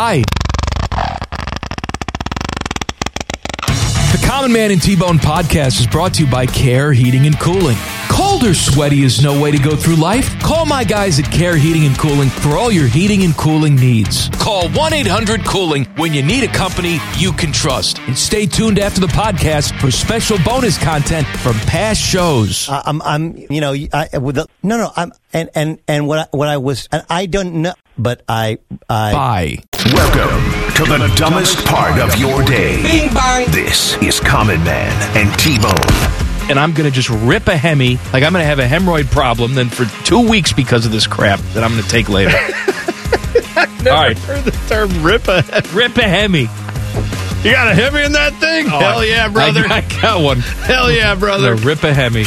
Bye. The Common Man and T-Bone podcast is brought to you by Care Heating and Cooling. Cold or sweaty is no way to go through life. Call my guys at Care Heating and Cooling for all your heating and cooling needs. Call 1-800-COOLING when you need a company you can trust. And stay tuned after the podcast for special bonus content from past shows. I- I'm, I'm, you know, I, with the, no, no, I'm, and, and, and what I, what I was, and I don't know, but I, I, Bye. Welcome to the dumbest part of your day. This is Common Man and T-Bone. And I'm going to just rip a hemi. Like I'm going to have a hemorrhoid problem then for two weeks because of this crap that I'm going to take later. All right, Heard the term rip a rip a hemi. You got a hemi in that thing? Oh, Hell yeah, brother. I, I got one. Hell yeah, brother. gonna rip a hemi.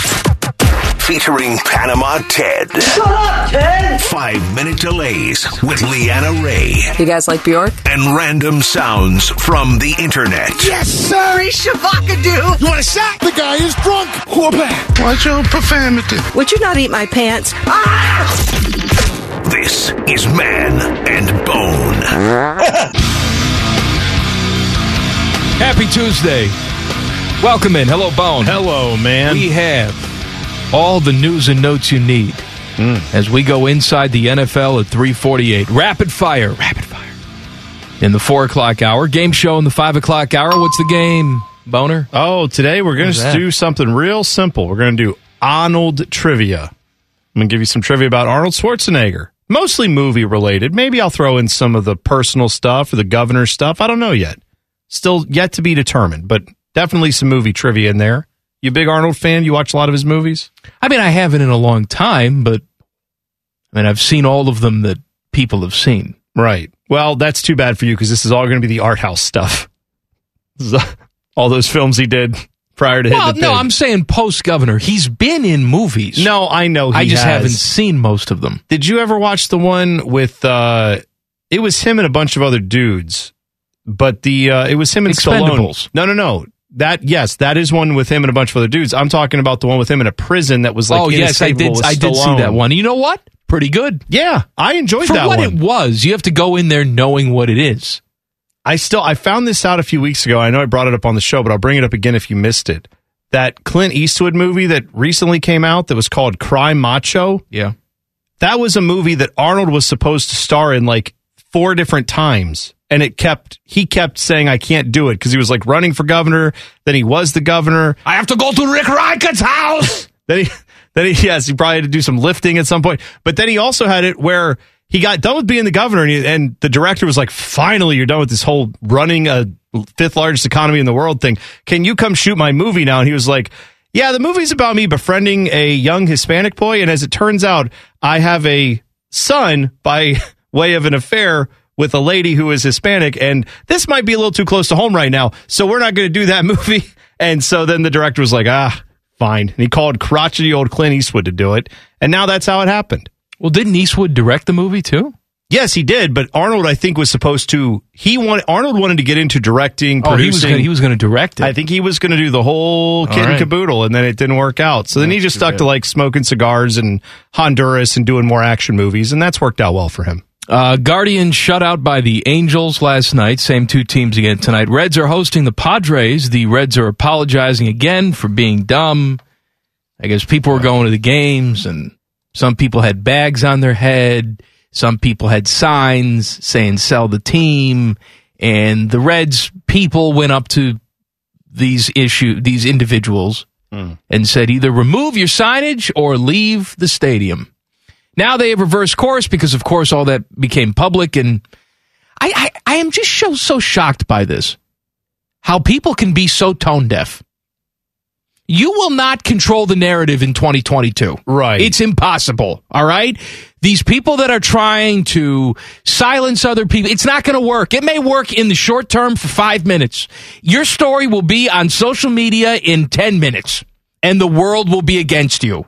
Featuring Panama Ted. Shut up, Ted! Five minute delays with Leanna Ray You guys like Bjork? and random sounds from the internet. Yes, sir. He's Shavakadu. You want a shot? The guy is drunk. Whoa! Watch your profanity. Would you not eat my pants? Ah! This is Man and Bone. Happy Tuesday. Welcome in. Hello, Bone. Hello, man. We have all the news and notes you need hmm. as we go inside the NFL at 348. Rapid fire. Rapid fire. In the 4 o'clock hour. Game show in the 5 o'clock hour. What's the game, Boner? oh, today we're going to do something real simple. We're going to do Arnold trivia. I'm going to give you some trivia about Arnold Schwarzenegger. Mostly movie related. Maybe I'll throw in some of the personal stuff or the governor stuff. I don't know yet. Still yet to be determined, but definitely some movie trivia in there. You a big Arnold fan? You watch a lot of his movies? I mean, I haven't in a long time, but I mean, I've seen all of them that people have seen. Right. Well, that's too bad for you because this is all going to be the art house stuff. All those films he did prior to Well, hitting the no. I'm saying post governor. He's been in movies. No, I know. He I just has. haven't seen most of them. Did you ever watch the one with? uh It was him and a bunch of other dudes, but the uh it was him and Stallone. No, no, no. That yes, that is one with him and a bunch of other dudes. I'm talking about the one with him in a prison that was like. oh yes, I did. I did see that one. You know what? Pretty good. Yeah, I enjoyed For that what one. it was, you have to go in there knowing what it is. I still I found this out a few weeks ago. I know I brought it up on the show, but I'll bring it up again if you missed it. That Clint Eastwood movie that recently came out that was called Cry Macho. Yeah. That was a movie that Arnold was supposed to star in like four different times. And it kept he kept saying I can't do it because he was like running for governor, then he was the governor. I have to go to Rick Reichert's house. Then he then he yes, he probably had to do some lifting at some point. But then he also had it where he got done with being the governor and, he, and the director was like, finally, you're done with this whole running a fifth largest economy in the world thing. Can you come shoot my movie now? And he was like, yeah, the movie's about me befriending a young Hispanic boy. And as it turns out, I have a son by way of an affair with a lady who is Hispanic. And this might be a little too close to home right now. So we're not going to do that movie. And so then the director was like, ah, fine. And he called crotchety old Clint Eastwood to do it. And now that's how it happened. Well, didn't Eastwood direct the movie too? Yes, he did, but Arnold, I think, was supposed to. He wanted Arnold wanted to get into directing, Oh, he was producing. gonna, he was going to direct it. I think he was going to do the whole kit and right. caboodle, and then it didn't work out. So then he just stuck to like smoking cigars and Honduras and doing more action movies, and that's worked out well for him. Uh, Guardians shut out by the Angels last night. Same two teams again tonight. Reds are hosting the Padres. The Reds are apologizing again for being dumb. I guess people were going to the games, and some people had bags on their head. Some people had signs saying "sell the team," and the Reds people went up to these issue these individuals and said either remove your signage or leave the stadium. Now they have reversed course because, of course, all that became public, and I, I, I am just so so shocked by this. How people can be so tone deaf. You will not control the narrative in 2022. Right. It's impossible. All right. These people that are trying to silence other people, it's not going to work. It may work in the short term for five minutes. Your story will be on social media in 10 minutes, and the world will be against you.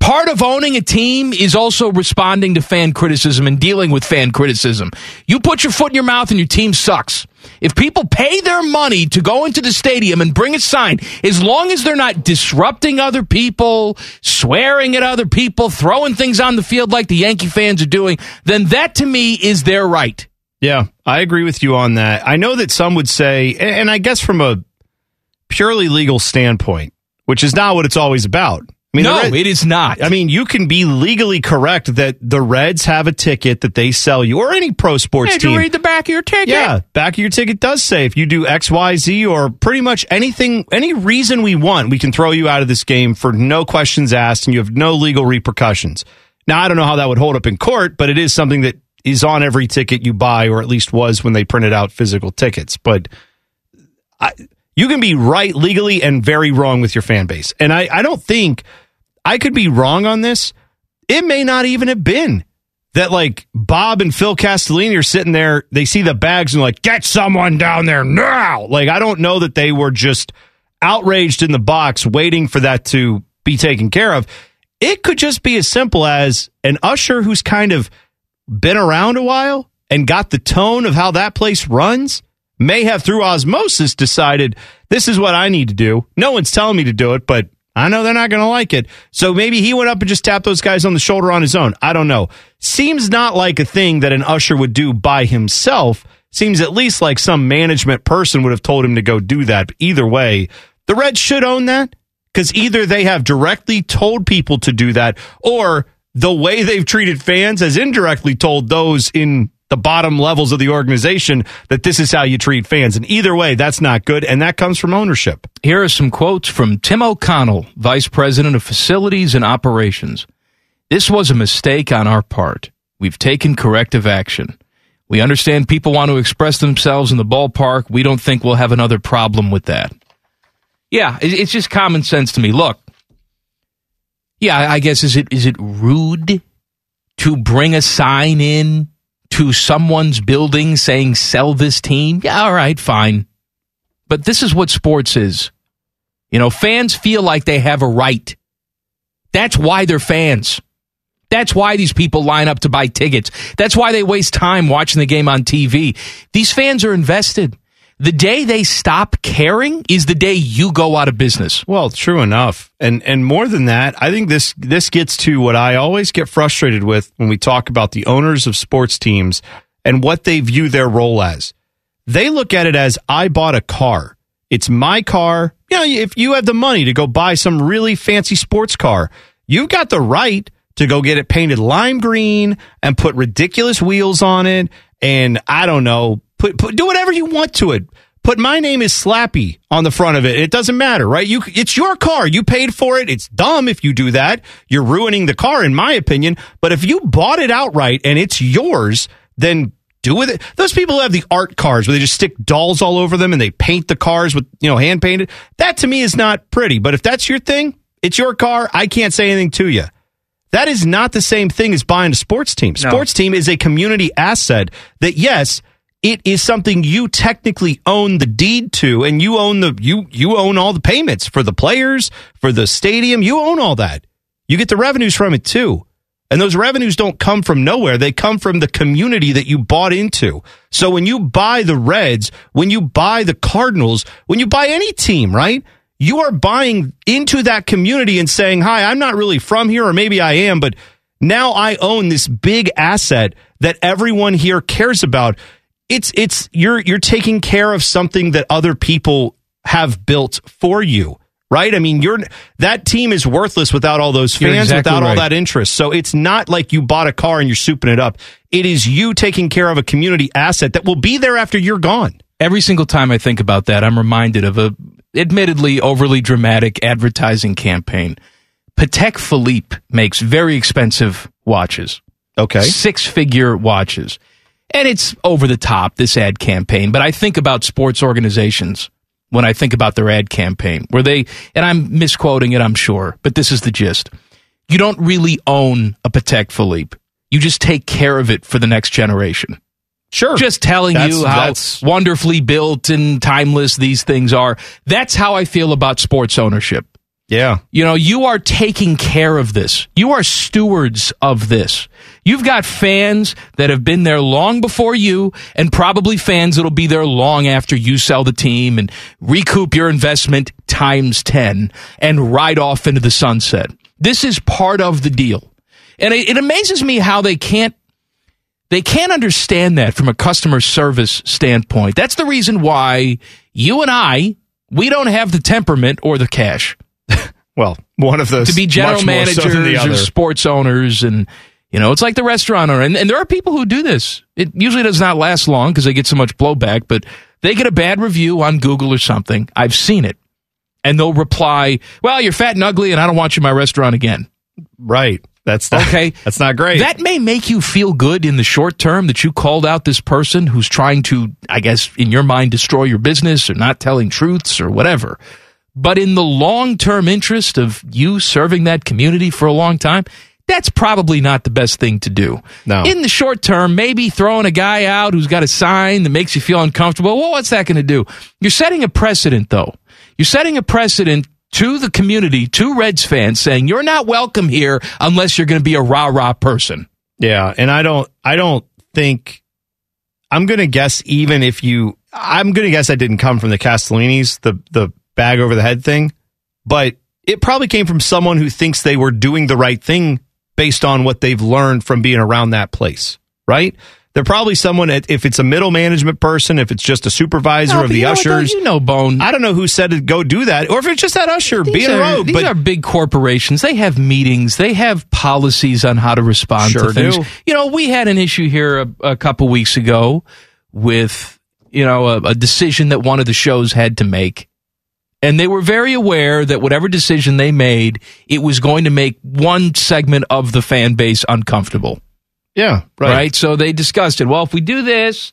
Part of owning a team is also responding to fan criticism and dealing with fan criticism. You put your foot in your mouth and your team sucks. If people pay their money to go into the stadium and bring a sign, as long as they're not disrupting other people, swearing at other people, throwing things on the field like the Yankee fans are doing, then that to me is their right. Yeah, I agree with you on that. I know that some would say, and I guess from a purely legal standpoint, which is not what it's always about. I mean, no, Red, it is not. I mean, you can be legally correct that the Reds have a ticket that they sell you, or any pro sports Did team. you read the back of your ticket? Yeah, back of your ticket does say if you do X, Y, Z, or pretty much anything, any reason we want, we can throw you out of this game for no questions asked, and you have no legal repercussions. Now, I don't know how that would hold up in court, but it is something that is on every ticket you buy, or at least was when they printed out physical tickets. But I, you can be right legally and very wrong with your fan base, and I, I don't think I could be wrong on this. It may not even have been that like Bob and Phil Castellini are sitting there. They see the bags and like, get someone down there now. Like, I don't know that they were just outraged in the box waiting for that to be taken care of. It could just be as simple as an usher who's kind of been around a while and got the tone of how that place runs may have through osmosis decided this is what I need to do. No one's telling me to do it, but I know they're not going to like it. So maybe he went up and just tapped those guys on the shoulder on his own. I don't know. Seems not like a thing that an usher would do by himself. Seems at least like some management person would have told him to go do that. But either way, the Reds should own that because either they have directly told people to do that or the way they've treated fans has indirectly told those in the bottom levels of the organization that this is how you treat fans. And either way, that's not good. And that comes from ownership. Here are some quotes from Tim O'Connell, Vice President of Facilities and Operations. This was a mistake on our part. We've taken corrective action. We understand people want to express themselves in the ballpark. We don't think we'll have another problem with that. Yeah, it's just common sense to me. Look, yeah, I guess is it is it rude to bring a sign in to someone's building saying sell this team? Yeah, all right, fine. But this is what sports is. You know, fans feel like they have a right. That's why they're fans. That's why these people line up to buy tickets. That's why they waste time watching the game on TV. These fans are invested. The day they stop caring is the day you go out of business. Well, true enough. And and more than that, I think this this gets to what I always get frustrated with when we talk about the owners of sports teams and what they view their role as. They look at it as I bought a car. It's my car. You know, if you have the money to go buy some really fancy sports car, you've got the right to go get it painted lime green and put ridiculous wheels on it and I don't know, Put, put do whatever you want to it. Put my name is Slappy on the front of it. It doesn't matter, right? You, it's your car. You paid for it. It's dumb if you do that. You're ruining the car, in my opinion. But if you bought it outright and it's yours, then do with it. Those people who have the art cars where they just stick dolls all over them and they paint the cars with, you know, hand painted. That to me is not pretty. But if that's your thing, it's your car. I can't say anything to you. That is not the same thing as buying a sports team. Sports no. team is a community asset that, yes, it is something you technically own the deed to and you own the you you own all the payments for the players for the stadium. You own all that. You get the revenues from it too. And those revenues don't come from nowhere. They come from the community that you bought into. So when you buy the reds when you buy the cardinals when you buy any team right you are buying into that community and saying hi i'm not really from here or maybe i am but now i own this big asset that everyone here cares about it's it's you're you're taking care of something that other people have built for you right? I mean you're that team is worthless without all those fans exactly without right. all that interest. So it's not like you bought a car and you're souping it up. It is you taking care of a community asset that will be there after you're gone. Every single time i think about that i'm reminded of a admittedly overly dramatic advertising campaign. Patek philippe makes very expensive watches. Okay. Six figure watches and it's over the top, this ad campaign, but I think about sports organizations when I think about their ad campaign, where they, and I'm misquoting it, I'm sure, but this is the gist. You don't really own a Patek Philippe. You just take care of it for the next generation. Sure. Just telling that's, you how wonderfully built and timeless these things are. That's how I feel about sports ownership. Yeah. You know, you are taking care of this. You are stewards of this. You've got fans that have been there long before you and probably fans that'll be there long after you sell the team and recoup your investment times 10 and ride off into the sunset. This is part of the deal. And it, it amazes me how they can't They can't understand that from a customer service standpoint. That's the reason why you and I, we don't have the temperament or the cash Well, one of those to be general more so managers or sports owners and you know it's like the restaurant owner and, and there are people who do this it usually does not last long because they get so much blowback but they get a bad review on google or something i've seen it and they'll reply well you're fat and ugly and i don't want you in my restaurant again Right. That's not, Okay. That's not great. that may make you feel good in the short term that you called out this person who's trying to, I guess, in your mind, destroy your business or not telling truths or whatever. But in the long term interest of you serving that community for a long time, that's probably not the best thing to do. No. In the short term, maybe throwing a guy out who's got a sign that makes you feel uncomfortable. Well, what's that going to do? You're setting a precedent, though. You're setting a precedent to the community, to Reds fans, saying you're not welcome here unless you're going to be a rah rah person. Yeah, and I don't I don't think I'm going to guess even if you I'm going to guess that didn't come from the Castellinis, the the bag over the head thing, but it probably came from someone who thinks they were doing the right thing based on what they've learned from being around that place, right? They're probably someone at- if it's a middle management person, if it's just a supervisor No, of the you know what, ushers. you know, Bone. I don't know who said to go do that, or if it's just that usher These being are, rogue. these But are big corporations. They have meetings. They have policies on how to respond Sure to things. do. You know, we had an issue here a, a couple weeks ago with you know a, a decision that one of the shows had to make, and they were very aware that whatever decision they made, it was going to make one segment of the fan base uncomfortable. yeah, right. right. So they discussed it. Well, if we do this,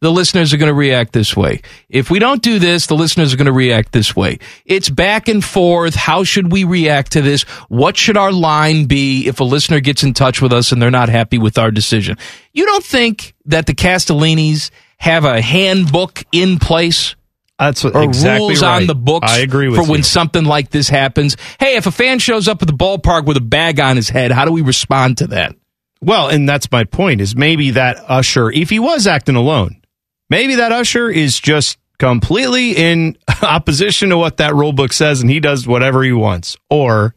the listeners are going to react this way. If we don't do this, the listeners are going to react this way. It's back and forth. How should we react to this? What should our line be if a listener gets in touch with us and they're not happy with our decision? You don't think that the Castellinis have a handbook in place? That's what, exactly rules right. on the books I agree with for when something like this happens. Hey, if a fan shows up at the ballpark with a bag on his head, how do we respond to that? Well, and that's my point is maybe that usher, if he was acting alone, maybe that usher is just completely in opposition to what that rule book says and he does whatever he wants. Or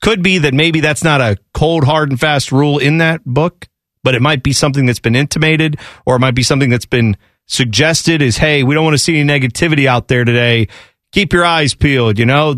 could be that maybe that's not a cold, hard, and fast rule in that book, but it might be something that's been intimated or it might be something that's been suggested is, hey, we don't want to see any negativity out there today. Keep your eyes peeled, you know?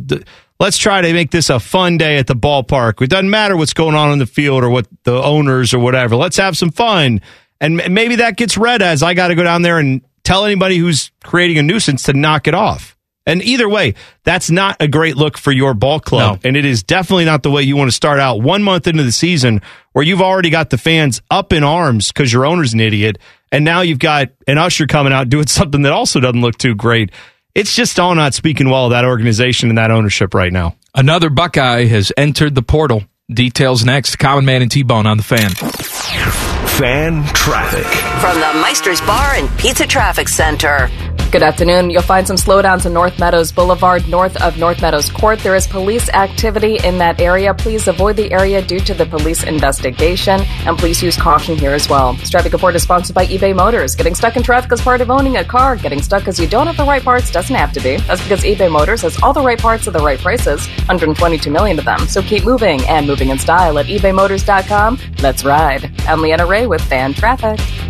Let's try to make this a fun day at the ballpark. It doesn't matter what's going on in the field or what the owners or whatever. Let's have some fun. And maybe that gets read as I got to go down there and tell anybody who's creating a nuisance to knock it off. And either way, that's not a great look for your ball club. No. And it is definitely not the way you want to start out one month into the season where you've already got the fans up in arms because your owner's an idiot. And now you've got an usher coming out doing something that also doesn't look too great. It's just all not speaking well of that organization and that ownership right now. Another Buckeye has entered the portal. Details next. Common Man and T Bone on the fan. Fan traffic. From the Meister's Bar and Pizza Traffic Center. Good afternoon. You'll find some slowdowns in North Meadows Boulevard, north of North Meadows Court. There is police activity in that area. Please avoid the area due to the police investigation, and please use caution here as well. This traffic report is sponsored by eBay Motors. Getting stuck in traffic is part of owning a car. Getting stuck because you don't have the right parts doesn't have to be. That's because eBay Motors has all the right parts at the right prices, 122 million of them. So keep moving and moving in style at ebaymotors.com. Let's ride. I'm Leanna Ray with Fan Traffic.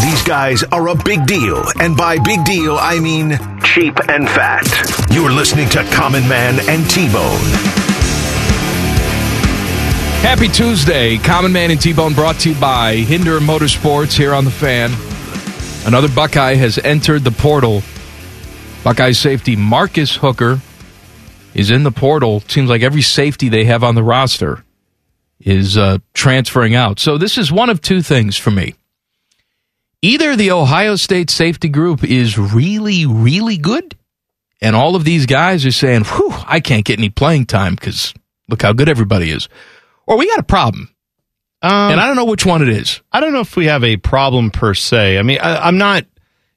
These guys are a big deal, and by big deal, I mean cheap and fat. You're listening to Common Man and T Bone. Happy Tuesday. Common Man and T-Bone brought to you by Hinder Motorsports here on the fan. Another Buckeye has entered the portal. Buckeye safety Marcus Hooker is in the portal. Seems like every safety they have on the roster is uh, transferring out. So this is one of two things for me. Either the Ohio State safety group is really, really good, and all of these guys are saying, whew, I can't get any playing time because look how good everybody is or we got a problem. Um, and I don't know which one it is. I don't know if we have a problem per se. I mean, I, I'm not.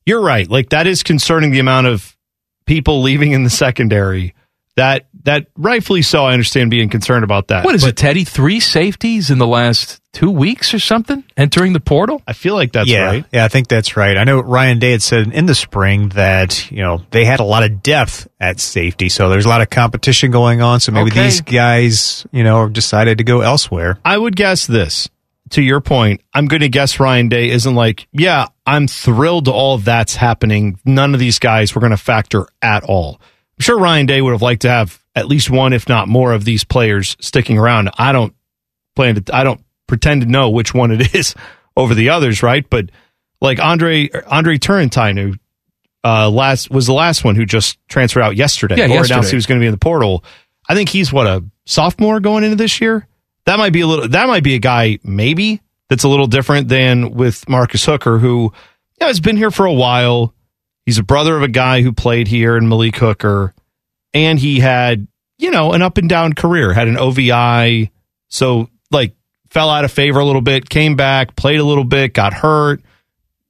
You're right. Like that is concerning the amount of people leaving in the secondary. That that rightfully so. I understand being concerned about that. What is But it, Teddy? Three safeties in the last two weeks or something entering the portal? I feel like that's yeah, right. Yeah, I think that's right. I know Ryan Day had said in the spring that, you know, they had a lot of depth at safety, so there's a lot of competition going on. So maybe Okay. these guys, you know, decided to go elsewhere. I would guess this. To your point, I'm going to guess Ryan Day isn't like, yeah, I'm thrilled all that's happening. None of these guys were going to factor at all. I'm sure Ryan Day would have liked to have at least one, if not more, of these players sticking around. I don't plan to, I don't pretend to know which one it is over the others, right? But like Andre, Andre Turrentine, who uh, last was the last one who just transferred out yesterday Yeah, or announced he was going to be in the portal. I think he's what a sophomore going into this year. That might be a little. That might be a guy maybe that's a little different than with Marcus Hooker, who yeah, has been here for a while. He's a brother of a guy who played here in Malik Hooker, and he had you know an up and down career. Had an OVI, so like fell out of favor a little bit. Came back, played a little bit, got hurt,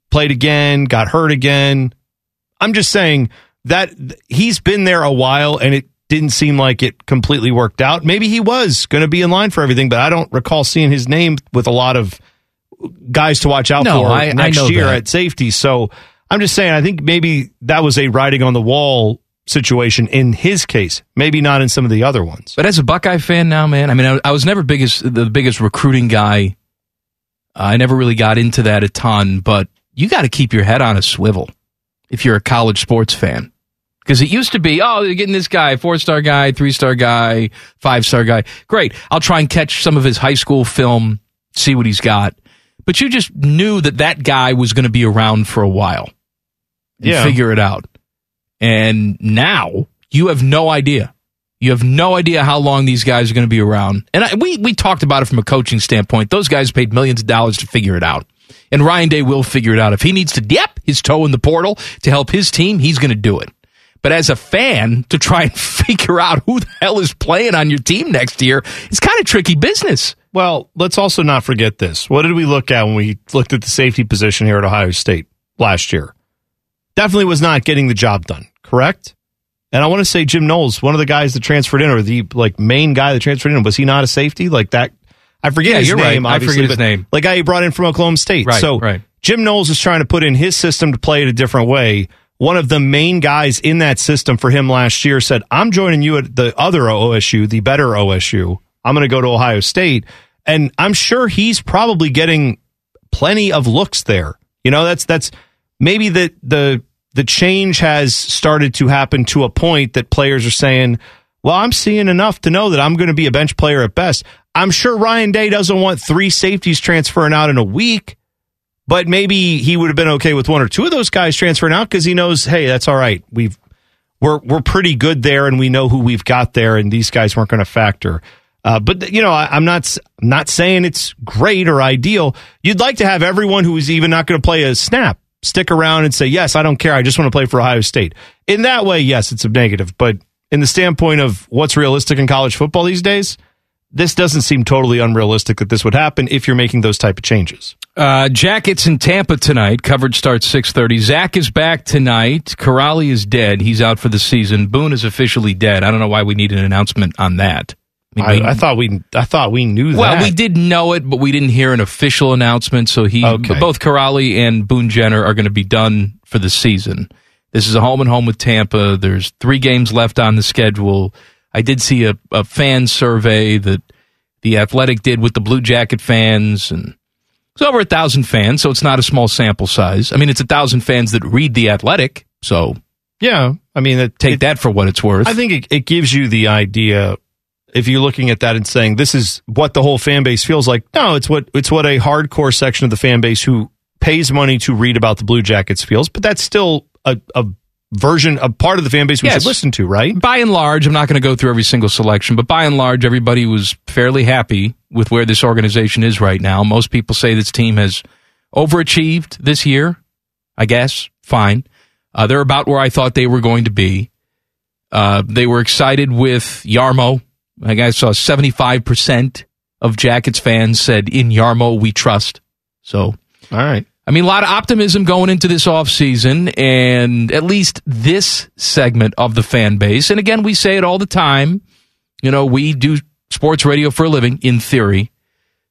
played again, got hurt again. I'm just saying that he's been there a while and it didn't seem like it completely worked out. Maybe he was going to be in line for everything, but I don't recall seeing his name with a lot of guys to watch out No, for I- I next know year that. at safety. So I'm just saying, I think maybe that was a writing on the wall situation in his case, maybe not in some of the other ones. But as a Buckeye fan now, man, I mean, I, I was never biggest the biggest recruiting guy. I never really got into that a ton, but you got to keep your head on a swivel if you're a college sports fan. Because it used to be, oh, you're getting this guy, four star guy, three star guy, five star guy. Great. I'll try and catch some of his high school film, see what he's got. But you just knew that that guy was going to be around for a while and Yeah. figure it out. And now you have no idea. You have no idea how long these guys are going to be around. And I, we we talked about it from a coaching standpoint. Those guys paid millions of dollars to figure it out. And Ryan Day will figure it out. If he needs to dip his toe in the portal to help his team, he's going to do it. But as a fan, to try and figure out who the hell is playing on your team next year, it's kind of tricky business. Well, let's also not forget this. What did we look at when we looked at the safety position here at Ohio State last year? Definitely was not getting the job done, correct? And I want to say Jim Knowles, one of the guys that transferred in, or the like main guy that transferred in, was he not a safety? Like that I forget Yeah, his you're right. name. I obviously, forget his name. Like guy he brought in from Oklahoma State. Right, so right. Jim Knowles is trying to put in his system to play it a different way. One of the main guys in that system for him last year said, I'm joining you at the other OSU, the better OSU. I'm going to go to Ohio State. And I'm sure he's probably getting plenty of looks there. You know, that's, that's maybe the, the, the change has started to happen to a point that players are saying, well, I'm seeing enough to know that I'm going to be a bench player at best. I'm sure Ryan Day doesn't want three safeties transferring out in a week, but maybe he would have been okay with one or two of those guys transferring out because he knows, hey, that's all right. We've we're we're pretty good there, and we know who we've got there, and these guys weren't going to factor. Uh, but you know, I, I'm not not saying it's great or ideal. You'd like to have everyone who is even not going to play a snap stick around and say, yes, I don't care. I just want to play for Ohio State. In that way, yes, it's a negative. But in the standpoint of what's realistic in college football these days, this doesn't seem totally unrealistic that this would happen if you're making those type of changes. Uh, Jackets in Tampa tonight. Coverage starts six thirty. Zach is back tonight. Corrali is dead. He's out for the season. Boone is officially dead. I don't know why we need an announcement on that. Mean, I, we- I thought we I thought we knew that. well, we did know it, but we didn't hear an official announcement. So he, Okay. both Corrali and Boone Jenner are going to be done for the season. This is a home and home with Tampa. There's three games left on the schedule. I did see a, a fan survey that the Athletic did with the Blue Jacket fans, and it's over a thousand fans, so it's not a small sample size. I mean, it's a thousand fans that read the Athletic, so Yeah, I mean, it, take it- that for what it's worth. I think it, it gives you the idea if you're looking at that and saying this is what the whole fan base feels like. No, it's what it's what a hardcore section of the fan base who pays money to read about the Blue Jackets feels. But that's still a, a version, a part of the fan base we Yes. should listen to, right? by and large, I'm not going to go through every single selection, but by and large, everybody was fairly happy with where this organization is right now. Most people say this team has overachieved this year. I guess fine. Uh, they're about where I thought they were going to be. Uh, they were excited with Jarmo. I guess I saw 75% of Jackets fans said, in Jarmo, we trust. So, All right. I mean, a lot of optimism going into this offseason and at least this segment of the fan base. And again, we say it all the time. You know, we do sports radio for a living, in theory.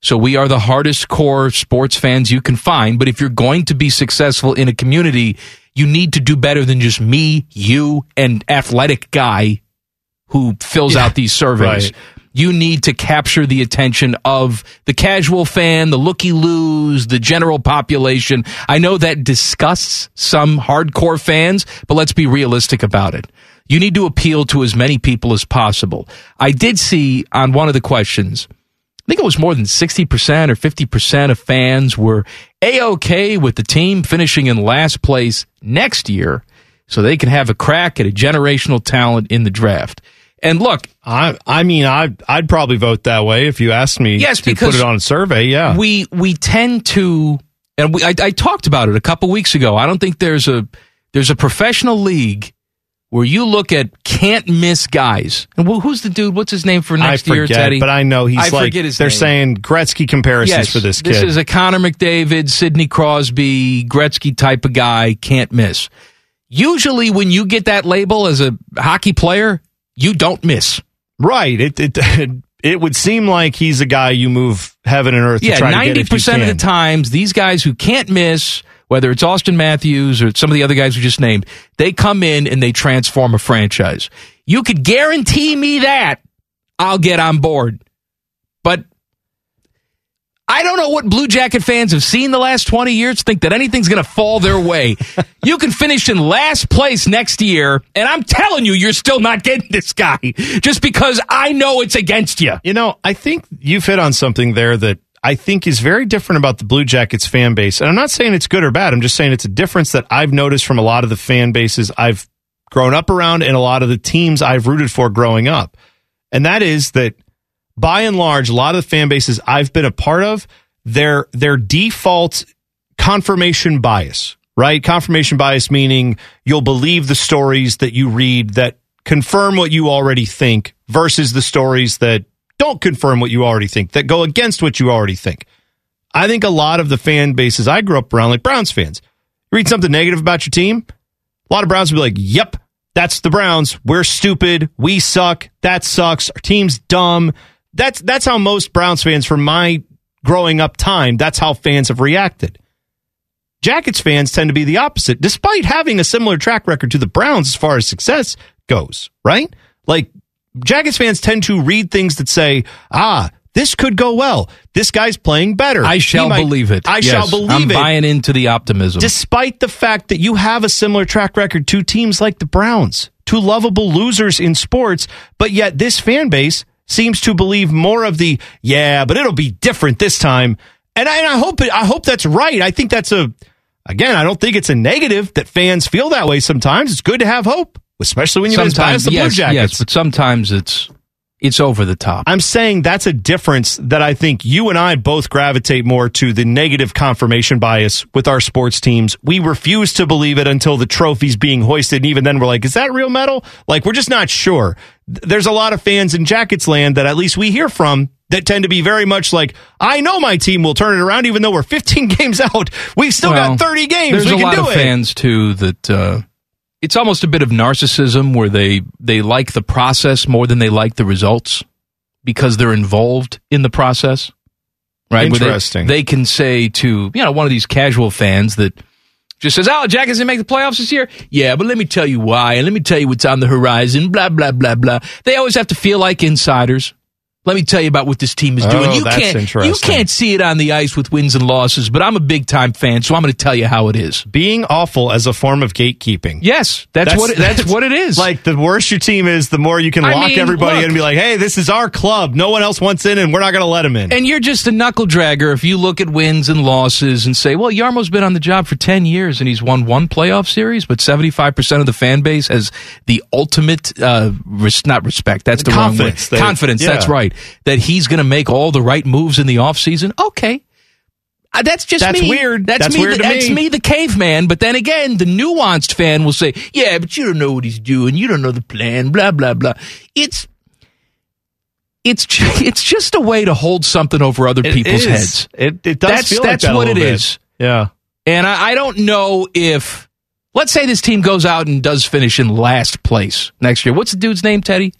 So we are the hardest core sports fans you can find. But if you're going to be successful in a community, you need to do better than just me, you, and athletic guy who fills out these surveys. right. You need to capture the attention of the casual fan, the looky loos, the general population. I know that disgusts some hardcore fans, but let's be realistic about it. You need to appeal to as many people as possible. I did see on one of the questions, I think it was more than 60% or 50% of fans were A-OK with the team finishing in last place next year so they can have a crack at a generational talent in the draft. And look, I I mean I I'd probably vote that way if you asked me Yes, to because put it on a survey. Yeah. we we tend to, and we, I, I talked about it a couple weeks ago. I don't think there's a there's a professional league where you look at can't miss guys. And who- who's the dude? What's his name for next year, forget, Teddy? but I know he's I like forget his they're name. saying Gretzky comparisons yes, for this kid. This is a Connor McDavid, Sidney Crosby, Gretzky type of guy. Can't miss. Usually, when you get that label as a hockey player, you don't miss. right. It it it would seem like he's a guy you move heaven and earth. Yeah, try to get ninety percent of the times, these guys who can't miss, whether it's Auston Matthews or some of the other guys we just named, they come in and they transform a franchise. You could guarantee me that I'll get on board, I don't know what Blue Jacket fans have seen the last 20 years think that anything's going to fall their way. you can finish in last place next year, and I'm telling you, you're still not getting this guy just because I know it's against you. You know, I think you've hit on something there that I think is very different about the Blue Jackets fan base. And I'm not saying it's good or bad. I'm just saying it's a difference that I've noticed from a lot of the fan bases I've grown up around and a lot of the teams I've rooted for growing up. And that is that by and large, a lot of the fan bases I've been a part of, their their default confirmation bias, right? Confirmation bias meaning you'll believe the stories that you read that confirm what you already think versus the stories that don't confirm what you already think, that go against what you already think. I think a lot of the fan bases I grew up around, like Browns fans, read something negative about your team, a lot of Browns will be like, yep, that's the Browns. We're stupid. We suck. That sucks. Our team's dumb. That's that's how most Browns fans from my growing up time, that's how fans have reacted. Jackets fans tend to be the opposite, despite having a similar track record to the Browns as far as success goes, right? Like Jackets fans tend to read things that say, ah, this could go well. This guy's playing better. I shall might- believe it. I Yes, shall believe I'm it buying into the optimism. despite the fact that you have a similar track record to teams like the Browns, two lovable losers in sports, but yet this fan base seems to believe more of the yeah, but it'll be different this time. And I, and I hope it, I hope that's right. I think that's a again, I don't think it's a negative that fans feel that way sometimes. It's good to have hope, especially when you're bad as the yes, Blue Jackets. yes, but sometimes it's it's over the top. I'm saying that's a difference that I think you and I both gravitate more to the negative confirmation bias with our sports teams. We refuse to believe it until the trophy's being hoisted. And even then we're like, is that real metal? Like, we're just not sure. There's a lot of fans in Jackets land that at least we hear from that tend to be very much like, I know my team will turn it around even though we're 15 games out. We've still Well, got 30 games. There's we a can lot do of it. fans too that uh, it's almost a bit of narcissism where they they like the process more than they like the results because they're involved in the process. Right? Where they- Interesting. They, can say to you know one of these casual fans that just says, "Oh, Jack doesn't make the playoffs this year." Yeah, but let me tell you why, and let me tell you what's on the horizon. Blah blah blah blah. They always have to feel like insiders. Let me tell you about what this team is Oh, doing. You that's can't, you can't see it on the ice with wins and losses, but I'm a big time fan, so I'm going to tell you how it is. Being awful as a form of gatekeeping. Yes, that's, what it, that's, what it is. Like the worse your team is, the more you can I lock mean, everybody look. in and be like, "Hey, this is our club. No one else wants in, and we're not going to let them in." and you're just a knuckle dragger if you look at wins and losses and say, "Well, Jarmo's been on the job for 10 years and he's won one playoff series, but 75% of the fan base has the ultimate uh res- not respect. That's the wrong word. Confidence. They- Confidence, yeah. that's right. That he's going to make all the right moves in the offseason. Okay. Uh, that's just That's me. weird. That's, That's me. weird that's me. me, the caveman. But then again, the nuanced fan will say, "Yeah, but you don't know what he's doing. You don't know the plan." Blah blah blah. It's it's it's just a way to hold something over other It people's is. heads. It, it does That's feel like that's that a what it bit. is. Yeah. And I, I don't know if let's say this team goes out and does finish in last place next year. What's the dude's name, Teddy?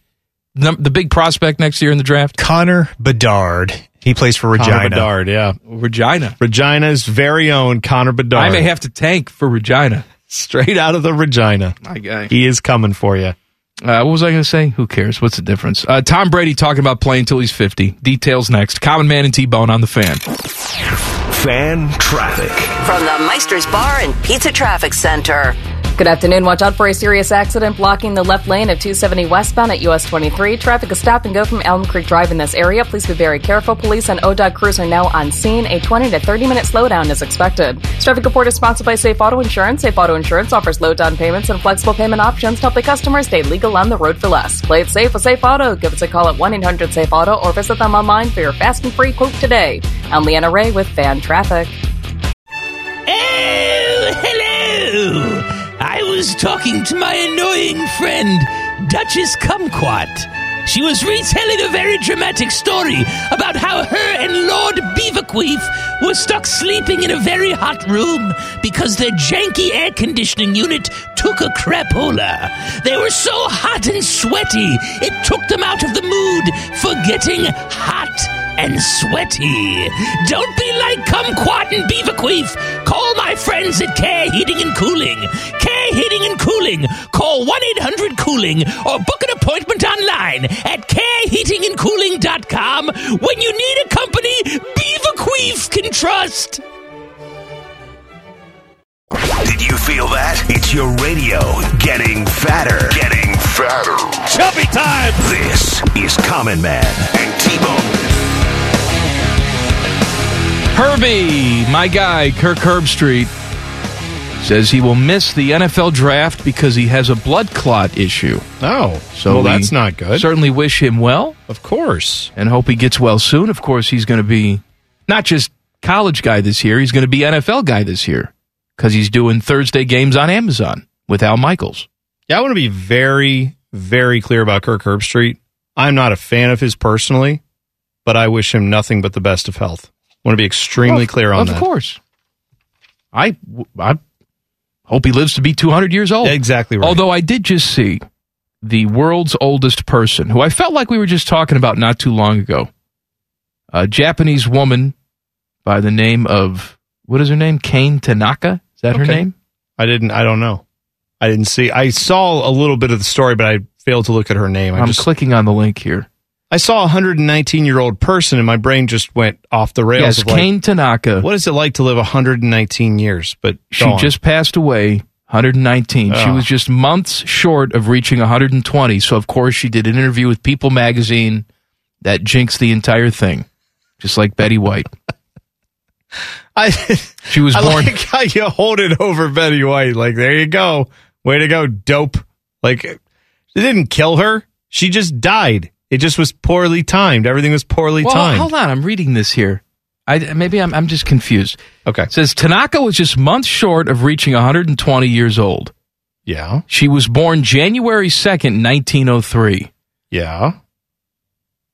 Num- the big prospect next year in the draft? Connor Bedard. He plays for Regina. Connor Bedard, yeah. Regina. Regina's very own Connor Bedard. I may have to tank for Regina. Straight out of the Regina. My guy. He is coming for you. Uh, what was I going to say? Who cares? What's the difference? Uh, Tom Brady talking about playing until he's 50. Details next. Common Man and T-Bone on the fan. Fan traffic. From the Meister's Bar and Pizza Traffic Center. Good afternoon. Watch out for a serious accident blocking the left lane of 270 westbound at US 23. Traffic is stop and go from Elm Creek Drive in this area. Please be very careful. Police and ODOT crews are now on scene. A 20 to 30 minute slowdown is expected. This traffic report is sponsored by Safe Auto Insurance. Safe Auto Insurance offers low down payments and flexible payment options to help the customer stay legal on the road for less. Play it safe with Safe Auto. Give us a call at 1 800 Safe Auto or visit them online for your fast and free quote today. I'm Leanna Ray with Fan Traffic. Oh, hello! Was talking to my annoying friend, Duchess Kumquat. She was retelling a very dramatic story about how her and Lord Beaverqueef were stuck sleeping in a very hot room because their janky air conditioning unit took a crapola. They were so hot and sweaty, it took them out of the mood for getting hot and sweaty. Don't be like Kumquat and Beaverqueef. Call my friends at Care Heating and Cooling. Care Heating and Cooling. Call 1 800 Cooling or book an appointment online at careheatingandcooling.com when you need a company Beaverqueef can trust. Did you feel that? It's your radio getting fatter. Getting fatter. Chubby time! This is Common Man and T-Bone. Herbie, my guy, Kirk Herbstreit, says he will miss the NFL draft because he has a blood clot issue. Oh, So well, that's not good. Certainly wish him well Of course. and hope he gets well soon. Of course, he's going to be not just college guy this year, he's going to be NFL guy this year because he's doing Thursday games on Amazon with Al Michaels. Yeah, I want to be very, very clear about Kirk Herbstreit. I'm not a fan of his personally, but I wish him nothing but the best of health. I want to be extremely Of- clear on of that. Of course. I, I hope he lives to be 200 years old. Exactly right. Although I did just see the world's oldest person, who I felt like we were just talking about not too long ago. A Japanese woman by the name of, what is her name? Kane Tanaka? Is that her name? I didn't. I don't know. I didn't see. I saw a little bit of the story, but I failed to look at her name. I I'm just, clicking on the link here. I saw a 119 year old person, and my brain just went off the rails. Yes, of like, Kane Tanaka. What is it like to live 119 years? But She on. just passed away, 119. She Oh. was just months short of reaching 120. So, of course, she did an interview with People magazine that jinxed the entire thing, just like Betty White. I, She was I born. like how you hold it over Betty White. Like, there you go. Way to go, dope. Like, it didn't kill her. She just died. It just was poorly timed. Everything was poorly well, timed. hold on. I'm reading this here. I, maybe I'm, I'm just confused. Okay. It says Tanaka was just months short of reaching 120 years old. Yeah. She was born January 2nd, 1903. Yeah.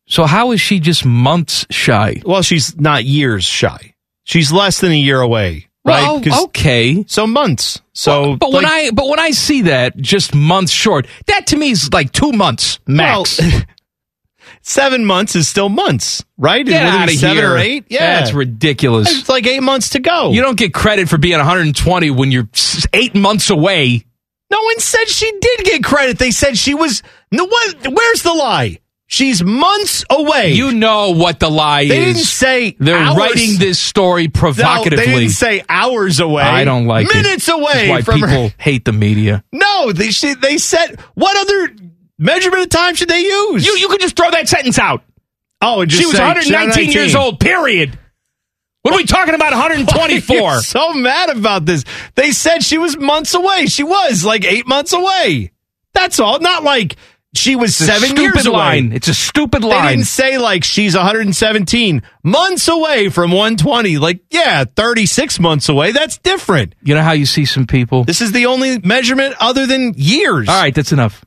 So, how is she just months shy? Well, she's not years shy. She's less than a year away, right? Well, okay. So months. So, but when I but when I see that just months short, that to me is like two months max. Well, seven months is still months, right? Get out of seven here! or eight. Yeah, that's ridiculous. It's like eight months to go. You don't get credit for being 120 when you're eight months away. No one said she did get credit. They said she was. No, what? Where's the lie? She's months away. You know what the lie They is. They didn't say they're hours. writing this story No, provocatively. they didn't say hours away. I don't like it. minutes This away why from people her. hate the media. No, they she, they said what other measurement of time should they use? You you could just throw that sentence out. oh, and just She was say 119 years old. Period. What are we talking about? 124. So mad about this. They said she was months away. She was like eight months away. That's all. Not like she was It's seven stupid years away. line. It's a stupid line. They didn't say like she's 117 months away from 120. Like, yeah, 36 months away. That's different. You know how you see some people? This is the only measurement other than years. All right, that's enough.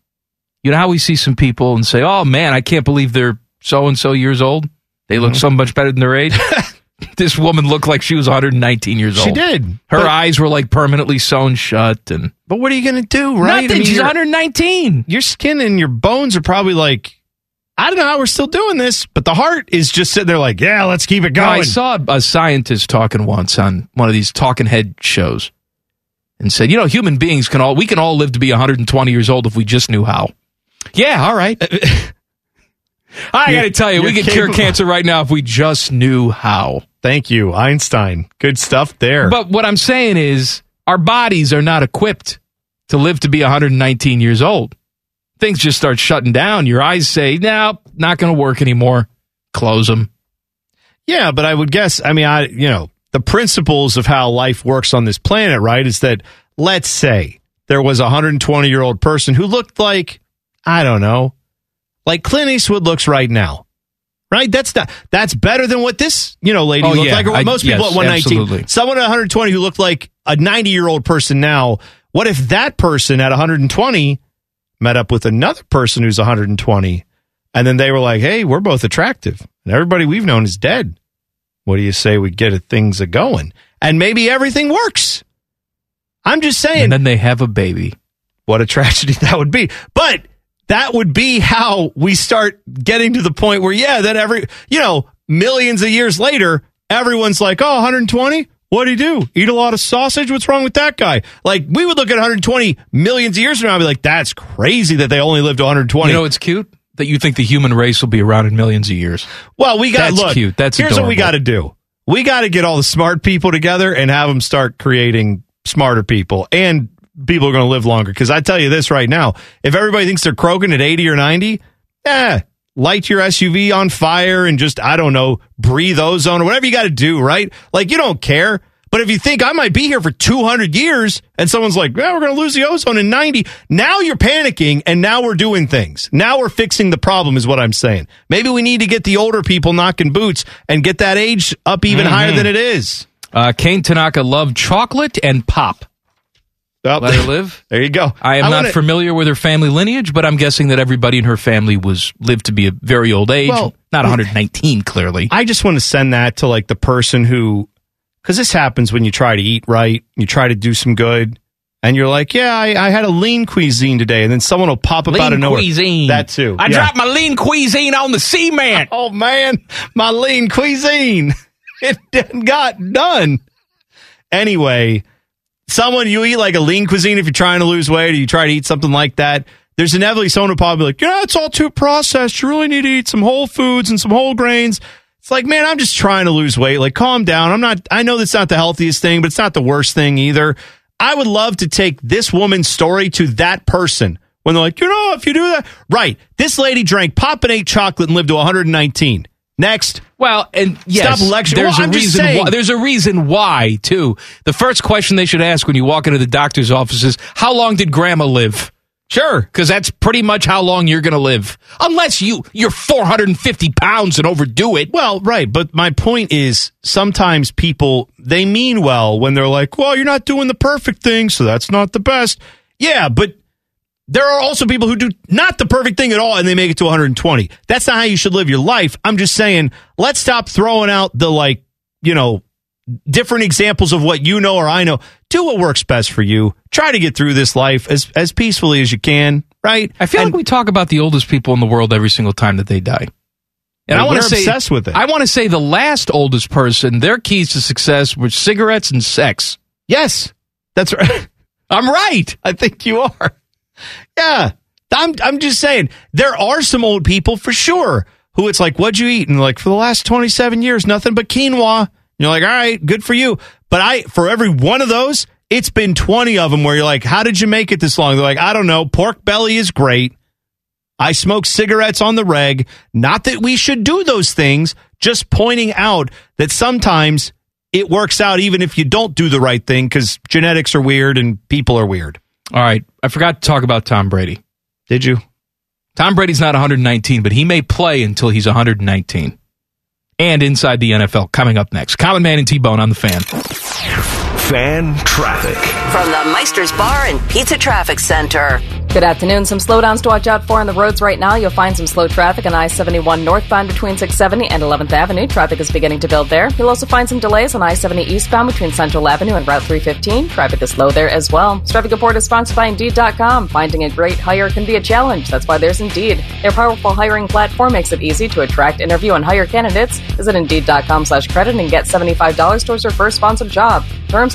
You know how we see some people and say, "Oh man, I can't believe they're so and so years old. They look mm-hmm. so much better than their age. this woman looked like she was 119 years old. She did. Her But- eyes were like permanently sewn shut, and But what are you going to do, right? nothing. She's 119. Your skin and your bones are probably like, I don't know how we're still doing this, but the heart is just sitting there like, yeah, let's keep it going. I saw a scientist talking once on one of these talking head shows, and said, "You know, human beings can all we can all live to be 120 years old if we just knew how." Yeah, all right. I got to tell you, we could cure cancer right now if we just knew how. Thank you, Einstein. Good stuff there. But what I'm saying is, our bodies are not equipped to live to be 119 years old. Things just start shutting down. Your eyes say, "No, not going to work anymore." Close them. Yeah, but I would guess, I mean, I, you know, the principles of how life works on this planet, right, is that let's say there was a 120 year old person who looked like, I don't know, like Clint Eastwood looks right now. Right? That's not, that's better than what this, you know, lady Oh, looked yeah. like, or what I- most people yes, at 119. absolutely. Someone at 120 who looked like a 90 year old person now. What if that person at 120 met up with another person who's 120 and then they were like, hey, we're both attractive and everybody we've known is dead. What do you say we get things a going? And maybe everything works. I'm just saying. And then they have a baby. What a tragedy that would be. But that would be how we start getting to the point where, yeah, that every, you know, millions of years later, everyone's like, oh, 120? What'd he do? Eat a lot of sausage? What's wrong with that guy? Like, we would look at 120 millions of years from now and be like, that's crazy that they only lived 120. You know, it's cute that you think the human race will be around in millions of years. Well, we got That's look. cute. That's here's what we got to do. We got to get all the smart people together and have them start creating smarter people, and people are going to live longer. Because I tell you this right now: if everybody thinks they're croaking at eighty or ninety, eh, light your SUV on fire and just I don't know, breathe ozone or whatever you got to do. Right? Like you don't care. But if you think I might be here for 200 years and someone's like, well, we're going to lose the ozone in 90, now you're panicking and now we're doing things. Now we're fixing the problem, is what I'm saying. Maybe we need to get the older people knocking boots and get that age up even higher than it is. Uh, Kane Tanaka loved chocolate and pop. Well, Let her live. There you go. I am not wanna- familiar with her family lineage, but I'm guessing that everybody in her family was lived to be a very old age. Well, not 119, clearly. I just want to send that to like the person who, because this happens when you try to eat right, you try to do some good, and you're like, yeah, I, I had a lean cuisine today, and then someone will pop up out of Lean nowhere. cuisine. That too. I Yeah. dropped my lean cuisine on the cement. Oh man, my lean cuisine. It didn't got done. Anyway, someone you eat like a lean cuisine if you're trying to lose weight or you try to eat something like that. There's inevitably someone who probably like, yeah, it's all too processed. You really need to eat some whole foods and some whole grains. It's like, man, I'm just trying to lose weight. Like, calm down. I'm not, I know that's not the healthiest thing, but it's not the worst thing either. I would love to take this woman's story to that person when they're like, you know, if you do that, right. This lady drank pop and ate chocolate and lived to 119. Next. Well, and yes, Stop lecturing. there's Well, a reason. saying. Why, there's a reason why too. The first question they should ask when you walk into the doctor's office is, "How long did Grandma live?" Sure, because that's pretty much how long you're going to live, unless you you're 450 pounds and overdo it. Well, right, but my point is sometimes people they mean well when they're like, "Well, you're not doing the perfect thing, so that's not the best." Yeah, but there are also people who do not the perfect thing at all and they make it to 120. That's not how you should live your life. I'm just saying, let's stop throwing out the like, you know, different examples of what you know or I know. Do what works best for you. Try to get through this life as as peacefully as you can, right? I feel like we talk about the oldest people in the world every single time that they die. And Yeah, I want to say, obsessed with it. I want to say the last oldest person, their keys to success were cigarettes and sex. Yes, that's right. I'm right. I think you are. Yeah. I'm I'm just saying there are some old people for sure who it's like, what'd you eat? And like for the last 27 years, nothing but quinoa. You're like, all right, good for you. But I for every one of those, it's been 20 of them where you're like, how did you make it this long? They're like, I don't know. Pork belly is great. I smoke cigarettes on the reg. Not that we should do those things, just pointing out that sometimes it works out even if you don't do the right thing because genetics are weird and people are weird. All right, I forgot to talk about Tom Brady. Did you? Tom Brady's not 119, but he may play until he's 119. And inside the NFL, coming up next. Common Man and T Bone on the fan. Fan traffic. From the Meister's Bar and Pizza Traffic Center. Good afternoon. Some slowdowns to watch out for on the roads right now. You'll find some slow traffic on I 71 northbound between 670 and 11th Avenue. Traffic is beginning to build there. You'll also find some delays on I 70 eastbound between Central Avenue and Route 315. Traffic is slow there as well. This traffic report is sponsored by Indeed.com. Finding a great hire can be a challenge. That's why there's Indeed. Their powerful hiring platform makes it easy to attract, interview, and hire candidates. Visit Indeed.com slash credit and get $75 towards your first sponsored job. Terms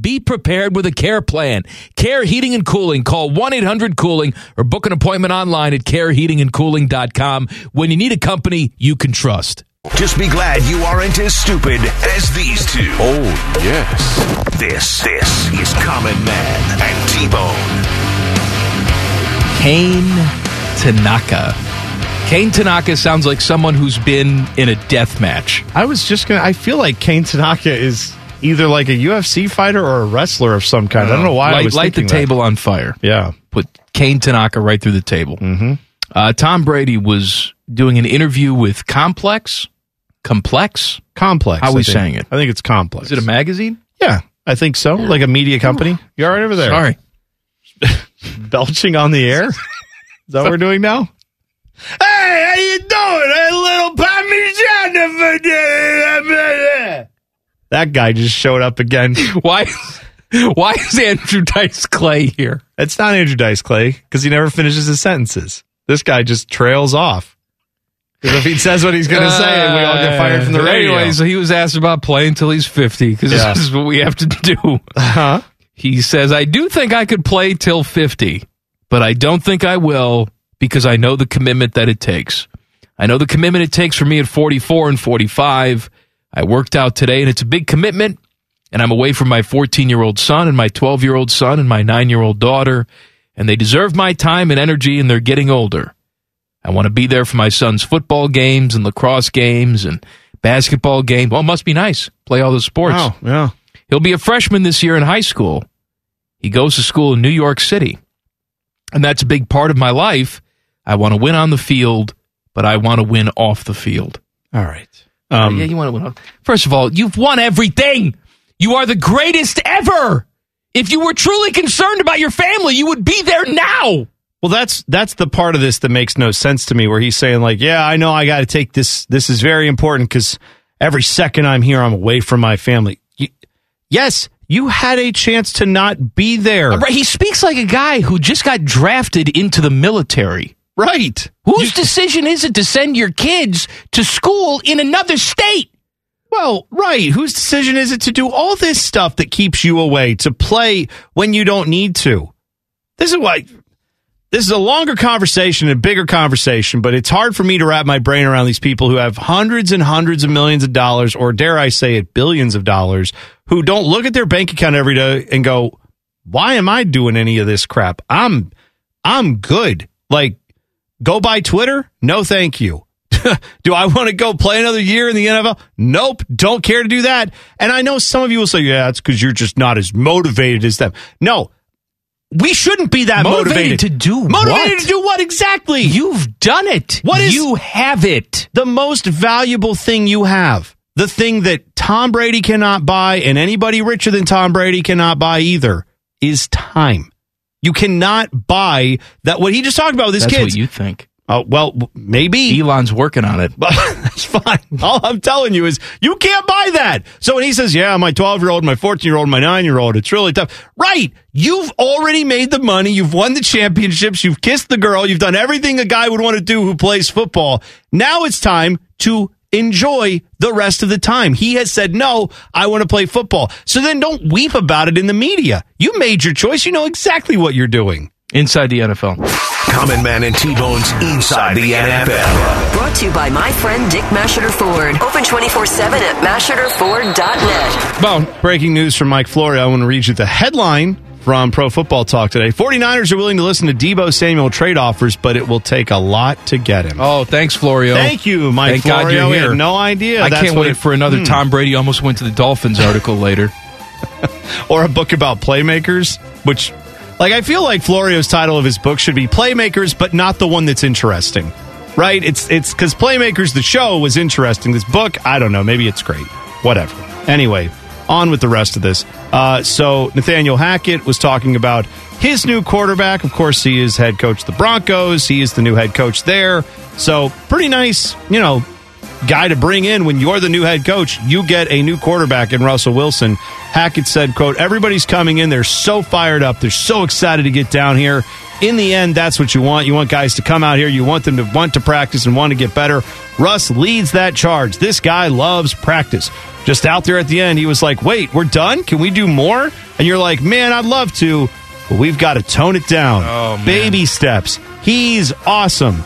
Be prepared with a care plan. Care Heating and Cooling. Call 1 800 Cooling or book an appointment online at careheatingandcooling.com when you need a company you can trust. Just be glad you aren't as stupid as these two. Oh, yes. This, this is Common Man and T-Bone. Kane Tanaka. Kane Tanaka sounds like someone who's been in a death match. I was just gonna. I feel like Kane Tanaka is either like a UFC fighter or a wrestler of some kind. I don't know why. Light, I was light the that. table on fire. Yeah. Put Kane Tanaka right through the table. Mm-hmm. Uh, Tom Brady was doing an interview with Complex. Complex? Complex. How are I we think. saying it? I think it's complex. Is it a magazine? Yeah, I think so. Like a media company. You're all right over there? Sorry. Belching on the air. Is that what we're doing now? Hey, how you doing? A little parmigiana for That guy just showed up again. Why? Why is Andrew Dice Clay here? It's not Andrew Dice Clay because he never finishes his sentences. This guy just trails off. Because if he says what he's going to say, we all get fired from the Uh, radio. Anyway, so he was asked about playing until he's 50 because Yeah. this is what we have to do. huh? He says, I do think I could play till 50, but I don't think I will because I know the commitment that it takes. I know the commitment it takes for me at 44 and 45. I worked out today and it's a big commitment. And I'm away from my 14 year old son and my 12 year old son and my nine year old daughter. And they deserve my time and energy and they're getting older. I want to be there for my son's football games and lacrosse games and basketball game. Well, it must be nice. Play all the sports. Wow, yeah. He'll be a freshman this year in high school. He goes to school in New York City. And that's a big part of my life. I want to win on the field, but I want to win off the field. All right. Um, yeah, you want to win. First of all, you've won everything. You are the greatest ever. If you were truly concerned about your family, you would be there now. Well, that's that's the part of this that makes no sense to me. Where he's saying like, "Yeah, I know I got to take this. This is very important because every second I'm here, I'm away from my family." Y- yes, you had a chance to not be there. Right, He speaks like a guy who just got drafted into the military. Right. Whose decision is it to send your kids to school in another state? Well, right. Whose decision is it to do all this stuff that keeps you away to play when you don't need to? This is why. This is a longer conversation, a bigger conversation, but it's hard for me to wrap my brain around these people who have hundreds and hundreds of millions of dollars, or dare I say it, billions of dollars, who don't look at their bank account every day and go, "Why am I doing any of this crap? I'm, I'm good." Like, go buy Twitter? No, thank you. do I want to go play another year in the NFL? Nope. Don't care to do that. And I know some of you will say, yeah, it's because you're just not as motivated as them. No, we shouldn't be that Motivated motivated. to do Motivated what? to do what exactly? You've done it. What is- you have it? the most valuable thing you have, the thing that Tom Brady cannot buy and anybody richer than Tom Brady cannot buy either, is time. You cannot buy that. What he just talked about with his That's kids. what you think. Oh well, maybe Elon's working on it. But that's fine. All I'm telling you is you can't buy that. So when he says, yeah, my 12 year old, my 14 year old, my nine year old, it's really tough. Right. You've already made the money. You've won the championships. You've kissed the girl. You've done everything a guy would want to do who plays football. Now it's time to enjoy the rest of the time. He has said, no, I want to play football. So then don't weep about it in the media. You made your choice. You know exactly what you're doing. Inside the NFL. Common Man and T-Bone's Inside the NFL. Brought to you by my friend Dick Masheter Ford. Open 24 7 at masheterford.net. Well, breaking news from Mike Florio. I want to read you the headline from Pro Football Talk today. 49ers are willing to listen to Deebo Samuel trade offers, but it will take a lot to get him. Oh, thanks, Florio. Thank you, Mike Thank God you're here. no idea. I That's can't wait it- for another Hmm. Tom Brady almost went to the Dolphins article later. or a book about playmakers, which, like, I feel like Florio's title of his book should be Playmakers, but not the one that's interesting, right? It's it's because Playmakers, the show, was interesting. This book, I don't know, maybe it's great, whatever. Anyway, on with the rest of this. Uh, so Nathaniel Hackett was talking about his new quarterback. Of course, he is head coach the Broncos. He is the new head coach there. So pretty nice, you know, guy to bring in when you're the new head coach. You get a new quarterback in Russell Wilson. Hackett said, quote, everybody's coming in. They're so fired up. They're so excited to get down here. In the end, that's what you want. You want guys to come out here. You want them to want to practice and want to get better. Russ leads that charge. This guy loves practice. Just out there at the end, he was like, wait, we're done? Can we do more? And you're like, man, I'd love to, but we've got to tone it down. Oh. Baby steps. He's awesome.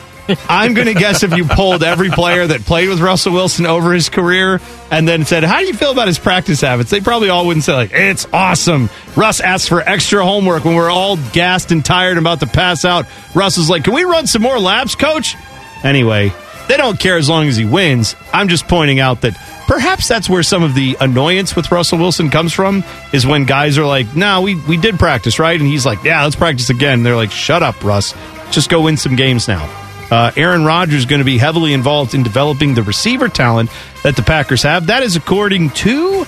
I'm going to guess if you polled every player that played with Russell Wilson over his career and then said, How do you feel about his practice habits? They probably all wouldn't say, like, It's awesome. Russ asks for extra homework when we're all gassed and tired and about to pass out. Russ is like, Can we run some more laps, coach? Anyway, they don't care as long as he wins. I'm just pointing out that perhaps that's where some of the annoyance with Russell Wilson comes from is when guys are like, no, we, we did practice, right? And he's like, yeah, let's practice again. they're like, shut up, Russ. Just go win some games now. Uh, Aaron Rodgers is going to be heavily involved in developing the receiver talent that the Packers have. That is according to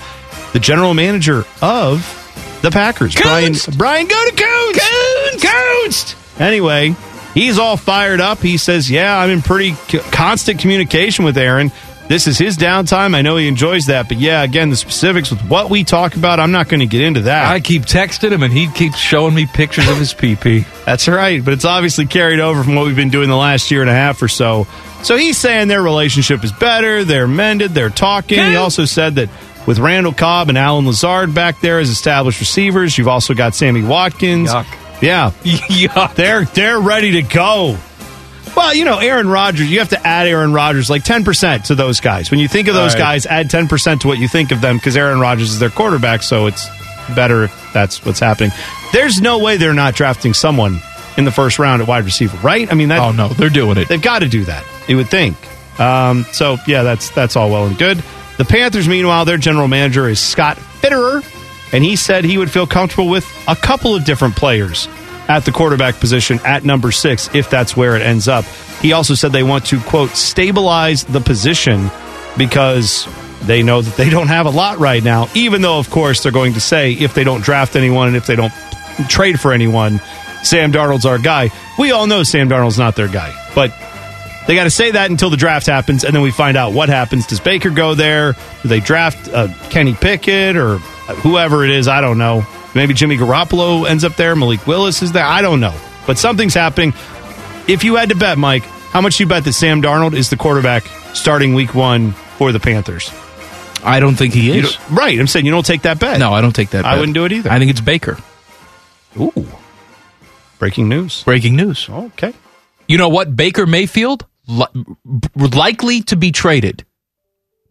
the general manager of the Packers, Brian. Brian, go to Coons. Coons. Anyway, he's all fired up. He says, "Yeah, I'm in pretty c- constant communication with Aaron. This is his downtime. I know he enjoys that, but yeah, again, the specifics with what we talk about, I'm not going to get into that. I keep texting him, and he keeps showing me pictures of his PP. That's right, but it's obviously carried over from what we've been doing the last year and a half or so. So he's saying their relationship is better, they're mended, they're talking. He also said that with Randall Cobb and Allen Lazard back there as established receivers, you've also got Sammy Watkins. Yuck. Yeah. Yuck. They're they're ready to go. Well, you know, Aaron Rodgers, you have to add Aaron Rodgers like 10% to those guys. When you think of those right. guys, add 10% to what you think of them because Aaron Rodgers is their quarterback, so it's better if that's what's happening. There's no way they're not drafting someone in the first round at wide receiver, right? I mean, that, Oh no, they're doing it. They've got to do that. You would think. Um, so yeah, that's that's all well and good. The Panthers, meanwhile, their general manager is Scott Fitterer, and he said he would feel comfortable with a couple of different players at the quarterback position at number six if that's where it ends up. He also said they want to quote stabilize the position because they know that they don't have a lot right now. Even though, of course, they're going to say if they don't draft anyone and if they don't trade for anyone, Sam Darnold's our guy. We all know Sam Darnold's not their guy, but they got to say that until the draft happens, and then we find out what happens. Does Baker go there? Do they draft uh, Kenny Pickett or whoever it is? I don't know. Maybe Jimmy Garoppolo ends up there. Malik Willis is there. I don't know, but something's happening. If you had to bet, Mike, how much you bet that Sam Darnold is the quarterback starting Week One for the Panthers? I don't think he is. right. I'm saying you don't take that bet. No, I don't take that. I wouldn't do it either. I think it's Baker. Ooh, breaking news. Breaking news. Okay. You know what? Baker Mayfield li- likely to be traded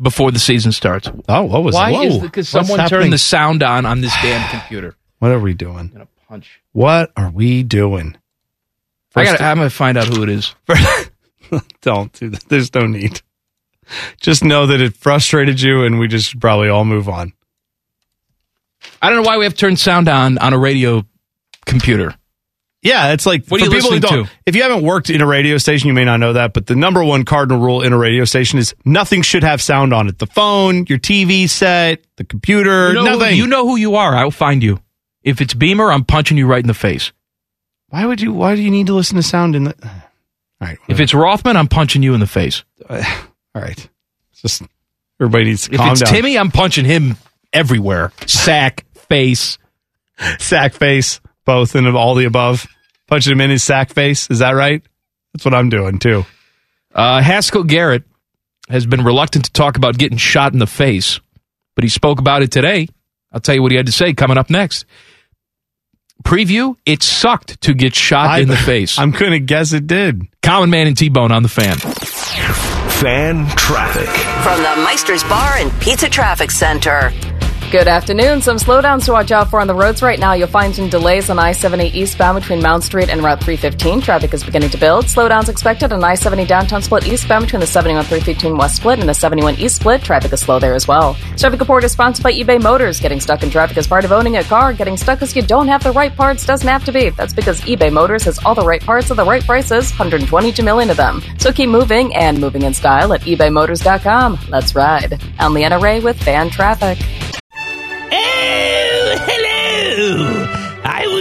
before the season starts. Oh, what was Why whoa. is because someone turned the sound on on this damn computer? What are we doing? gonna punch. What are we doing? I First- got. I'm gonna find out who it is. Don't do that. There's no need. Just know that it frustrated you, and we just should probably all move on. I don't know why we have turned sound on on a radio computer. Yeah, it's like What for people who don't. to? If you haven't worked in a radio station, you may not know that. But the number one cardinal rule in a radio station is nothing should have sound on it. The phone, your TV set, the computer, You know, who, nothing. you know who you are. I'll find you. If it's Beamer, I'm punching you right in the face. why would you? Why do you need to listen to sound in the? All right. If it's Rothman, I'm punching you in the face. all right. It's just everybody needs to If calm it's down. Timmy, I'm punching him everywhere. Sack, face. sack face, both and all the above. Punching him in his sack face. Is that right? That's what I'm doing too. Uh, Haskell Garrett has been reluctant to talk about getting shot in the face, but he spoke about it today. I'll tell you what he had to say coming up next. Preview: It sucked to get shot in the face. I'm going to guess it did. Common Man and T Bone on the fan. Fan traffic. From the Meister's Bar and Pizza Traffic Center. Good afternoon. Some slowdowns to watch out for on the roads right now. You'll find some delays on I 70 eastbound between Mount Street and Route 315. Traffic is beginning to build. Slowdowns expected on I 70 downtown split eastbound between the 71 315 west split and the 71 east split. Traffic is slow there as well. Traffic report is sponsored by eBay Motors. Getting stuck in traffic is part of owning a car. Getting stuck because you don't have the right parts doesn't have to be. That's because eBay Motors has all the right parts at the right prices, 122 million of them. So keep moving and moving in style at ebaymotors.com. Let's ride. I'm Leanna Ray with Fan Traffic.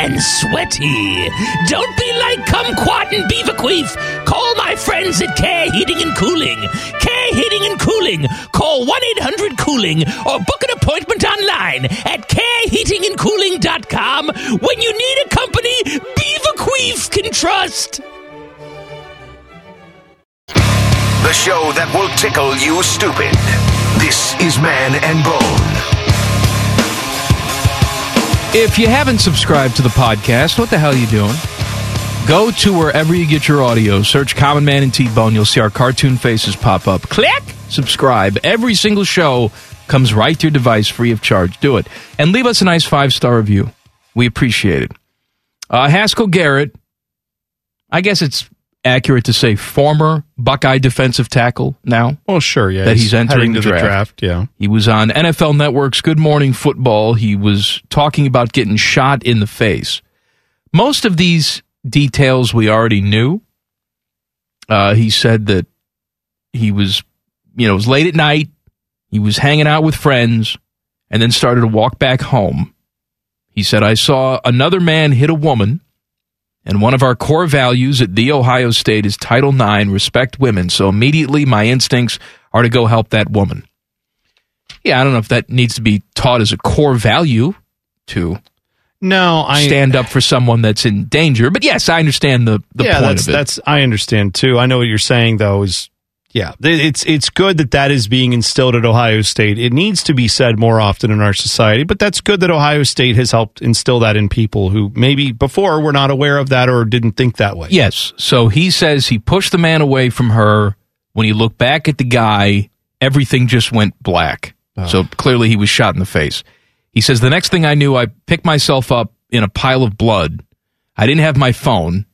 and sweaty. Don't be like Kumquat and Beaverqueef. Call my friends at Care Heating and Cooling. Care Heating and Cooling. Call 1 800 Cooling or book an appointment online at careheatingandcooling.com when you need a company Beaverqueef can trust. The show that will tickle you stupid. This is Man and Bone. If you haven't subscribed to the podcast, what the hell are you doing? Go to wherever you get your audio, search Common Man and T-Bone. You'll see our cartoon faces pop up. Click, subscribe. Every single show comes right to your device free of charge. Do it. And leave us a nice five-star review. We appreciate it. Uh, Haskell Garrett, I guess it's accurate to say former Buckeye defensive tackle now. Well, sure, yeah. That he's entering heading the draft. Yeah. He was on NFL Network's Good Morning Football. He was talking about getting shot in the face. Most of these details we already knew. Uh, he said that he was, you know, it was late at night. He was hanging out with friends and then started to walk back home. He said, I saw another man hit a woman, and one of our core values at The Ohio State is Title IX, respect women. So immediately my instincts are to go help that woman. Yeah, I don't know if that needs to be taught as a core value to No, I stand up for someone that's in danger. But yes, I understand the, the yeah, point that's of it. that's I understand too. I know what you're saying though. Is yeah, it's it's good that that is being instilled at Ohio State. It needs to be said more often in our society, but that's good that Ohio State has helped instill that in people who maybe before were not aware of that or didn't think that way. Yes. So he says he pushed the man away from her. When he looked back at the guy, everything just went black. Uh. So clearly he was shot in the face. He says, The next thing I knew, I picked myself up in a pile of blood. I didn't have my phone.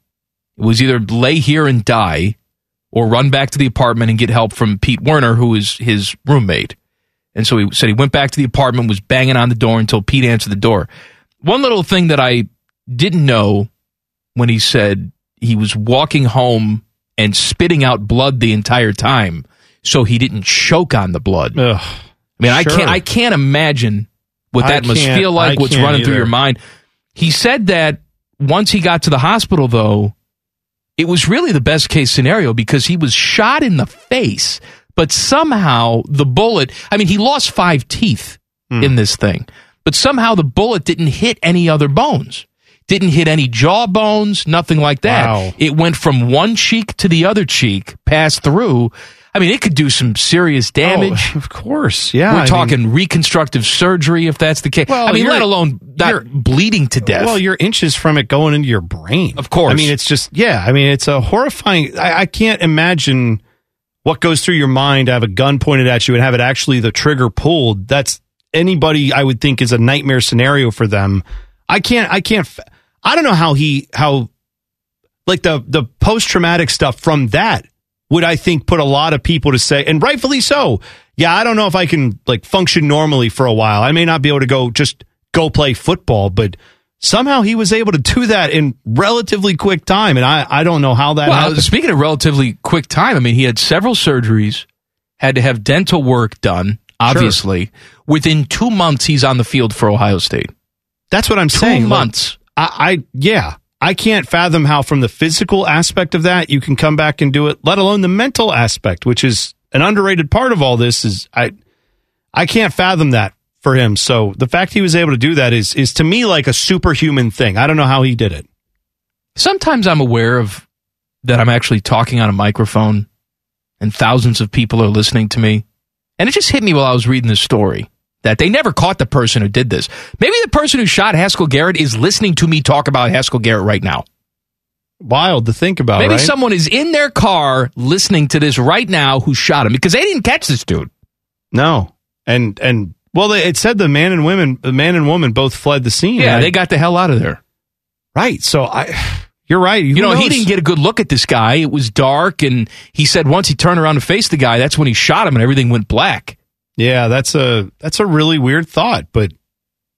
It was either lay here and die or run back to the apartment and get help from Pete Werner, who is his roommate. And so he said he went back to the apartment, was banging on the door until Pete answered the door. One little thing that I didn't know when he said he was walking home and spitting out blood the entire time so he didn't choke on the blood. Ugh. I mean, I can't I can't imagine what that must feel like, I what's running through your mind. He said that once he got to the hospital though, it was really the best case scenario because he was shot in the face, but somehow the bullet, I mean, he lost 5 teeth Hmm. in this thing, but somehow the bullet didn't hit any other bones. Didn't hit any jaw bones, nothing like that. Wow. It went from one cheek to the other cheek, passed through. I mean, it could do some serious oh, damage. Oh, of course. Yeah. We're I talking mean- reconstructive surgery if that's the case. Well, I mean, let alone you're- bleeding to death. Well, you're inches from it going into your brain. Of course. I mean, it's just, yeah. I mean, it's a horrifying. I, I can't imagine what goes through your mind to have a gun pointed at you and have it actually the trigger pulled. That's anybody I would think is a nightmare scenario for them. I can't, I can't, I don't know how he, how, like the, the post traumatic stuff from that would I think put a lot of people to say, and rightfully so. Yeah, I don't know if I can like function normally for a while. I may not be able to go just go play football, but somehow he was able to do that in relatively quick time, and I I don't know how that well, happened. speaking of relatively quick time, I mean, he had several surgeries, had to have dental work done, obviously. Within two months, he's on the field for Ohio State. That's what I'm Two saying. Like, months. I, I yeah. I can't fathom how, from the physical aspect of that, you can come back and do it. Let alone the mental aspect, which is an underrated part of all this. Is I, I can't fathom that for him. So the fact he was able to do that is is to me like a superhuman thing. I don't know how he did it. Sometimes I'm aware of that I'm actually talking on a microphone and thousands of people are listening to me. And it just hit me while I was reading this story that they never caught the person who did this. Maybe the person who shot Haskell Garrett is listening to me talk about Haskell Garrett right now. Wild to think about. Maybe right? someone is in their car listening to this right now who shot him because they didn't catch this dude. No, and and well, they- it said the man and women, the man and woman, both fled the scene. Yeah, I- they got the hell out of there. right. So I, you're right. You know, he didn't get a good look at this guy. It was dark, and he said once he turned around to face the guy, that's when he shot him, and everything went black. Yeah, that's a that's a really weird thought, but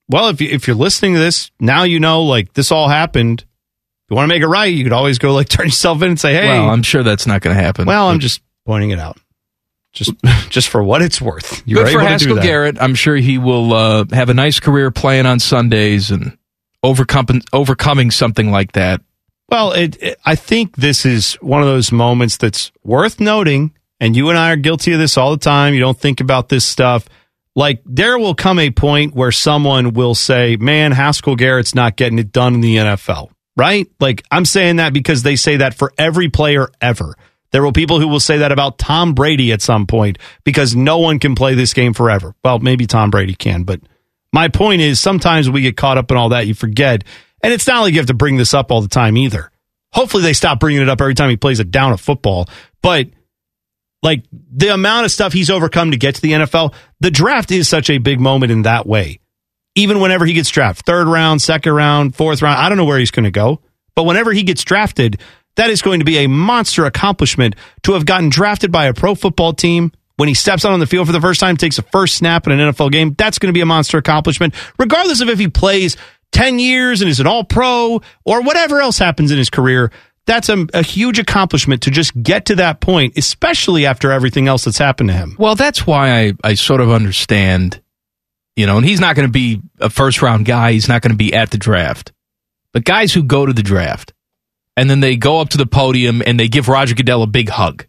well, if you, if you're listening to this now, you know like this all happened. If you want to make it right, you could always go like turn yourself in and say, "Hey." Well, I'm sure that's not going to happen. Well, I'm just pointing it out, just just for what it's worth. You good for able to do Haskell. Garrett. I'm sure he will uh, have a nice career playing on Sundays and overcoming overcoming something like that. Well, it, it, I think this is one of those moments that's worth noting, and you and I are guilty of this all the time. You don't think about this stuff. Like, there will come a point where someone will say, man, Haskell Garrett's not getting it done in the NFL, right? Like, I'm saying that because they say that for every player ever. There will people who will say that about Tom Brady at some point because no one can play this game forever. Well, maybe Tom Brady can, but my point is sometimes we get caught up in all that, you forget. And it's not like you have to bring this up all the time either. Hopefully they stop bringing it up every time he plays a down of football. But like the amount of stuff he's overcome to get to the NFL, the draft is such a big moment in that way. Even whenever he gets drafted, third round, second round, fourth round, I don't know where he's going to go. But whenever he gets drafted, that is going to be a monster accomplishment to have gotten drafted by a pro football team. When he steps out on the field for the first time, takes a first snap in an NFL game, that's going to be a monster accomplishment, regardless of if he plays 10 years and is an all pro or whatever else happens in his career. That's a, a huge accomplishment to just get to that point, especially after everything else that's happened to him. Well, that's why I, I sort of understand, you know, and he's not going to be a first round guy. He's not going to be at the draft. But guys who go to the draft and then they go up to the podium and they give Roger Goodell a big hug.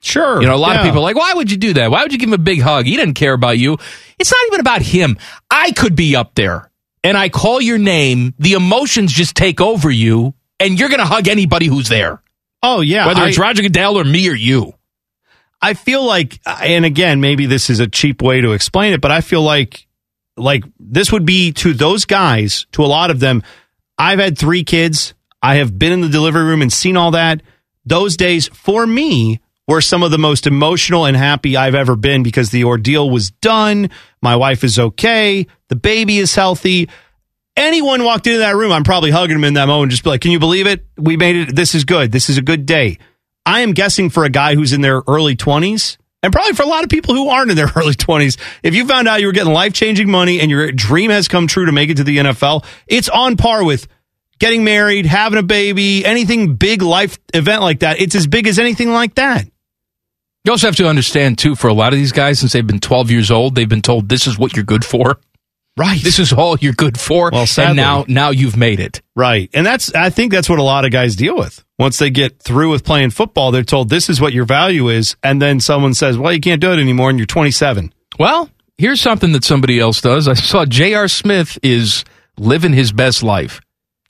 Sure. You know, a lot of people are like, why would you do that? Why would you give him a big hug? He didn't care about you. It's not even about him. I could be up there and I call your name. The emotions just take over you and you're going to hug anybody who's there. Oh, yeah. Whether I- it's Roger Goodell or me or you. I feel like, and again, maybe this is a cheap way to explain it, but I feel like, like this would be to those guys, to a lot of them. I've had three kids. I have been in the delivery room and seen all that. Those days for me were some of the most emotional and happy I've ever been because the ordeal was done. My wife is okay. The baby is healthy. Anyone walked into that room, I'm probably hugging them in that moment, just be like, can you believe it? We made it. This is good. This is a good day. I am guessing for a guy who's in their early 20s, and probably for a lot of people who aren't in their early 20s, if you found out you were getting life changing money and your dream has come true to make it to the NFL, it's on par with getting married, having a baby, anything big life event like that. It's as big as anything like that. You also have to understand, too, for a lot of these guys, since they've been 12 years old, they've been told this is what you're good for. Right. This is all you're good for. Well, sadly. and now, now you've made it. Right. And that's, I think that's what a lot of guys deal with. Once they get through with playing football, they're told this is what your value is. And then someone says, well, you can't do it anymore and you're 27. Well, here's something that somebody else does. I saw J.R. Smith is living his best life.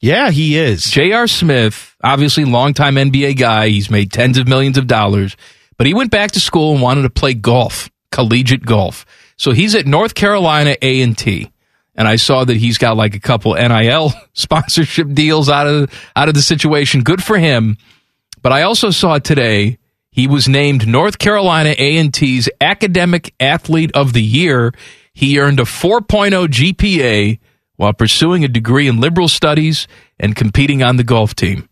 Yeah, he is. J.R. Smith, obviously longtime NBA guy. He's made tens of millions of dollars, but he went back to school and wanted to play golf, collegiate golf. So he's at North Carolina A&T. And I saw that he's got like a couple NIL sponsorship deals out of out of the situation. Good for him. But I also saw today he was named North Carolina A&T's Academic Athlete of the Year. He earned a 4.0 GPA while pursuing a degree in liberal studies and competing on the golf team.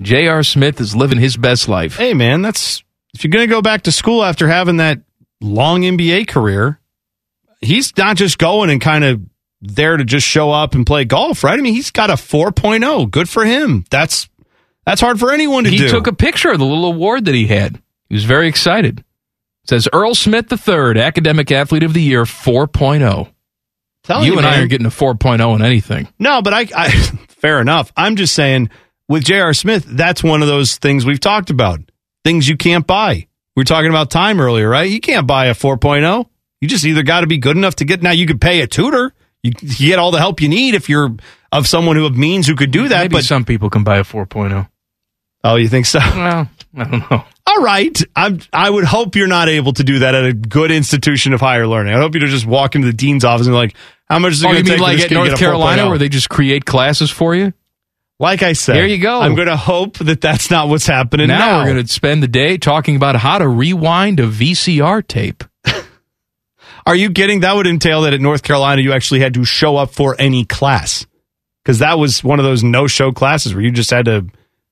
J.R. Smith is living his best life. Hey, man, that's if you're going to go back to school after having that long NBA career, he's not just going and kind of there to just show up and play golf, right? I mean, he's got a 4.0. Good for him. That's that's hard for anyone to he do. He took a picture of the little award that he had. He was very excited. It says Earl Smith III, Academic Athlete of the Year 4.0. Telling you and I are getting a 4.0 in anything. No, but I, I fair enough. I'm just saying with J.R. Smith, that's one of those things we've talked about. Things you can't buy. We were talking about time earlier, right? You can't buy a 4.0. You just either got to be good enough to get. Now you could pay a tutor. You, you get all the help you need if you're of someone who have means who could do that. Maybe but some people can buy a 4.0. Oh, you think so? Well, I don't know. All right. I'm, I would hope you're not able to do that at a good institution of higher learning. I hope you don't just walk into the dean's office and be like, how much is it Oh, going to take? like at North Carolina oh? where they just create classes for you? Like I said, There you go. I'm going to hope that that's not what's happening now, now. we're going to spend the day talking about how to rewind a VCR tape. Are you kidding? That would entail that at North Carolina you actually had to show up for any class. Because that was one of those no show classes where you just had to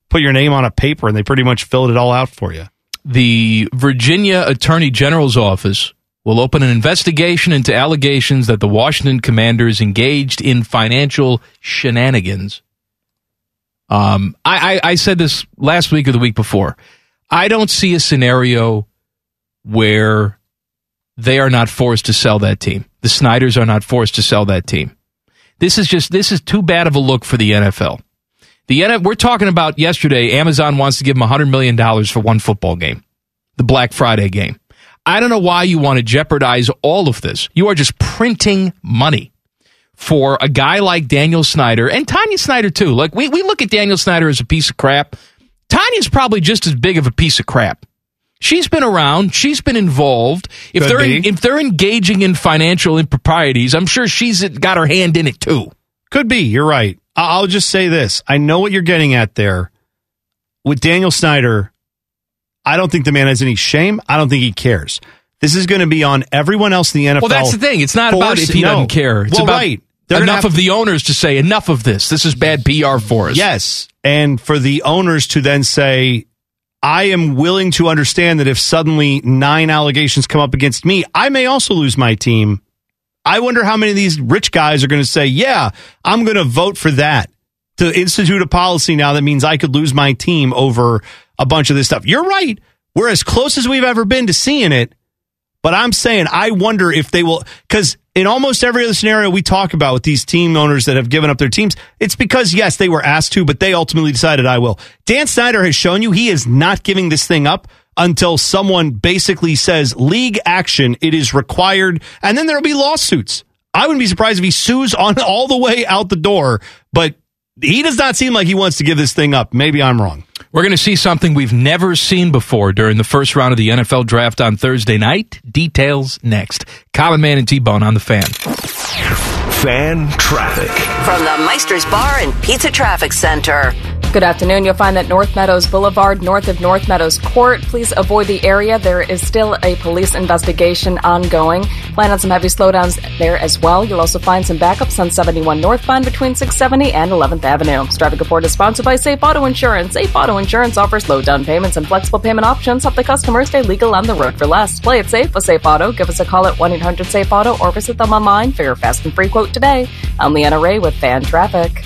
put your name on a paper and they pretty much filled it all out for you. The Virginia Attorney General's office will open an investigation into allegations that the Washington Commanders engaged in financial shenanigans. Um, I, I, I said this last week or the week before. I don't see a scenario where they are not forced to sell that team. The Snyders are not forced to sell that team. This is just this is too bad of a look for the NFL. The NFL, we're talking about yesterday. Amazon wants to give them hundred million dollars for one football game, the Black Friday game. I don't know why you want to jeopardize all of this. You are just printing money for a guy like Daniel Snyder and Tanya Snyder too. Like we we look at Daniel Snyder as a piece of crap. Tanya's probably just as big of a piece of crap. She's been around. She's been involved. If Could they're if they're engaging in financial improprieties, I'm sure she's got her hand in it too. Could be. You're right. I- I'll just say this. I know what you're getting at there. With Daniel Snyder, I don't think the man has any shame. I don't think he cares. This is going to be on everyone else in the NFL. Well, that's the thing. It's not about if he no. doesn't care. It's well, about right. They're enough of the owners to say enough of this. This is bad PR for us. Yes. And for the owners to then say, I am willing to understand that if suddenly nine allegations come up against me, I may also lose my team. I wonder how many of these rich guys are going to say, yeah, I'm going to vote for that to institute a policy now that means I could lose my team over a bunch of this stuff. You're right. We're as close as we've ever been to seeing it. But I'm saying, I wonder if they will, because in almost every other scenario we talk about with these team owners that have given up their teams, it's because, yes, they were asked to, but they ultimately decided I will. Dan Snyder has shown you he is not giving this thing up until someone basically says league action, it is required, and then there'll be lawsuits. I wouldn't be surprised if he sues on all the way out the door, but he does not seem like he wants to give this thing up. Maybe I'm wrong. We're going to see something we've never seen before during the first round of the NFL draft on Thursday night. Details next. Common Man and T Bone on the fan. Fan traffic. From the Meister's Bar and Pizza Traffic Center. Good afternoon. You'll find that North Meadows Boulevard, north of North Meadows Court. Please avoid the area. There is still a police investigation ongoing. Plan on some heavy slowdowns there as well. You'll also find some backups on 71 northbound between 670 and 11th Avenue. This traffic report is sponsored by Safe Auto Insurance. Safe Auto Insurance offers low down payments and flexible payment options. Help the customer stay legal on the road for less. Play it safe with Safe Auto. Give us a call at 1-800-SAFE-AUTO or visit them online for your fast and free quote today. I'm Leanna Ray with Fan Traffic.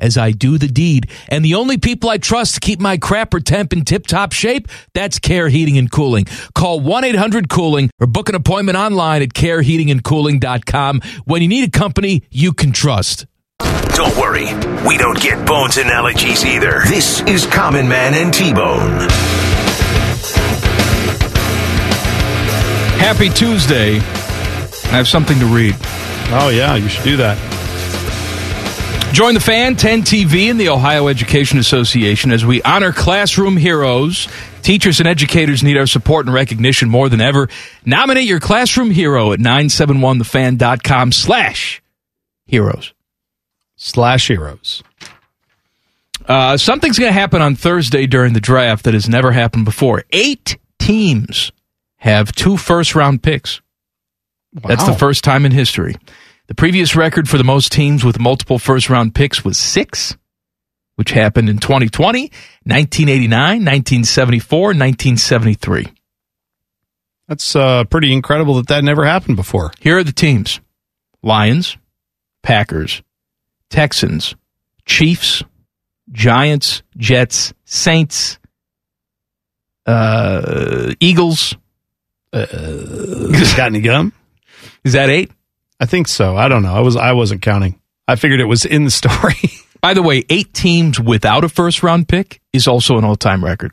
as I do the deed. And the only people I trust to keep my crapper temp in tip top shape, that's Care Heating and Cooling. Call 1 800 Cooling or book an appointment online at careheatingandcooling.com when you need a company you can trust. Don't worry, we don't get bones and allergies either. This is Common Man and T-Bone. Happy Tuesday. I have something to read. Oh, yeah, you should do that. Join the fan, 10 TV, and the Ohio Education Association as we honor classroom heroes. Teachers and educators need our support and recognition more than ever. Nominate your classroom hero at 971thefan.com slash heroes. Slash heroes. Uh, something's going to happen on Thursday during the draft that has never happened before. Eight teams have two first round picks. That's the first time in history. The previous record for the most teams with multiple first round picks was six, which happened in 2020, 1989, 1974, 1973. That's uh, pretty incredible that that never happened before. Here are the teams Lions, Packers, Texans, Chiefs, Giants, Jets, Saints, uh, Eagles, Got any gum? Is that eight? I think so. I don't know. I was I wasn't counting. I figured it was in the story. By the way, eight teams without a first round pick is also an all time record.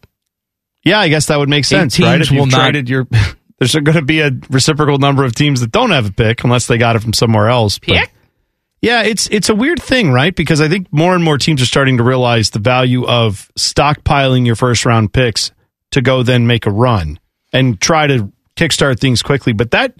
yeah, I guess that would make sense, teams right? If will you've not- traded your there's going to be a reciprocal number of teams that don't have a pick unless they got it from somewhere else. But- yeah, it's it's a weird thing, right? Because I think more and more teams are starting to realize the value of stockpiling your first round picks to go then make a run and try to kickstart things quickly. But that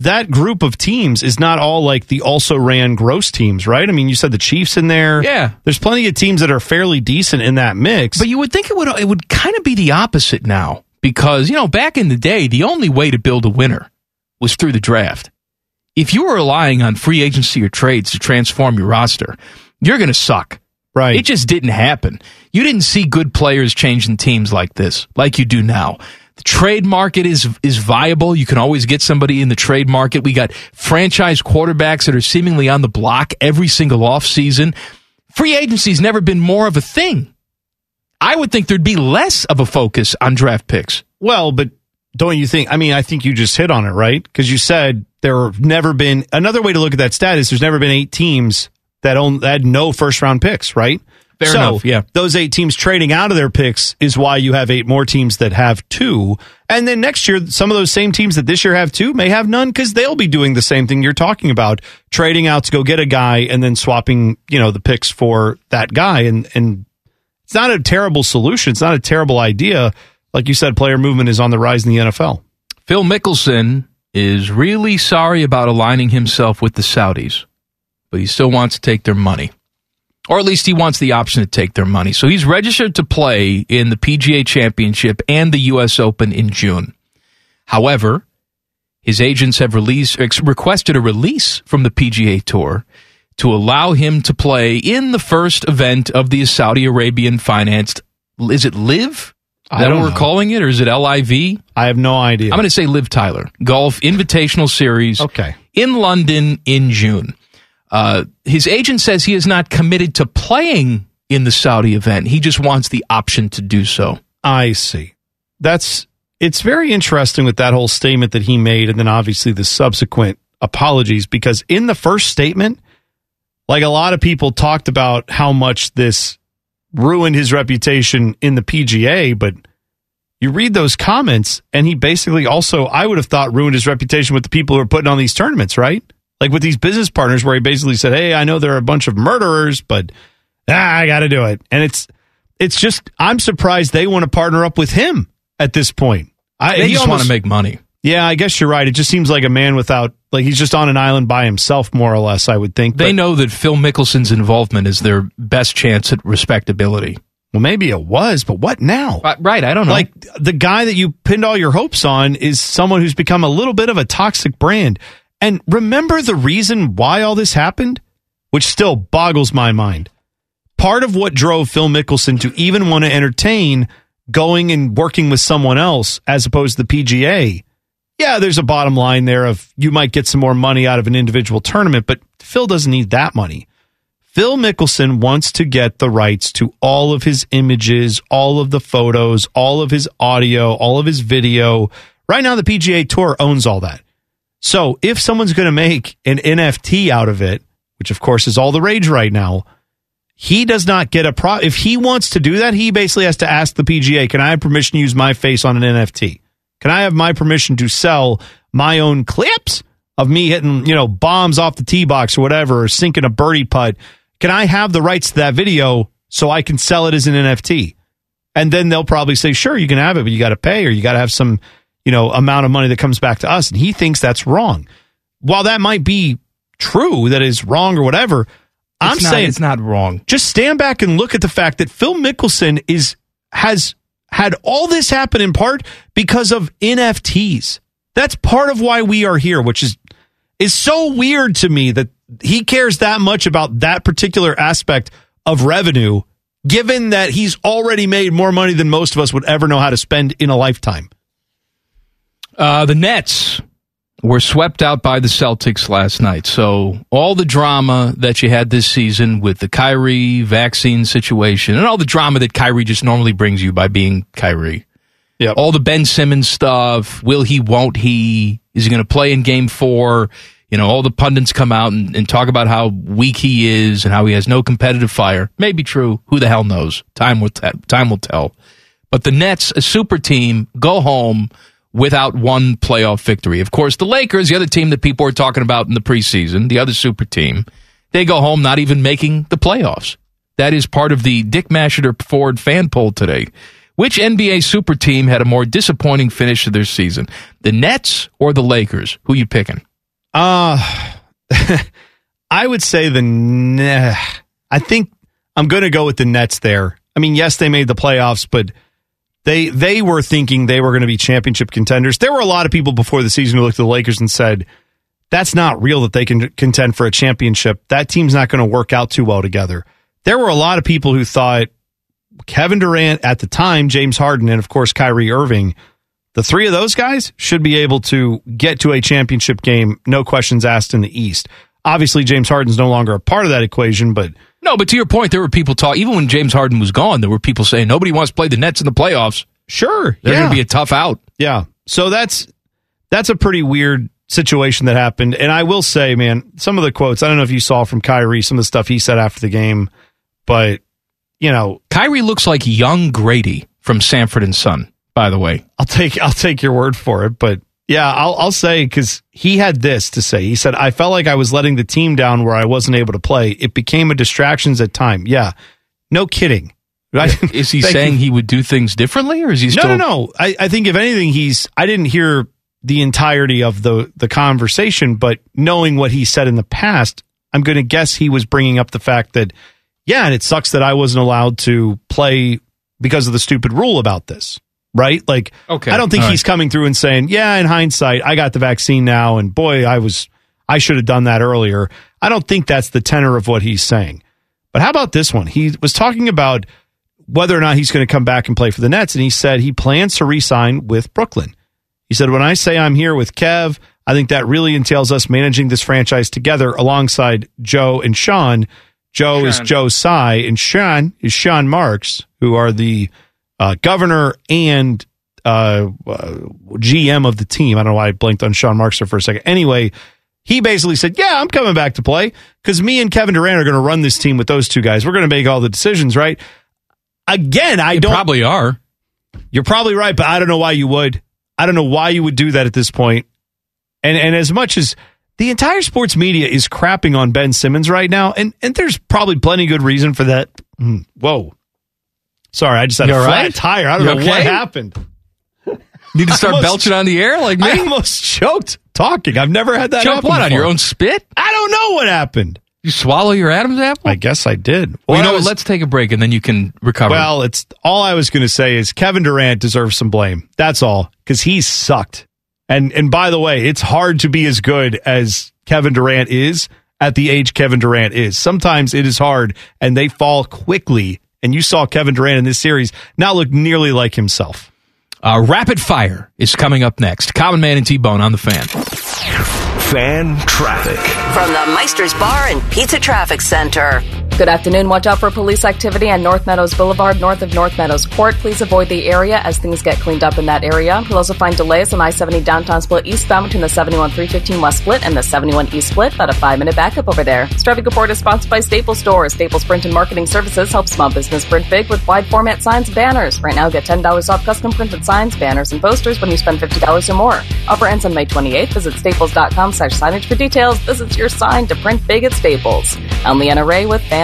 that group of teams is not all like the also ran gross teams, right? I mean, you said the Chiefs in there. Yeah. There's plenty of teams that are fairly decent in that mix. But you would think it would it would kind of be the opposite now because you know back in the day the only way to build a winner was through the draft. If you were relying on free agency or trades to transform your roster, you're going to suck. Right. It just didn't happen. You didn't see good players changing teams like this, like you do now. The trade market is is viable. You can always get somebody in the trade market. We got franchise quarterbacks that are seemingly on the block every single offseason. Free agency's never been more of a thing. I would think there'd be less of a focus on draft picks. Well, but don't you think? I mean, I think you just hit on it, right? Because you said there have never been another way to look at that stat is there's never been eight teams that own that had no first round picks, right? Fair so enough, yeah. Those eight teams trading out of their picks is why you have eight more teams that have two. And then next year, some of those same teams that this year have two may have none because they'll be doing the same thing you're talking about, trading out to go get a guy and then swapping, you know, the picks for that guy. And and it's not a terrible solution. It's not a terrible idea. Like you said, player movement is on the rise in the NFL. Phil Mickelson is really sorry about aligning himself with the Saudis, but he still wants to take their money. Or at least he wants the option to take their money. So he's registered to play in the PGA Championship and the U.S. Open in June. However, his agents have released, ex- requested a release from the PGA Tour to allow him to play in the first event of the Saudi Arabian financed. Is it Live? Is I that don't what we're know. calling it, or is it LIV? I have no idea. I'm going to say Liv Tyler Golf Invitational Series. Okay. In London in June. Uh, his agent says he is not committed to playing in the Saudi event. He just wants the option to do so. I see. That's it's very interesting with that whole statement that he made, and then obviously the subsequent apologies. Because in the first statement, like a lot of people talked about how much this ruined his reputation in the PGA, but you read those comments, and he basically also, I would have thought, ruined his reputation with the people who are putting on these tournaments, right? Like with these business partners, where he basically said, "Hey, I know there are a bunch of murderers, but ah, I got to do it," and it's it's just I'm surprised they want to partner up with him at this point. I, They just want to make money. Yeah, I guess you're right. It just seems like a man without, like he's just on an island by himself, more or less. I would think. They But- know that Phil Mickelson's involvement is their best chance at respectability. Well, maybe it was, but what now? right, I don't know. Like the guy that you pinned all your hopes on is someone who's become a little bit of a toxic brand. And remember the reason why all this happened, which still boggles my mind. Part of what drove Phil Mickelson to even want to entertain going and working with someone else as opposed to the PGA. Yeah, there's a bottom line there of you might get some more money out of an individual tournament, but Phil doesn't need that money. Phil Mickelson wants to get the rights to all of his images, all of the photos, all of his audio, all of his video. Right now, the PGA Tour owns all that. So if someone's going to make an NFT out of it, which of course is all the rage right now, he does not get a pro. If he wants to do that, he basically has to ask the PGA, can I have permission to use my face on an NFT? Can I have my permission to sell my own clips of me hitting, you know, bombs off the tee box or whatever, or sinking a birdie putt? Can I have the rights to that video so I can sell it as an NFT? And then they'll probably say, sure, you can have it, but you got to pay or you got to have some, you know, amount of money that comes back to us. And he thinks that's wrong. While that might be true, that is wrong or whatever, I'm not- saying it's not wrong. just stand back and look at the fact that Phil Mickelson is has had all this happen in part because of NFTs. That's part of why we are here, which is is so weird to me that he cares that much about that particular aspect of revenue given that he's already made more money than most of us would ever know how to spend in a lifetime. Uh, the Nets were swept out by the Celtics last night. So all the drama that you had this season with the Kyrie vaccine situation and all the drama that Kyrie just normally brings you by being Kyrie Yep. All the Ben Simmons stuff. Will he? Won't he? Is he going to play in Game Four? You know, all the pundits come out and, and talk about how weak he is and how he has no competitive fire. Maybe true. Who the hell knows? Time will time will tell. But the Nets, a super team, go home without one playoff victory. Of course, the Lakers, the other team that people are talking about in the preseason, the other super team, they go home not even making the playoffs. That is part of the Dick Masheter Ford fan poll today. Which NBA super team had a more disappointing finish to their season? The Nets or the Lakers? Who you picking? Uh I would say the ne- I think I'm going to go with the Nets there. I mean, yes, they made the playoffs, but they they were thinking they were going to be championship contenders. There were a lot of people before the season who looked at the Lakers and said, "That's not real that they can contend for a championship. That team's not going to work out too well together." There were a lot of people who thought Kevin Durant at the time, James Harden, and of course Kyrie Irving, the three of those guys should be able to get to a championship game, no questions asked in the East. Obviously, James Harden's no longer a part of that equation, but No, but to your point, there were people talk even when James Harden was gone, there were people saying nobody wants to play the Nets in the playoffs. sure, They're yeah. going to be a tough out. Yeah. So that's that's a pretty weird situation that happened. And I will say, man, some of the quotes, I don't know if you saw from Kyrie, some of the stuff he said after the game, but you know, Kyrie looks like young Grady from Sanford and Son, by the way. I'll take I'll take your word for it, but yeah, I'll I'll say cuz he had this to say. He said, "I felt like I was letting the team down where I wasn't able to play. It became a distractions at time." Yeah. No kidding. Right? Is he saying he would do things differently or is he No, no, no. I, I think if anything, he's. I didn't hear the entirety of the the conversation, but knowing what he said in the past, I'm going to guess he was bringing up the fact that, yeah, and it sucks that I wasn't allowed to play because of the stupid rule about this, right? Like, Okay, I don't think all he's right. coming through and saying, yeah, in hindsight, I got the vaccine now, and boy, I was, I should have done that earlier. I don't think that's the tenor of what he's saying. But how about this one? He was talking about whether or not he's going to come back and play for the Nets. And he said he plans to re-sign with Brooklyn. He said, when I say I'm here with Kev, I think that really entails us managing this franchise together alongside Joe and Sean. Joe is Joe Tsai and Sean is Sean Marks, who are the uh, governor and uh, uh, GM of the team. I don't know why I blinked on Sean Marks there for a second. Anyway, he basically said, "Yeah, I'm coming back to play because me and Kevin Durant are going to run this team with those two guys. We're going to make all the decisions, right?" Again, I You don't. probably are. You're probably right, but I don't know why you would. I don't know why you would do that at this point. And and as much as the entire sports media is crapping on Ben Simmons right now, and and there's probably plenty good reason for that. Hmm, Whoa. Sorry, I just had You a flat right? tire. I don't You know what happened. Need to start almost- belching on the air like me? I almost choked talking. I've never had that Choke happen what on your own spit? I don't know what happened. You swallow your Adam's apple? I guess I did. well, What you know was- what? Let's take a break and then you can recover. Well, it's all I was going to say is Kevin Durant deserves some blame. That's all because he sucked. And and by the way, it's hard to be as good as Kevin Durant is at the age Kevin Durant is. Sometimes it is hard, and they fall quickly. And you saw Kevin Durant in this series not look nearly like himself. uh, Rapid Fire is coming up next. Common Man and T-Bone on the fan. Fan traffic. From the Meister's Bar and Pizza Traffic Center. Good afternoon. Watch out for police activity on North Meadows Boulevard, north of North Meadows Court. Please avoid the area as things get cleaned up in that area. You'll also find delays on I-70 downtown split eastbound between the 71 315 West Split and the 71 East Split. About a five-minute backup over there. Traffic report is sponsored by Staples Stores. Staples Print and Marketing Services help small business print big with wide format signs and banners. Right now, get $10 off custom printed signs, banners, and posters when you spend $50 or more. Offer ends on May 28th. Visit staples.com slash signage for details. This is your sign to print big at Staples. I'm Leanna Ray with Fan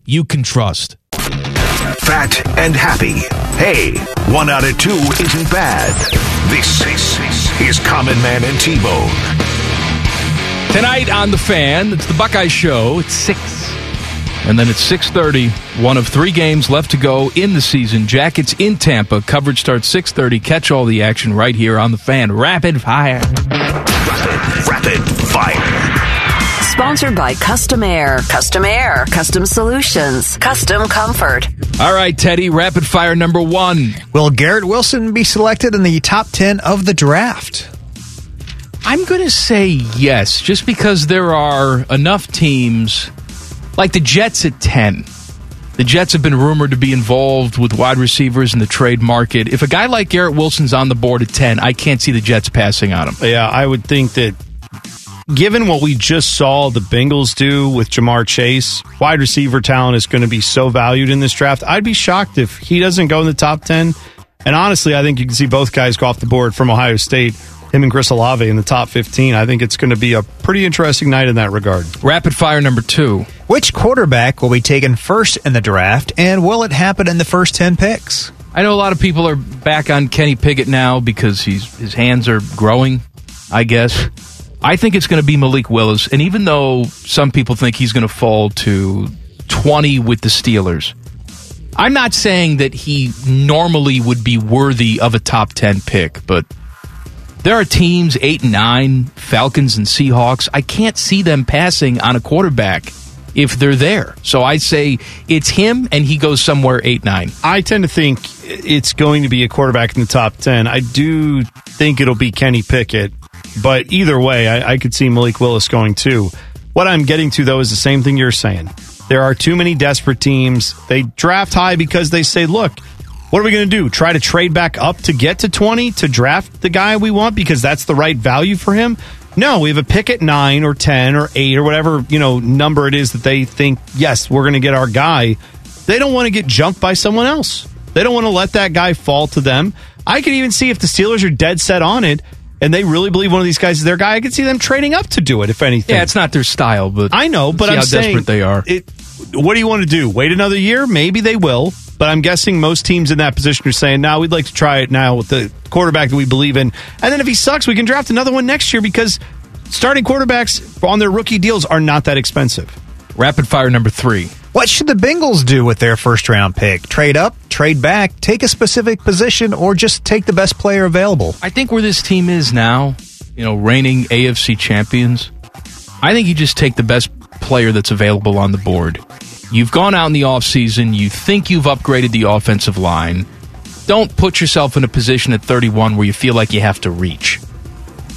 you can trust. Fat and happy. Hey, one out of two isn't bad. This is Common Man and T-Bone. Tonight on The Fan, it's the Buckeye Show. It's 6 And then it's 6:30, one of three games left to go in the season. Jackets in Tampa. Coverage starts 6:30. Catch all the action right here on the Fan. Rapid fire. Rapid, rapid. Sponsored by Custom Air. Custom Air. Custom Solutions. Custom Comfort. All right, Teddy. Rapid fire number one. Will Garrett Wilson be selected in the top 10 of the draft? I'm going to say yes, just because there are enough teams, like the Jets at 10. The Jets have been rumored to be involved with wide receivers in the trade market. If a guy like Garrett Wilson's on the board at 10, I can't see the Jets passing on him. Yeah, I would think that given what we just saw the Bengals do with Ja'Marr Chase, wide receiver talent is going to be so valued in this draft. I'd be shocked if he doesn't go in the top 10. And honestly, I think you can see both guys go off the board from Ohio State, him and Chris Olave in the top 15. I think it's going to be a pretty interesting night in that regard. Rapid fire number two. Which quarterback will be taken first in the draft, and will it happen in the first 10 picks? I know a lot of people are back on Kenny Pickett now because he's his hands are growing, I guess. I think it's going to be Malik Willis, and even though some people think he's going to fall to 20 with the Steelers, I'm not saying that he normally would be worthy of a top 10 pick, but there are teams 8 and 9, Falcons and Seahawks. I can't see them passing on a quarterback if they're there. So I say it's him and he goes somewhere 8 9. I tend to think it's going to be a quarterback in the top 10. I do think it'll be Kenny Pickett, but either way, I, I could see Malik Willis going too. What I'm getting to, though, is the same thing you're saying. There are too many desperate teams. They draft high because they say, look, what are we going to do? Try to trade back up to get to 20 to draft the guy we want because that's the right value for him? No, we have a pick at 9 or 10 or 8 or whatever, you know, number it is that they think, yes, we're going to get our guy. They don't want to get jumped by someone else. They don't want to let that guy fall to them. I can even see if the Steelers are dead set on it and they really believe one of these guys is their guy, I can see them trading up to do it, if anything. Yeah, it's not their style, but I know, but see I'm how saying desperate they are. It, what do you want to do? Wait another year? Maybe they will. But I'm guessing most teams in that position are saying, "Now we'd like to try it now with the quarterback that we believe in." And then if he sucks, we can draft another one next year because starting quarterbacks on their rookie deals are not that expensive. Rapid fire number three. What should the Bengals do with their first round pick? Trade up, trade back, take a specific position, or just take the best player available? I think where this team is now, you know, reigning AFC champions, I think you just take the best player that's available on the board. You've gone out in the offseason, you think you've upgraded the offensive line. Don't put yourself in a position at 31 where you feel like you have to reach.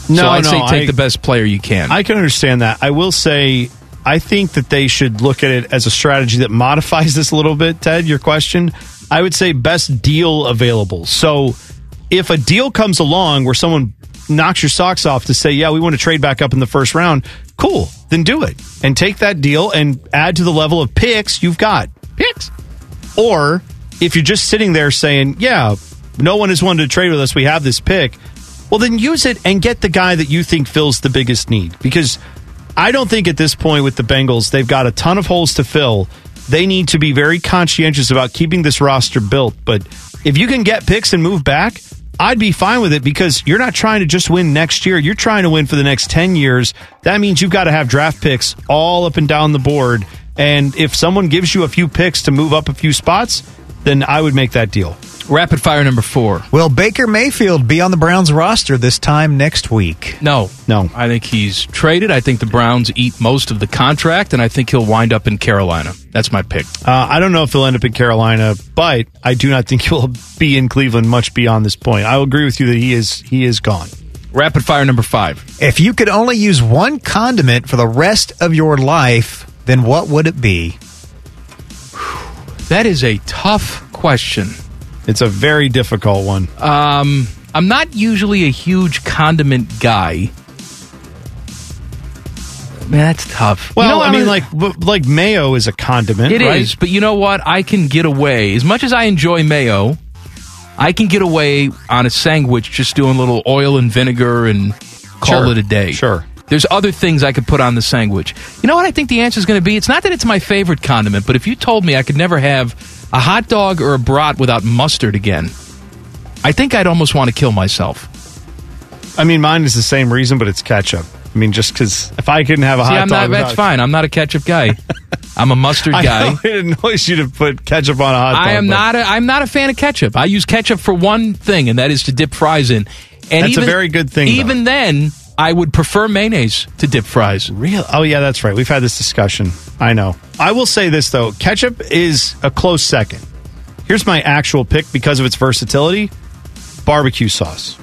No, so I'd no, say take I- the best player you can. I can understand that. I will say, I think that they should look at it as a strategy that modifies this a little bit, Ted, your question. I would say best deal available. So if a deal comes along where someone knocks your socks off to say, yeah, we want to trade back up in the first round, cool, then do it. And take that deal and add to the level of picks you've got. Picks. Or if you're just sitting there saying, yeah, no one has wanted to trade with us, we have this pick, well, then use it and get the guy that you think fills the biggest need. Because I don't think at this point with the Bengals, they've got a ton of holes to fill. They need to be very conscientious about keeping this roster built. But if you can get picks and move back, I'd be fine with it because you're not trying to just win next year. You're trying to win for the next 10 years. That means you've got to have draft picks all up and down the board. And if someone gives you a few picks to move up a few spots, then I would make that deal. Rapid fire number four. Will Baker Mayfield be on the Browns roster this time next week? No. No. I think he's traded. I think the Browns eat most of the contract, and I think he'll wind up in Carolina. That's my pick. Uh, I don't know if he'll end up in Carolina, but I do not think he'll be in Cleveland much beyond this point. I will agree with you that he is he is gone. Rapid fire number five. If you could only use one condiment for the rest of your life, then what would it be? That is a tough question. It's a very difficult one. Um, I'm not usually a huge condiment guy. Man, that's tough. Well, You know, I mean, a- like like mayo is a condiment. It is, right? but you know what? I can get away. As much as I enjoy mayo, I can get away on a sandwich just doing a little oil and vinegar and call Sure, it a day. sure. There's other things I could put on the sandwich. You know what I think the answer is going to be? It's not that it's my favorite condiment, but if you told me I could never have a hot dog or a brat without mustard again, I think I'd almost want to kill myself. I mean, mine is the same reason, but it's ketchup. I mean, just because if I couldn't have a See, hot I'm dog, not, that's without- fine. I'm not a ketchup guy. I'm a mustard I guy. know it annoys you to put ketchup on a hot dog. I am but not. A, I'm not a fan of ketchup. I use ketchup for one thing, and that is to dip fries in. And That's a even, very good thing. Even then, I would prefer mayonnaise to dip fries. Real? Oh yeah, that's right. We've had this discussion. I know. I will say this though: ketchup is a close second. Here's my actual pick because of its versatility: barbecue sauce.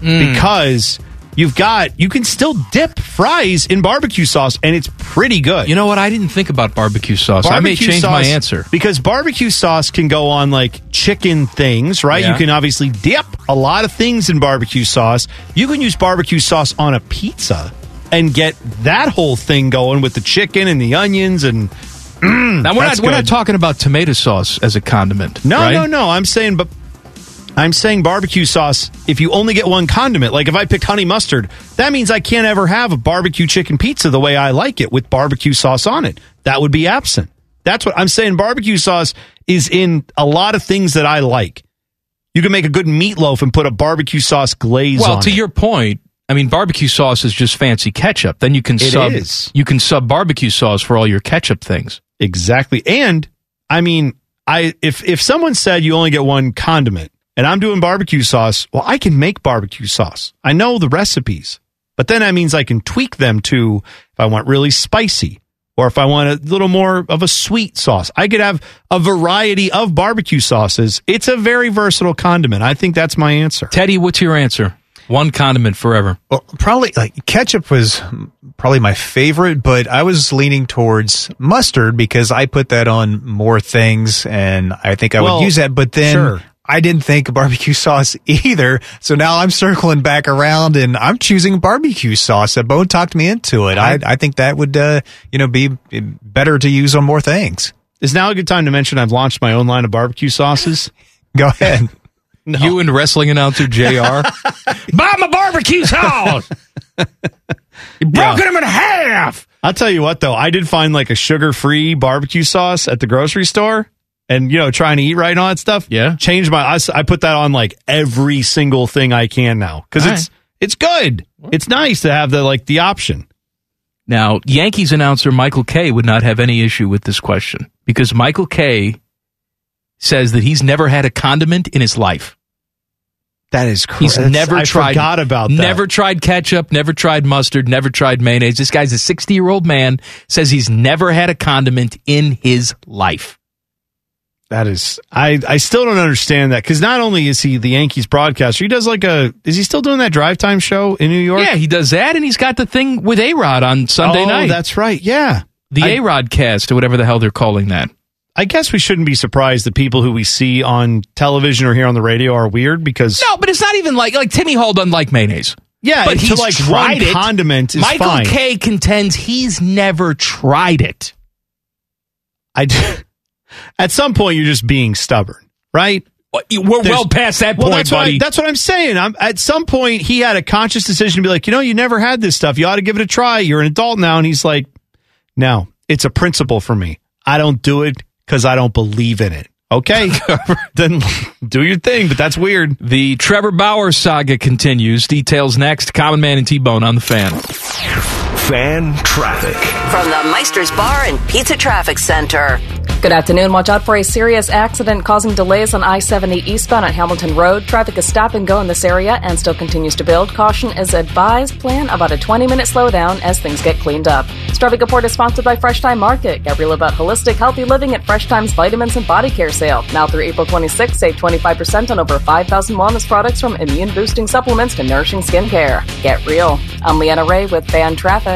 Mm. Because you've got you can still dip fries in barbecue sauce, and it's pretty good. You know what? I didn't think about barbecue sauce. I may Barbecue change my answer. because barbecue sauce can go on like chicken things, right? Yeah. You can obviously dip a lot of things in barbecue sauce. You can use barbecue sauce on a pizza and get that whole thing going with the chicken and the onions and mm, Now we're not. We're not talking about tomato sauce as a condiment. No, right? no, no. I'm saying, but I'm saying barbecue sauce. If you only get one condiment, like if I picked honey mustard, that means I can't ever have a barbecue chicken pizza the way I like it with barbecue sauce on it. That would be absent. That's what I'm saying. Barbecue sauce is in a lot of things that I like. You can make a good meatloaf and put a barbecue sauce glaze Well, to it. your point, I mean, barbecue sauce is just fancy ketchup. Then you can It sub. is. You can sub barbecue sauce for all your ketchup things. Exactly. And I mean, I if if someone said you only get one condiment and I'm doing barbecue sauce, well, I can make barbecue sauce. I know the recipes. But then that means I can tweak them to if I want really spicy or if I want a little more of a sweet sauce. I could have a variety of barbecue sauces. It's a very versatile condiment. I think that's my answer. Teddy, what's your answer? One condiment forever. Well, probably like ketchup was probably my favorite, but I was leaning towards mustard because I put that on more things and I think I Well, would use that. But then sure. I didn't think barbecue sauce either. So now I'm circling back around and I'm choosing barbecue sauce. That Bo talked me into it. I, I think that would, uh, you know, be better to use on more things. Is now a good time to mention I've launched my own line of barbecue sauces? Go ahead. You and wrestling announcer J.R. Buy my barbecue sauce. you broken them in half. I'll tell you what, though, I did find like a sugar free barbecue sauce at the grocery store. And you know, trying to eat right and all that stuff. Yeah. change my—I put that on like every single thing I can now because All it's it's good. It's nice to have the like the option. Now, Yankees announcer Michael Kay would not have any issue with this question because Michael Kay says that he's never had a condiment in his life. That is He's crazy. never I tried. forgot about that. Never tried ketchup. Never tried mustard. Never tried mayonnaise. This guy's a sixty-year-old man. Says he's never had a condiment in his life. That is, I I still don't understand that because not only is he the Yankees broadcaster, he does like a. Is he still doing that drive time show in New York? Yeah, he does that, and he's got the thing with A Rod on Sunday oh, night. That's right. Yeah, the A Rod cast, or whatever the hell they're calling that. I guess we shouldn't be surprised that people who we see on television or here on the radio are weird because No, but it's not even like like Timmy Hall doesn't like mayonnaise. Yeah, but he's like tried it. condiment is Michael fine. Kay contends he's never tried it. I d- at some point you're just being stubborn, right? We're well past that well, point, that's what I- buddy. that's what I'm saying. I'm, at some point, he had a conscious decision to be like, you know, you never had this stuff. You ought to give it a try. You're an adult now, and he's like, no, it's a principle for me. I don't do it because I don't believe in it. Okay, then do your thing. But that's weird. The Trevor Bauer saga continues. Details next. Common Man and T Bone on the fan. Fan traffic. From the Meister's Bar and Pizza Traffic Center. Good afternoon. Watch out for a serious accident causing delays on I 70 eastbound at Hamilton Road. Traffic is stop and go in this area and still continues to build. Caution is advised. Plan about a 20 minute slowdown as things get cleaned up. This traffic report is sponsored by Fresh Thyme Market. Get real about holistic, healthy living at Fresh Thyme's Vitamins and Body Care sale. Now through April 26th, save 25% on over 5,000 wellness products from immune boosting supplements to nourishing skincare. Get real. I'm Leanna Ray with Fan Traffic.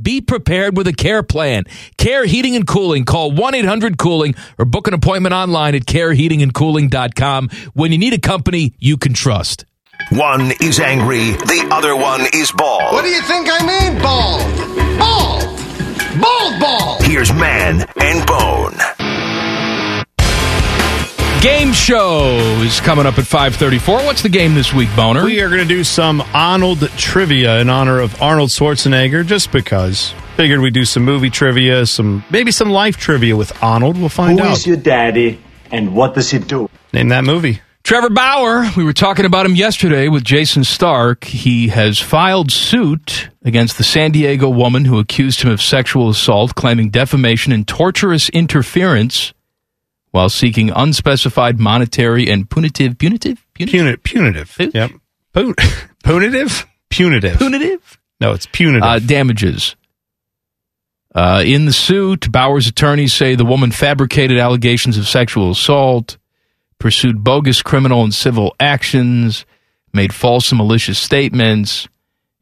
Be prepared with a care plan. Care Heating and Cooling. Call 1-800-COOLING or book an appointment online at careheatingandcooling.com when you need a company you can trust. One is angry, the other one is bald. What do you think I mean, bald? Bald! Bald ball! Here's Man and Bone. Game show is coming up at 534. What's the game this week, Boner? We are going to do some Arnold trivia in honor of Arnold Schwarzenegger, just because. Figured we'd do some movie trivia, some maybe some life trivia with Arnold. We'll find Who out. Who is your daddy and what does he do? Name that movie. Trevor Bauer, we were talking about him yesterday with Jayson Stark. He has filed suit against the San Diego woman who accused him of sexual assault, claiming defamation and torturous interference while seeking unspecified monetary and punitive punitive punitive punitive. Yep. Pun- punitive? Punitive. Punitive? No, it's punitive. Uh, damages. Uh, in the suit, Bauer's attorneys say the woman fabricated allegations of sexual assault, pursued bogus criminal and civil actions, made false and malicious statements,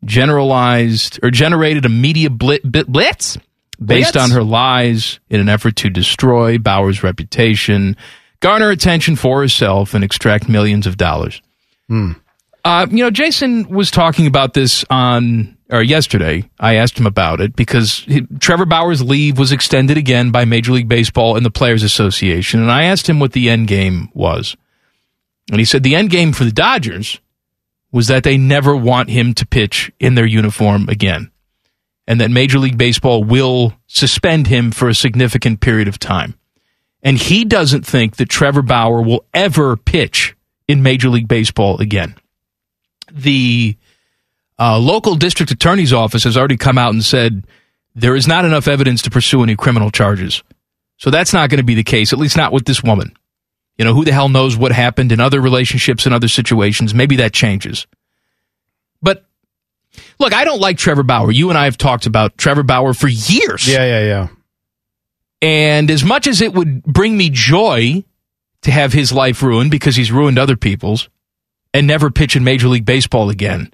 generalized or generated a media blit, bit, blitz based on her lies in an effort to destroy Bauer's reputation, garner attention for herself, and extract millions of dollars. Uh, you know, Jason was talking about this on or yesterday. I asked him about it because he, Trevor Bauer's leave was extended again by Major League Baseball and the Players Association, and I asked him what the end game was, and he said the end game for the Dodgers was that they never want him to pitch in their uniform again, and that Major League Baseball will suspend him for a significant period of time. And he doesn't think that Trevor Bauer will ever pitch in Major League Baseball again the uh, local district attorney's office has already come out and said there is not enough evidence to pursue any criminal charges. So that's not going to be the case, at least not with this woman. You know, who the hell knows what happened in other relationships and other situations? Maybe that changes. But look, I don't like Trevor Bauer. You and I have talked about Trevor Bauer for years. Yeah, yeah, yeah. And as much as it would bring me joy to have his life ruined because he's ruined other people's and never pitch in Major League Baseball again,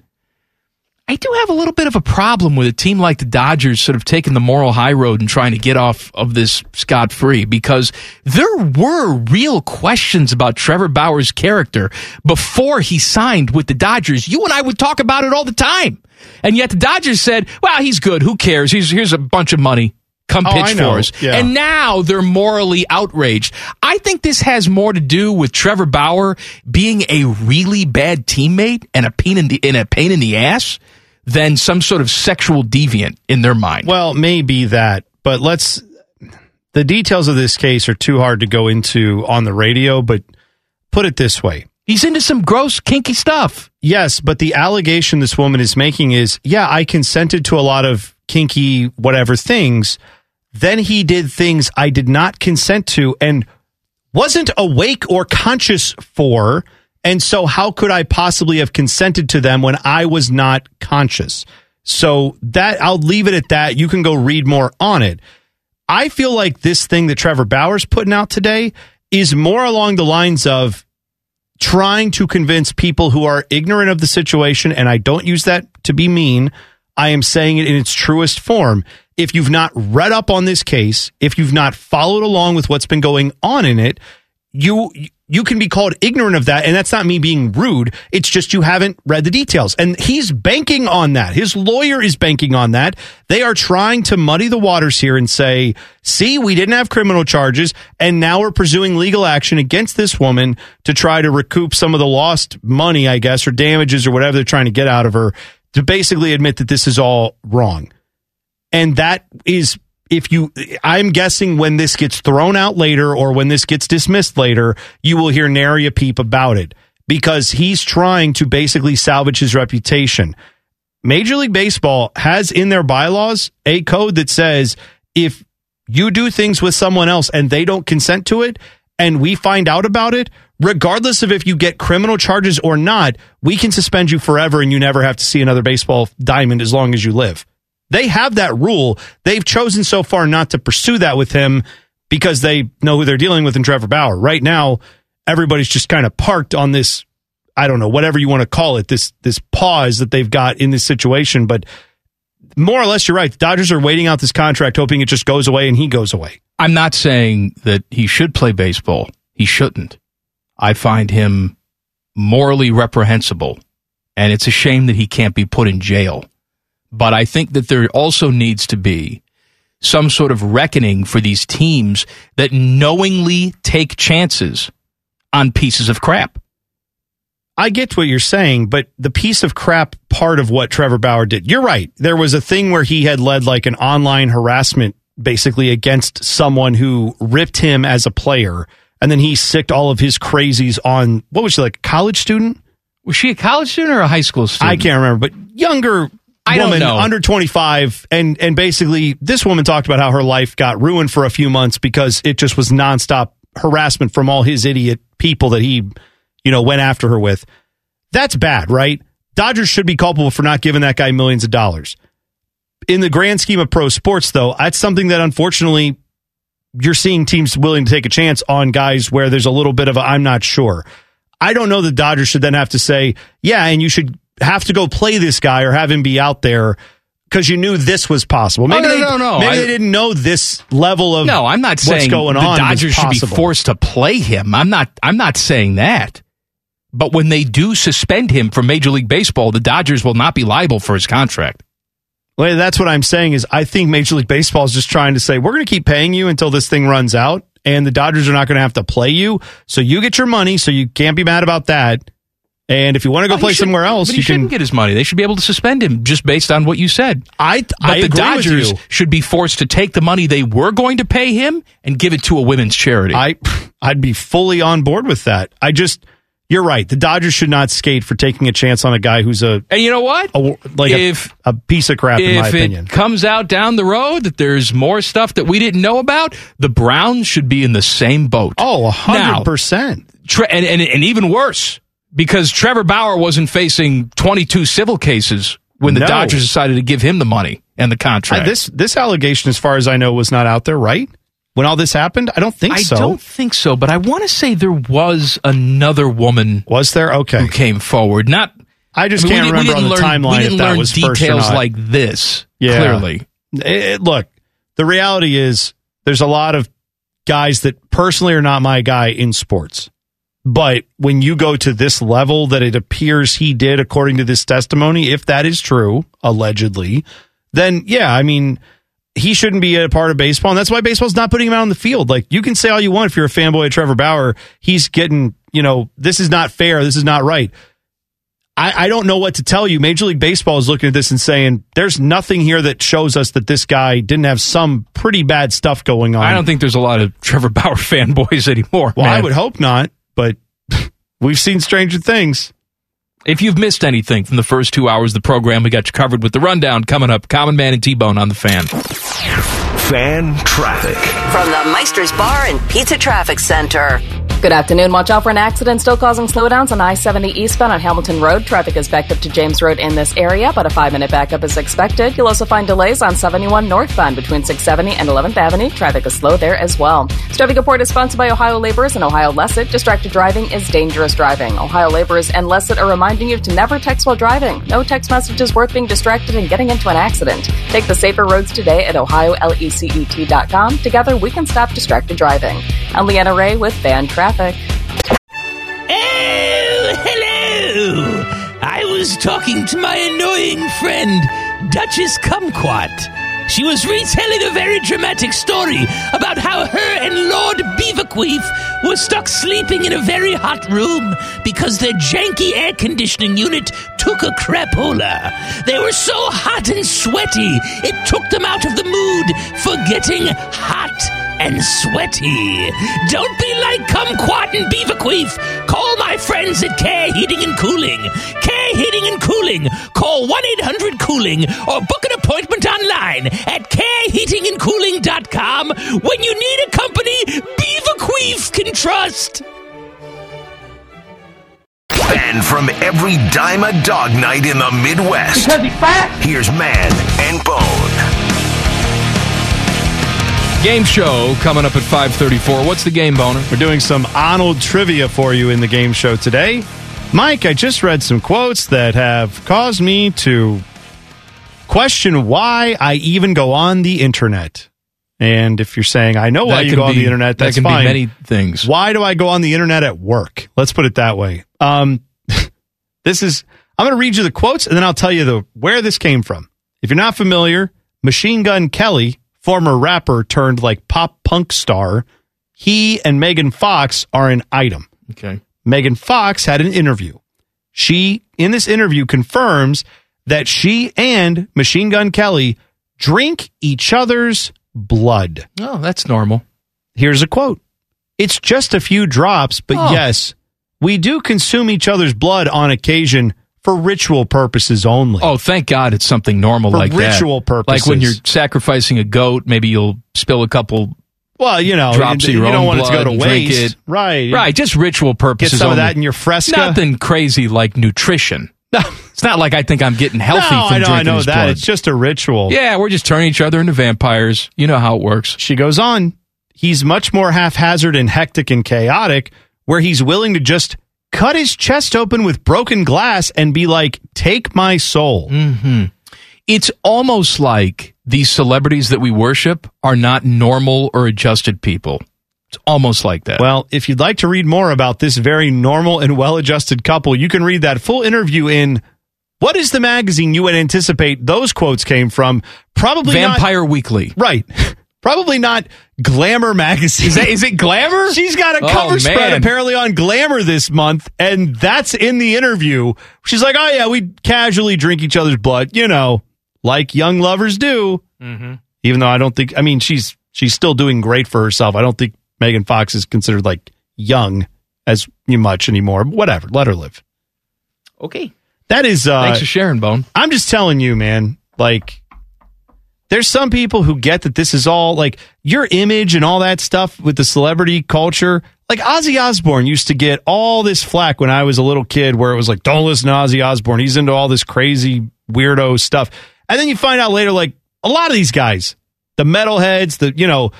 I do have a little bit of a problem with a team like the Dodgers sort of taking the moral high road and trying to get off of this scot free because there were real questions about Trevor Bauer's character before he signed with the Dodgers. You and I would talk about it all the time. And yet the Dodgers said, well, he's good. Who cares? He's, here's a bunch of money. Come Oh, pitch for us. Yeah. And now they're morally outraged. I think this has more to do with Trevor Bauer being a really bad teammate and a pain in the, in a pain in the ass than some sort of sexual deviant in their mind. Well, maybe that, but let's. The details of this case are too hard to go into on the radio, but put it this way. He's into some gross, kinky stuff. Yes, but the allegation this woman is making is yeah, I consented to a lot of kinky whatever things. Then he did things I did not consent to and wasn't awake or conscious for. And so, how could I possibly have consented to them when I was not conscious? So, that I'll leave it at that. You can go read more on it. I feel like this thing that Trevor Bauer's putting out today is more along the lines of trying to convince people who are ignorant of the situation. And I don't use that to be mean. I am saying it in its truest form. If you've not read up on this case, if you've not followed along with what's been going on in it, you you can be called ignorant of that and that's not me being rude. It's just you haven't read the details. And he's banking on that. His lawyer is banking on that. They are trying to muddy the waters here and say see we didn't have criminal charges and now we're pursuing legal action against this woman to try to recoup some of the lost money i guess or damages or whatever they're trying to get out of her to basically admit that this is all wrong. And that is if you i'm guessing when this gets thrown out later or when this gets dismissed later you will hear nary a peep about it because he's trying to basically salvage his reputation. Major league baseball has in their bylaws a code that says if you do things with someone else and they don't consent to it and we find out about it regardless of if you get criminal charges or not we can suspend you forever and you never have to see another baseball diamond as long as you live they have that rule. They've chosen so far not to pursue that with him because they know who they're dealing with in Trevor Bauer. Right now, everybody's just kind of parked on this, I don't know, whatever you want to call it, this this pause that they've got in this situation. But more or less, you're right. The Dodgers are waiting out this contract, hoping it just goes away and he goes away. I'm not saying that he should play baseball. He shouldn't. I find him morally reprehensible, and it's a shame that he can't be put in jail. But I think that there also needs to be some sort of reckoning for these teams that knowingly take chances on pieces of crap. I get what you're saying, but the piece of crap part of what Trevor Bauer did, you're right. There was a thing where he had led like an online harassment basically against someone who ripped him as a player. And then he sicked all of his crazies on, what was she like, college student? Was she a college student or a high school student? I can't remember, but younger I woman under 25 and and basically this woman talked about how her life got ruined for a few months because it just was nonstop harassment from all his idiot people that he you know went after her with. That's bad right? Dodgers should be culpable for not giving that guy millions of dollars. In the grand scheme of pro sports though that's something that unfortunately you're seeing teams willing to take a chance on guys where there's a little bit of a I'm not sure. I don't know the Dodgers should then have to say, yeah, and you should have to go play this guy or have him be out there because you knew this was possible. Maybe Oh, no, they, no, no. Maybe I- they didn't know this level of No, I'm not saying going the on. Dodgers should be forced to play him. I'm not. I'm not saying that. But when they do suspend him from Major League Baseball, the Dodgers will not be liable for his contract. Well, that's what I'm saying is I think Major League Baseball is just trying to say we're going to keep paying you until this thing runs out, and the Dodgers are not going to have to play you, so you get your money, so you can't be mad about that. And if you want to go play somewhere else, you shouldn't can. get his money. They should be able to suspend him just based on what you said. I But I the agree with Dodgers you. should be forced to take the money they were going to pay him and give it to a women's charity. I I'd be fully on board with that. I just you're right. The Dodgers should not skate for taking a chance on a guy who's a and you know what? a like If- a, piece of crap in my if opinion. it comes out down the road that there's more stuff that we didn't know about, the Browns should be in the same boat. Oh, a hundred percent. Tre- and, and and even worse because Trevor Bauer wasn't facing 22 civil cases when the No. Dodgers decided to give him the money and the contract. Uh, This this allegation, as far as I know, was not out there, right? When all this happened, I don't think I so. I don't think so, but I want to say there was another woman Was there? Okay. who came forward. Not I just I mean, can't we, didn't- we remember on the learn, timeline we didn't if that learn was first or details like this. Yeah. Clearly, it- look, the reality is there's a lot of guys that personally are not my guy in sports. But when you go to this level that it appears he did, according to this testimony, if that is true, allegedly, then yeah, I mean, he shouldn't be a part of baseball. And that's why baseball's not putting him out on the field. Like, you can say all you want if you're a fanboy of Trevor Bauer. He's getting, you know, this is not fair. This is not right. I, I don't know what to tell you. Major League Baseball is looking at this and saying there's nothing here that shows us that this guy didn't have some pretty bad stuff going on. I don't think there's a lot of Trevor Bauer fanboys anymore. Well, I would hope not, but we've seen stranger things. If you've missed anything from the first two hours of the program, we got you covered with the rundown coming up. Common Man and T Bone on the fan. Fan traffic. From the Meister's Bar and Pizza Traffic Center. Good afternoon. Watch out for an accident still causing slowdowns on I 70 eastbound on Hamilton Road. Traffic is backed up to James Road in this area, but a five minute backup is expected. You'll also find delays on 71 northbound between 670 and 11th Avenue. Traffic is slow there as well. This traffic report is sponsored by Ohio Laborers and Ohio LECET. Distracted driving is dangerous driving. Ohio Laborers and LECET are reminding you to never text while driving. No text message is worth being distracted and getting into an accident. Take the safer roads today at ohiolecet.com. Together, we can stop distracted driving. I'm Leanna Ray with Fan Traffic. Oh, hello! I was talking to my annoying friend, Duchess Kumquat. She was retelling a very dramatic story about how her and Lord Beaverqueef were stuck sleeping in a very hot room because their janky air conditioning unit took a crapola. They were so hot and sweaty, it took them out of the mood for getting hot and sweaty. Don't be like Kumquat and Beaverqueef. Call my friends at Care Heating and Cooling. Care Heating and Cooling. Call 1 800 Cooling or book an appointment online at careheatingandcooling.com when you need a company Beaverqueef can trust. And from every dime a dog night in the Midwest. Because he's fat. Here's Man and Bone. Game show coming up at 534. What's the game, Boner? We're doing some Arnold trivia for you in the game show today. Mike, I just read some quotes that have caused me to question why I even go on the internet. And if you're saying I know why That you can go on the internet, that that's can be fine. many things. Why do I go on the internet at work? Let's put it that way. Um, this is I'm going to read you the quotes and then I'll tell you the where this came from. If you're not familiar, Machine Gun Kelly, former rapper turned like pop punk star, he and Megan Fox are an item. Okay. Megan Fox had an interview. She, in this interview, confirms that she and Machine Gun Kelly drink each other's blood. Oh, that's normal. Here's a quote It's just a few drops, but Oh. yes, we do consume each other's blood on occasion for ritual purposes only. Oh, thank God it's something normal For like that. ritual purposes. Like when you're sacrificing a goat, maybe you'll spill a couple Well, you know, drops you, your you don't want it to go to waste. it. Right. Right, just ritual purposes. some of only. that in your Fresca. Nothing crazy like nutrition. No. It's not like I think I'm getting healthy no, from I know, drinking I know that. blood. It's just a ritual. yeah, we're just turning each other into vampires. You know how it works. She goes on. He's much more haphazard and hectic and chaotic, where he's willing to just cut his chest open with broken glass and be like, "Take my soul." hmm It's almost like these celebrities that we worship are not normal or adjusted people. It's almost like that. Well, if you'd like to read more about this very normal and well-adjusted couple, you can read that full interview in what is the magazine you would anticipate those quotes came from? Probably not- Vampire Weekly. right. Probably not Glamour magazine. Is that is it Glamour? She's got a Oh, cover spread apparently on Glamour this month, and that's in the interview. She's like, "Oh yeah, we casually drink each other's blood, you know, like young lovers do." Mhm. Even though I don't think, I mean, she's she's still doing great for herself. I don't think Megan Fox is considered like young as much anymore. Whatever, let her live. Okay. That is. uh Thanks for sharing, Bone. I'm just telling you, man. Like, there's some people who get that this is all like your image and all that stuff with the celebrity culture. Like Ozzy Osbourne used to get all this flack when I was a little kid, where it was like, "Don't listen to Ozzy Osbourne. He's into all this crazy weirdo stuff." And then you find out later, like a lot of these guys, the metalheads, the you know,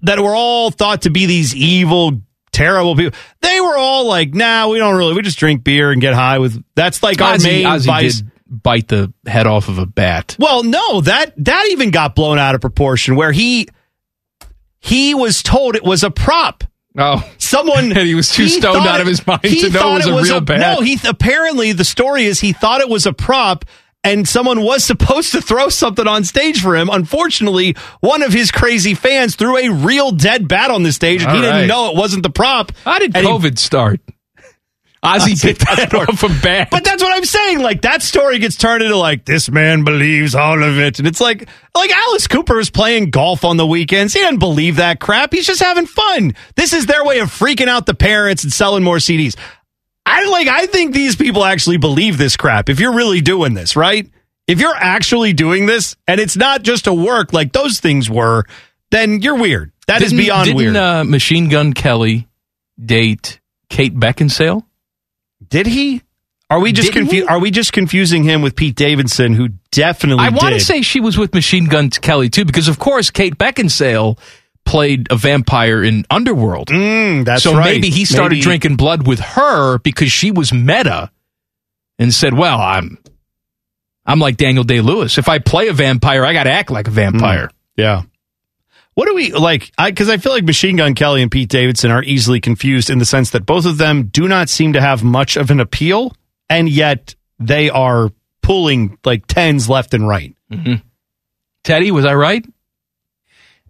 that were all thought to be these evil, terrible people. They were all like, "Nah, we don't really. We just drink beer and get high with." That's like our main Ozzy vice. did bite the head off of a bat. Well, no, that that even got blown out of proportion where he he was told it was a prop. Oh, someone And he was too stoned thought out of his mind to know thought it was a real bat. No, he apparently the story is he thought it was a prop and someone was supposed to throw something on stage for him. Unfortunately, one of his crazy fans threw a real dead bat on the stage and he All didn't know it wasn't the prop. How did And he- COVID start? Ozzy bit the head off a bat. But that's what I'm saying. Like that story gets turned into like this man believes all of it, and it's like like Alice Cooper is playing golf on the weekends. He doesn't believe that crap. He's just having fun. This is their way of freaking out the parents and selling more CDs. I like. I think these people actually believe this crap. If you're really doing this, right? If you're actually doing this, and it's not just a work like those things were, then you're weird. That is Didn't- beyond didn't, weird. Uh, Machine Gun Kelly date Kate Beckinsale? Did he? Are we just Didn't confu- Are we just confusing him with Pete Davidson, who definitely I want to say she was with Machine Gun Kelly too, because of course Kate Beckinsale played a vampire in Underworld. Mm, that's so right. maybe he started Maybe- drinking blood with her because she was meta, and said, "Well, I'm, I'm like Daniel Day Lewis. If I play a vampire, I got to act like a vampire." Yeah. What do we like? I because I feel like Machine Gun Kelly and Pete Davidson are easily confused in the sense that both of them do not seem to have much of an appeal, and yet they are pulling like tens left and right. Teddy, was I right?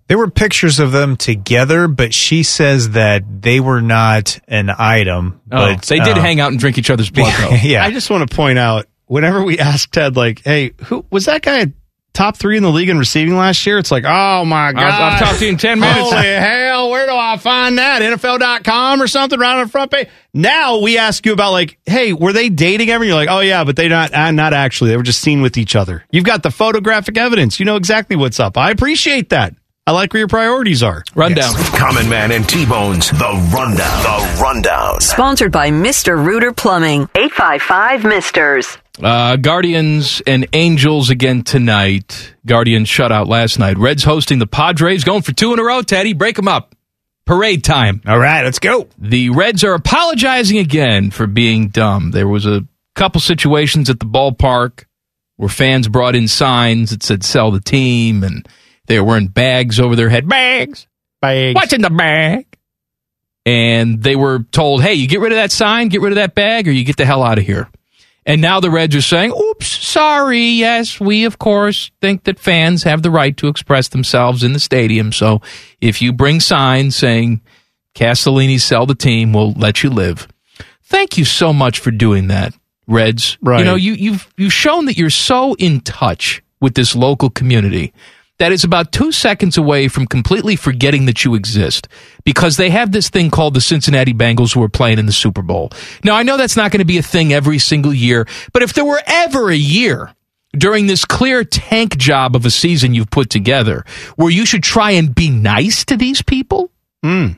There were pictures of them together, but she says that they were not an item. Oh, but they did uh, hang out and drink each other's blood, though. yeah. I just want to point out whenever we ask Ted, like, "Hey, who was that guy?" Top three in the league in receiving last year. It's like, oh my god! I'll talk to you in 10 minutes. Holy hell! Where do I find that? NFL.com or something right on the front page. Now we ask you about like, hey, were they dating ever? You're like, oh yeah, but they not uh, not actually. They were just seen with each other. You've got the photographic evidence. You know exactly what's up. I appreciate that. I like where your priorities are. Rundown. Common Man and T-Bones, The Rundown. The Rundown. Sponsored by Mr. Rooter Plumbing. 855 Misters. Uh, Guardians and Angels again tonight. Guardians shut out last night. Reds hosting the Padres, going for two in a row. Teddy, break them up. Parade time. All right, let's go. The Reds are apologizing again for being dumb. There was a couple situations at the ballpark where fans brought in signs that said "sell the team" and they were wearing bags over their head. Bags. Bags. What's in the bag? And they were told, "Hey, you get rid of that sign, get rid of that bag, or you get the hell out of here." And now the Reds are saying, oops, sorry. Yes, we, of course, think that fans have the right to express themselves in the stadium. So if you bring signs saying Castellini sell the team. We'll let you live. Thank you so much for doing that, Reds. Right. You know, you, you've you've shown that you're so in touch with this local community that is about two seconds away from completely forgetting that you exist because they have this thing called the Cincinnati Bengals who are playing in the Super Bowl. Now, I know that's not going to be a thing every single year, but if there were ever a year during this clear tank job of a season you've put together where you should try and be nice to these people, hmm.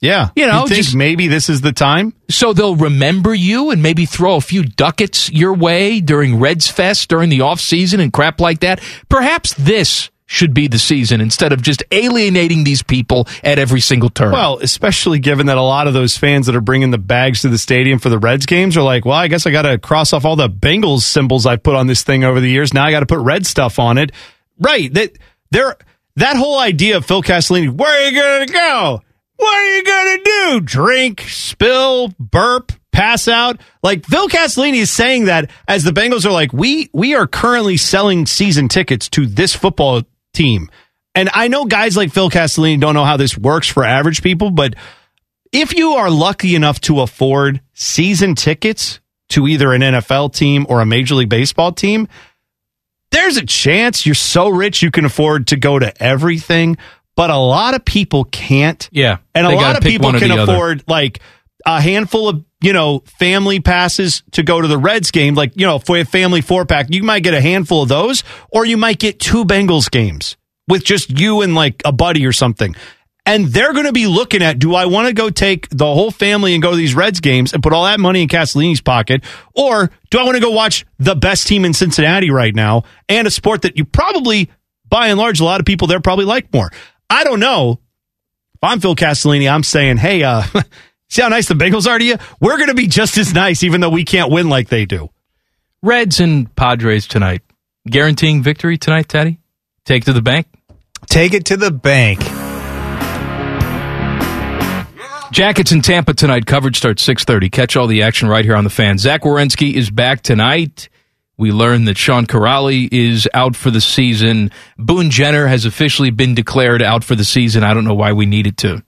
Yeah. You know, think just- maybe this is the time? so they'll remember you and maybe throw a few ducats your way during Reds Fest during the off season and crap like that. Perhaps this should be the season instead of just alienating these people at every single turn. Well, especially given that a lot of those fans that are bringing the bags to the stadium for the Reds games are like, well, I guess I got to cross off all the Bengals symbols I've put on this thing over the years. Now I got to put red stuff on it. Right. That there that whole idea of Phil Castellini, where are you going to go? What are you going to do? Drink, spill, burp, pass out? Like Phil Castellini is saying that as the Bengals are like, we we are currently selling season tickets to this football team. And I know guys like Phil Castellini don't know how this works for average people, but if you are lucky enough to afford season tickets to either an NFL team or a Major League Baseball team, there's a chance you're so rich you can afford to go to everything. But a lot of people can't. Yeah, And a lot of people can the other. afford like a handful of, you know, family passes to go to the Reds game. Like, you know, for a family four pack, you might get a handful of those, or you might get two Bengals games with just you and like a buddy or something. And they're going to be looking at do I want to go take the whole family and go to these Reds games and put all that money in Castellini's pocket? Or do I want to go watch the best team in Cincinnati right now and a sport that you probably, by and large, a lot of people there probably like more? I don't know. If I'm Phil Castellini, I'm saying, hey, uh, see how nice the Bengals are to you? We're going to be just as nice, even though we can't win like they do. Reds and Padres tonight. Guaranteeing victory tonight, Teddy? Take to the bank? Take it to the bank. Jackets in Tampa tonight. Coverage starts 6.30. Catch all the action right here on the fan. Zach Werenski is back tonight. We learned that Sean Kuraly is out for the season. Boone Jenner has officially been declared out for the season. I don't know why we needed to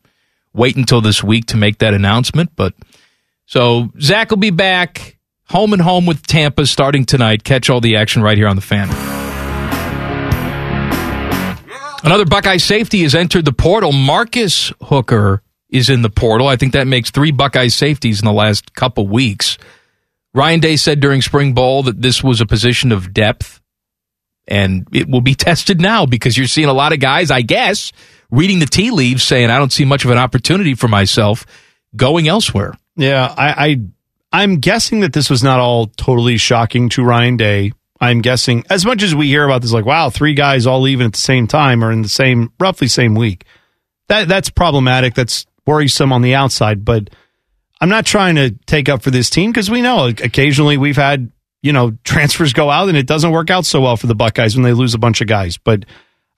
wait until this week to make that announcement, but so Zach will be back home and home with Tampa starting tonight. Catch all the action right here on the fan. Another Buckeye safety has entered the portal. Marcus Hooker is in the portal. I think that makes three Buckeye safeties in the last couple weeks. Ryan Day said during spring ball that this was a position of depth, and it will be tested now because you're seeing a lot of guys, I guess, reading the tea leaves saying, I don't see much of an opportunity for myself going elsewhere. Yeah, I, I I'm guessing that this was not all totally shocking to Ryan Day. I'm guessing as much as we hear about this, like wow, three guys all leaving at the same time or in the same roughly same week. That that's problematic. That's worrisome on the outside, but I'm not trying to take up for this team because we know occasionally we've had you know transfers go out and it doesn't work out so well for the Buckeyes when they lose a bunch of guys. But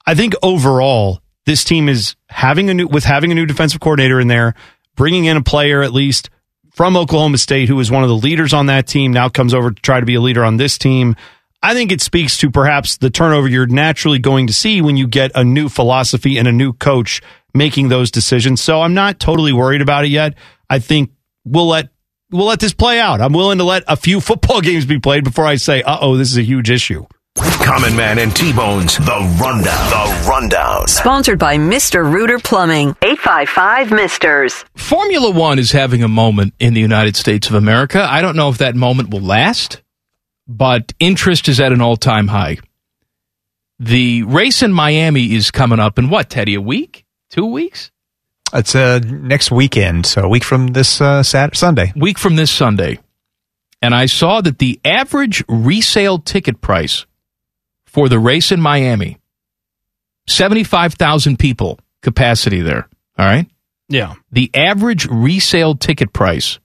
I think overall this team is having a new with having a new defensive coordinator in there, bringing in a player at least from Oklahoma State who is one of the leaders on that team now comes over to try to be a leader on this team. I think it speaks to perhaps the turnover you're naturally going to see when you get a new philosophy and a new coach making those decisions. So I'm not totally worried about it yet. I think we'll let we'll let this play out. I'm willing to let a few football games be played before I say, "Uh oh, this is a huge issue." Common Man and T-Bones, The Rundown. The Rundown. Sponsored by Mr. Rooter Plumbing. 855 Misters. Formula One is having a moment in the United States of America. I don't know if that moment will last, but interest is at an all time high. The race in Miami is coming up in what, Teddy? A week? Two weeks? It's uh, next weekend, so a week from this uh, Saturday, Sunday. Week from this Sunday. And I saw that the average resale ticket price for the race in Miami, 75,000 people capacity there. All right. Yeah. The average resale ticket price,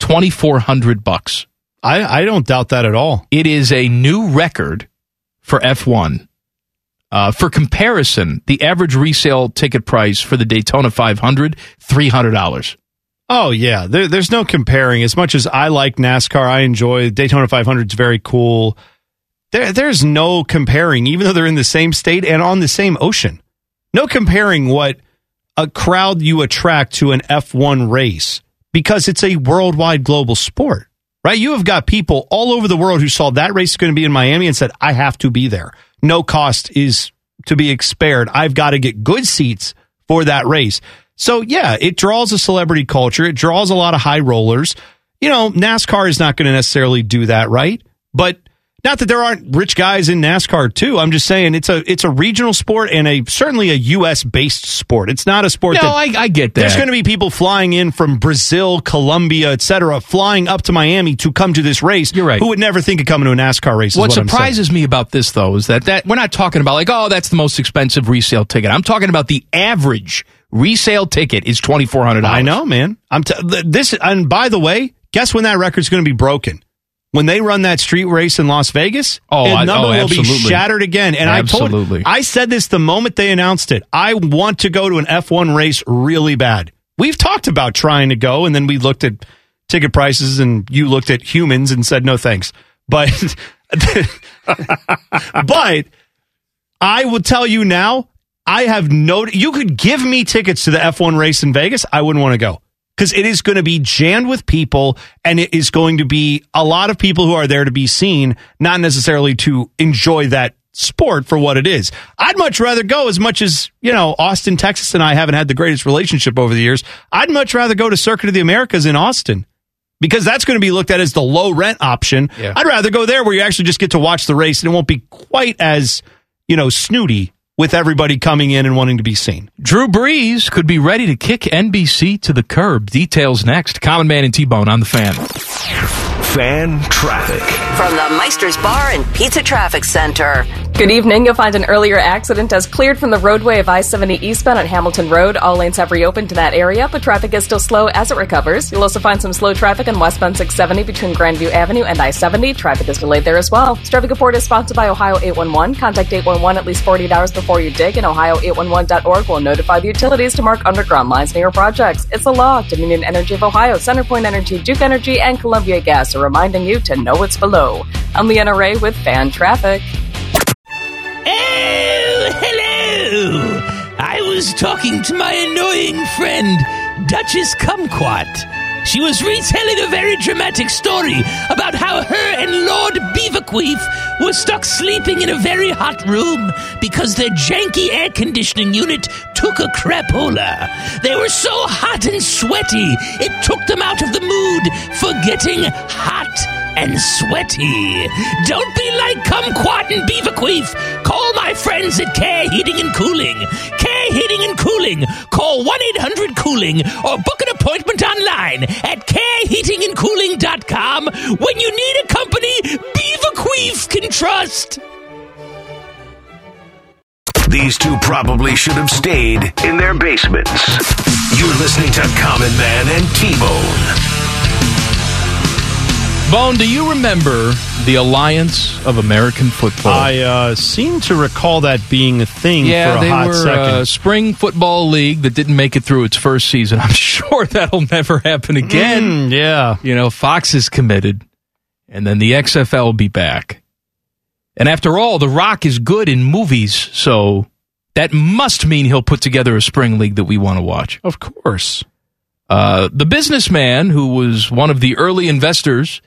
2400 bucks. I, I don't doubt that at all. It is a new record for F1. Uh, for comparison, the average resale ticket price for the Daytona 500, $300. Oh yeah, there, there's no comparing. As much as I like NASCAR, I enjoy Daytona 500. is very cool. There, there's no comparing, even though they're in the same state and on the same ocean. No comparing what a crowd you attract to an F1 race because it's a worldwide global sport, right? You have got people all over the world who saw that race is going to be in Miami and said, I have to be there. No cost is to be spared. I've got to get good seats for that race. So yeah, it draws a celebrity culture. It draws a lot of high rollers. You know, NASCAR is not going to necessarily do that, right? But not that there aren't rich guys in NASCAR too. I'm just saying it's a it's a regional sport and a certainly a U.S. based sport. It's not a sport. No, that, I, I get that. There's going to be people flying in from Brazil, Colombia, etc., flying up to Miami to come to this race. You're right. Who would never think of coming to a NASCAR race? What what surprises me about this, though, is that, that we're not talking about like, oh, that's the most expensive resale ticket. I'm talking about the average resale ticket is twenty four hundred. I know, man. I'm t- this. And by the way, guess when that record's going to be broken? When they run that street race in Las Vegas, Oh, the I- oh, number oh, will absolutely. be shattered again. And Absolutely. I told, I said this the moment they announced it. I want to go to an F1 race really bad. We've talked about trying to go, and then we looked at ticket prices, and you looked at humans and said no thanks. But, but I will tell you now, I have no. You could give me tickets to the F1 race in Vegas. I wouldn't want to go because it is going to be jammed with people and it is going to be a lot of people who are there to be seen, not necessarily to enjoy that sport for what it is. I'd much rather go as much as, you know, Austin, Texas and I haven't had the greatest relationship over the years. I'd much rather go to Circuit of the Americas in Austin because that's going to be looked at as the low rent option. Yeah. I'd rather go there where you actually just get to watch the race and it won't be quite as, you know, snooty with everybody coming in and wanting to be seen. Drew Brees could be ready to kick NBC to the curb. Details next. Common Man and T Bone on the fan. Fan traffic. From the Meister's Bar and Pizza Traffic Center. Good evening. You'll find an earlier accident has cleared from the roadway of I 70 eastbound on Hamilton Road. All lanes have reopened to that area, but traffic is still slow as it recovers. You'll also find some slow traffic on westbound 670 between Grandview Avenue and I 70. Traffic is delayed there as well. This traffic report is sponsored by Ohio 811. Contact 811 at least 48 hours before you dig, and Ohio811.org will notify the utilities to mark underground lines near your projects. It's a law. Dominion Energy of Ohio, Centerpoint Energy, Duke Energy, and Columbia Gas are reminding you to know what's below. I'm Leanna Ray with Fan Traffic. Oh, hello! I was talking to my annoying friend, Duchess Kumquat. She was retelling a very dramatic story about how her and Lord Beaverqueef were stuck sleeping in a very hot room because their janky air conditioning unit took a crapola. They were so hot and sweaty, it took them out of the mood for getting hot and sweaty. Don't be like Kumquat and Beaverqueef. Call my friends at Care Heating and Cooling. Care Heating and Cooling. Call 1 800 Cooling or book an appointment online at careheatingandcooling.com when you need a company Beaverqueef can trust. These two probably should have stayed in their basements. You're listening to Common Man and T-Bone. Bone, do you remember the Alliance of American Football? I uh, seem to recall that being a thing yeah, for a they hot were second. a spring football league that didn't make it through its first season. I'm sure that'll never happen again. Mm, yeah. You know, Fox is committed, and then the XFL will be back. And after all, The Rock is good in movies, so that must mean he'll put together a spring league that we want to watch. Of course. Uh, the businessman who was one of the early investors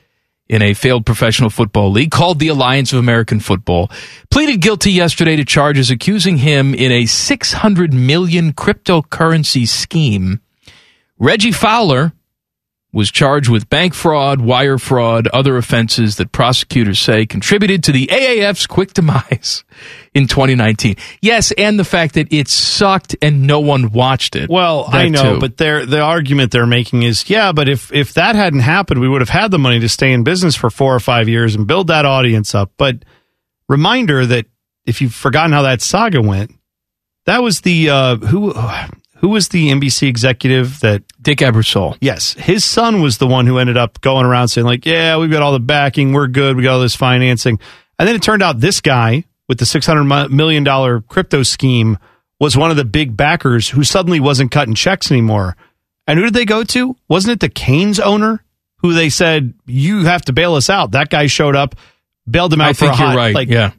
in a failed professional football league called the Alliance of American Football pleaded guilty yesterday to charges accusing him in a 600 million cryptocurrency scheme. Reggie Fowler was charged with bank fraud, wire fraud, other offenses that prosecutors say contributed to the AAF's quick demise in 2019. Yes, and the fact that it sucked and no one watched it. Well, I know, too. but they're, the argument they're making is, yeah, but if if that hadn't happened, we would have had the money to stay in business for four or five years and build that audience up. But reminder that if you've forgotten how that saga went, that was the uh, who who was the NBC executive that Dick Ebersol. Yes, his son was the one who ended up going around saying like, "Yeah, we've got all the backing, we're good, we got all this financing," and then it turned out this guy with the six hundred million dollar crypto scheme was one of the big backers who suddenly wasn't cutting checks anymore. And who did they go to? Wasn't it the Canes owner who they said you have to bail us out? That guy showed up, bailed him out I for think a you're hot, right, like yeah.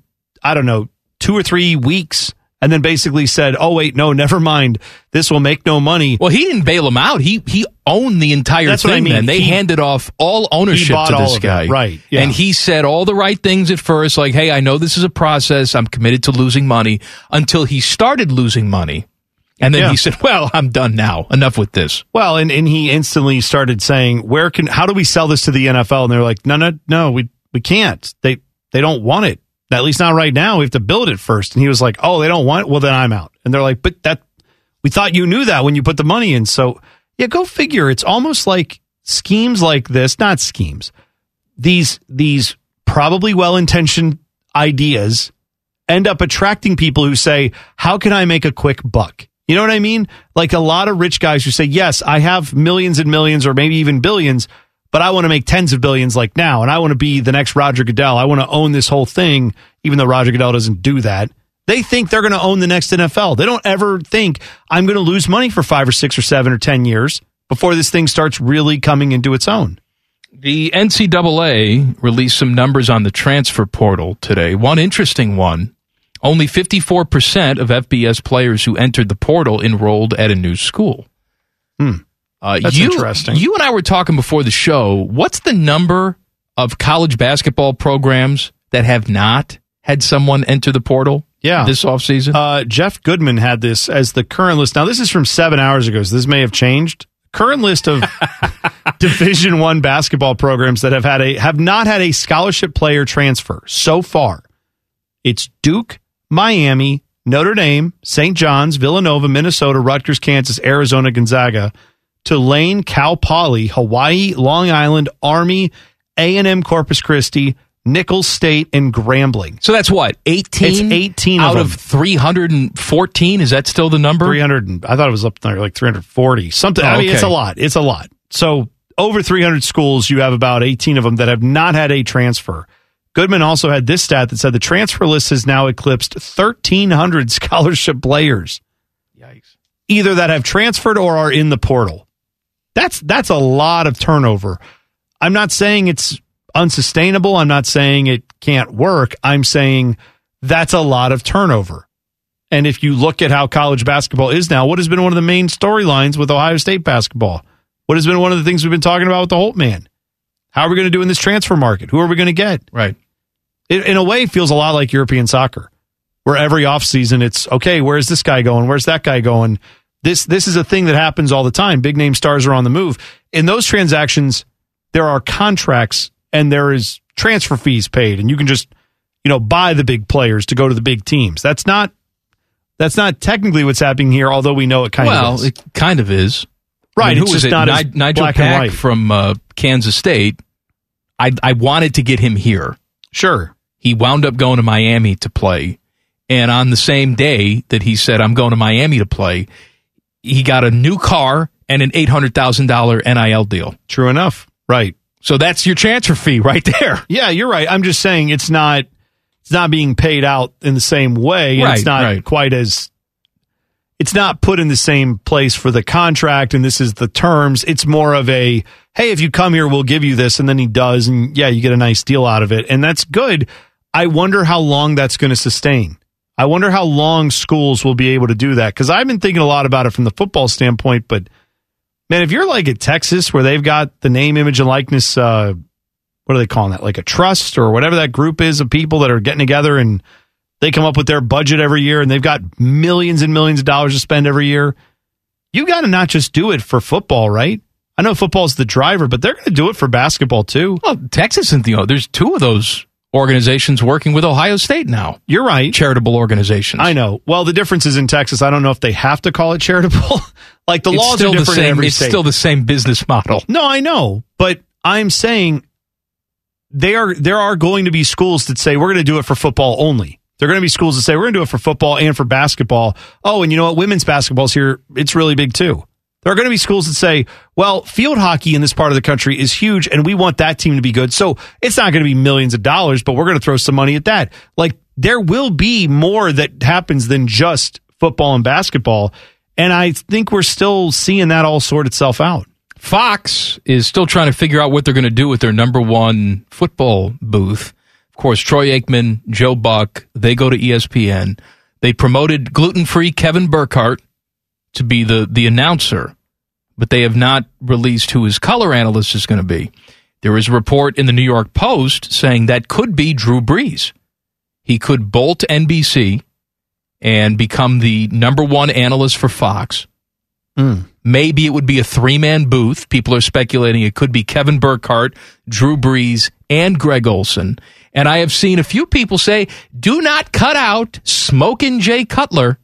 I don't know, two or three weeks, and then basically said, "Oh wait, no, never mind. This will make no money." Well, he didn't bail him out. He he owned the entire That's thing. I mean. Then they He- handed off all ownership to this guy, Right, yeah. And he said all the right things at first, like, "Hey, I know this is a process. I'm committed to losing money." Until he started losing money, and then Yeah. he said, "Well, I'm done now. Enough with this." Well, and, and he instantly started saying, "Where can? How do we sell this to the NFL?" And they're like, "No, no, no, we we can't. They they don't want it. At least not right now. We have to build it first. And he was like, "Oh, they don't want it. Well, then I'm out." And they're like, "But that we thought you knew that when you put the money in." So yeah, go figure. It's almost like schemes like this, not schemes. These these probably well intentioned ideas end up attracting people who say, How can I make a quick buck? You know what I mean? Like a lot of rich guys who say, Yes, I have millions and millions or maybe even billions, but I want to make tens of billions like now. And I want to be the next Roger Goodell. I want to own this whole thing, even though Roger Goodell doesn't do that. They think they're going to own the next NFL. They don't ever think I'm going to lose money for five or six or seven or 10 years before this thing starts really coming into its own. The NCAA released some numbers on the transfer portal today. One interesting one only 54% of FBS players who entered the portal enrolled at a new school. Hmm. Uh, That's you, interesting. You and I were talking before the show. What's the number of college basketball programs that have not had someone enter the portal Yeah. this offseason? Uh, Jeff Goodman had this as the current list. Now, this is from seven hours ago, so this may have changed. Current list of Division One basketball programs that have had a have not had a scholarship player transfer so far. It's Duke, Miami, Notre Dame, St. John's, Villanova, Minnesota, Rutgers, Kansas, Arizona, Gonzaga, Tulane, Cal Poly, Hawaii, Long Island, Army, A and M, Corpus Christi, Nicholls State, and Grambling. so that's what, 18? It's 18 out of of, 314? Is that still the number? 300 and I thought it was up there like 340 something. I Oh, mean, it's a lot. It's a lot. So over 300 schools, you have about 18 of them that have not had a transfer. Goodman also had this stat that said the transfer list has now eclipsed 1,300 scholarship players. Yikes. Either that have transferred or are in the portal. That's that's a lot of turnover. I'm not saying it's unsustainable. I'm not saying it can't work. I'm saying that's a lot of turnover. And if you look at how college basketball is now, what has been one of the main storylines with Ohio State basketball? What has been one of the things we've been talking about with the Holtmann? How are we going to do in this transfer market? Who are we going to get? Right. It, in a way, feels a lot like European soccer, where every offseason it's okay, where's this guy going? Where's that guy going? This this is a thing that happens all the time. Big name stars are on the move. In those transactions, there are contracts and there is transfer fees paid, and you can just you know buy the big players to go to the big teams. That's not that's not technically what's happening here, although we know it kind well, of is. it kind of is. Right, I mean, who was just it? not Ni- Nijel black and Pack white. from uh, Kansas State. I I wanted to get him here. Sure. He wound up going to Miami to play, and on the same day that he said I'm going to Miami to play, he got a new car and an eight hundred thousand dollar NIL deal. True enough. Right. So that's your transfer fee right there. Yeah, you're right. I'm just saying it's not it's not being paid out in the same way. and it's not right. quite as it's not put in the same place for the contract and this is the terms. It's more of a hey, if you come here, we'll give you this, and then he does, and yeah, you get a nice deal out of it, and that's good. I wonder how long that's going to sustain. I wonder how long schools will be able to do that because I've been thinking a lot about it from the football standpoint, but man, if you're like at Texas where they've got the name, image, and likeness, uh, what are they calling that? Like a trust or whatever that group is of people that are getting together and they come up with their budget every year and they've got millions and millions of dollars to spend every year. You got to not just do it for football, right? I know football's the driver, but they're going to do it for basketball too. Well, Texas and Theo, there's two of those organizations working with Ohio State now. You're right. Charitable organizations. I know. Well, the difference is in Texas. I don't know if they have to call it charitable. like the it's laws still are the different in same. every It's state. still the same business model. No, I know, but I'm saying they are there are going to be schools that say we're going to do it for football only. There are going to be schools that say we're going to do it for football and for basketball. Oh, and you know what? Women's basketball's here. It's really big too. There are going to be schools that say, well, field hockey in this part of the country is huge and we want that team to be good. So it's not going to be millions of dollars, but we're going to throw some money at that. Like there will be more that happens than just football and basketball. And I think we're still seeing that all sort itself out. Fox is still trying to figure out what they're going to do with their number one football booth. Of course, Troy Aikman, Joe Buck, they go to ESPN. They promoted gluten free Kevin Burkhardt to be the, the announcer, but they have not released who his color analyst is going to be. There is a report in the New York Post saying that could be Drew Brees. He could bolt NBC and become the number one analyst for Fox. Hmm. Maybe it would be a three man booth. People are speculating it could be Kevin Burkhardt, Drew Brees, and Greg Olsen. And I have seen a few people say, do not cut out Smokin' Jay Cutler.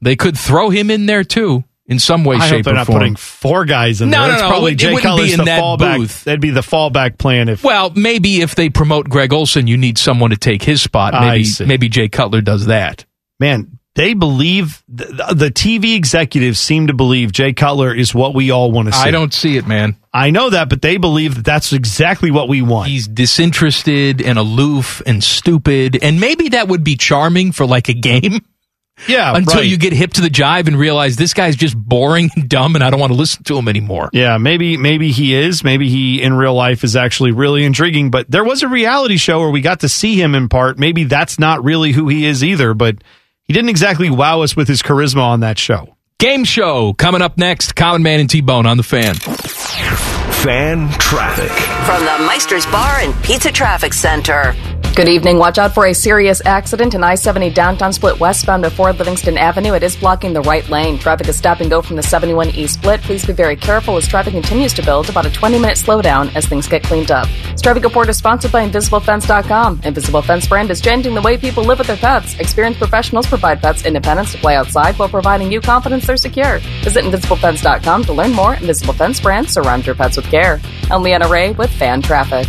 They could throw him in there too, in some way, I shape, hope they're or not form. putting four guys in No, there. no, It's no, probably it Jay wouldn't be in the that fallback. booth. That'd be the fallback plan if Well, maybe if they promote Greg Olsen, you need someone to take his spot. I Maybe see. maybe Jay Cutler does that. man, they believe the, the TV executives seem to believe Jay Cutler is what we all want to see. I don't see it, man. I know that, but they believe that that's exactly what we want. He's disinterested and aloof and stupid, and maybe that would be charming for like a game. Yeah, until right. you get hip to the jive and realize this guy's just boring and dumb, and I don't want to listen to him anymore. Yeah, maybe maybe he is. Maybe he in real life is actually really intriguing. But there was a reality show where we got to see him in part. Maybe that's not really who he is either. But he didn't exactly wow us with his charisma on that show. Game show coming up next. Common Man and T Bone on the fan. Fan traffic. From the Meister's Bar and Pizza Traffic Center. Good evening. Watch out for a serious accident in I 70 downtown split westbound before Livingston Avenue. It is blocking the right lane. Traffic is stop and go from the 71 East split. Please be very careful as traffic continues to build. About a 20 minute slowdown as things get cleaned up. This traffic report is sponsored by InvisibleFence.com. Invisible Fence brand is changing the way people live with their pets. Experienced professionals provide pets independence to play outside while providing you confidence they're secure. Visit InvisibleFence.com to learn more. Invisible Fence brand. Surround your pets with care. I'm Leanna Ray with Fan Traffic.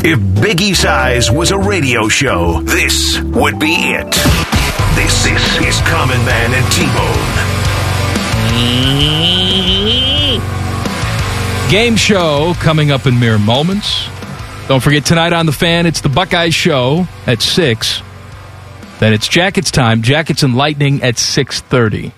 If Biggie Size was a radio show, this would be it. This, this is Common Man and T-Bone. Game show coming up in mere moments. Don't forget tonight on the fan, it's the Buckeyes show at six. Then it's Jackets time. Jackets and Lightning at six thirty.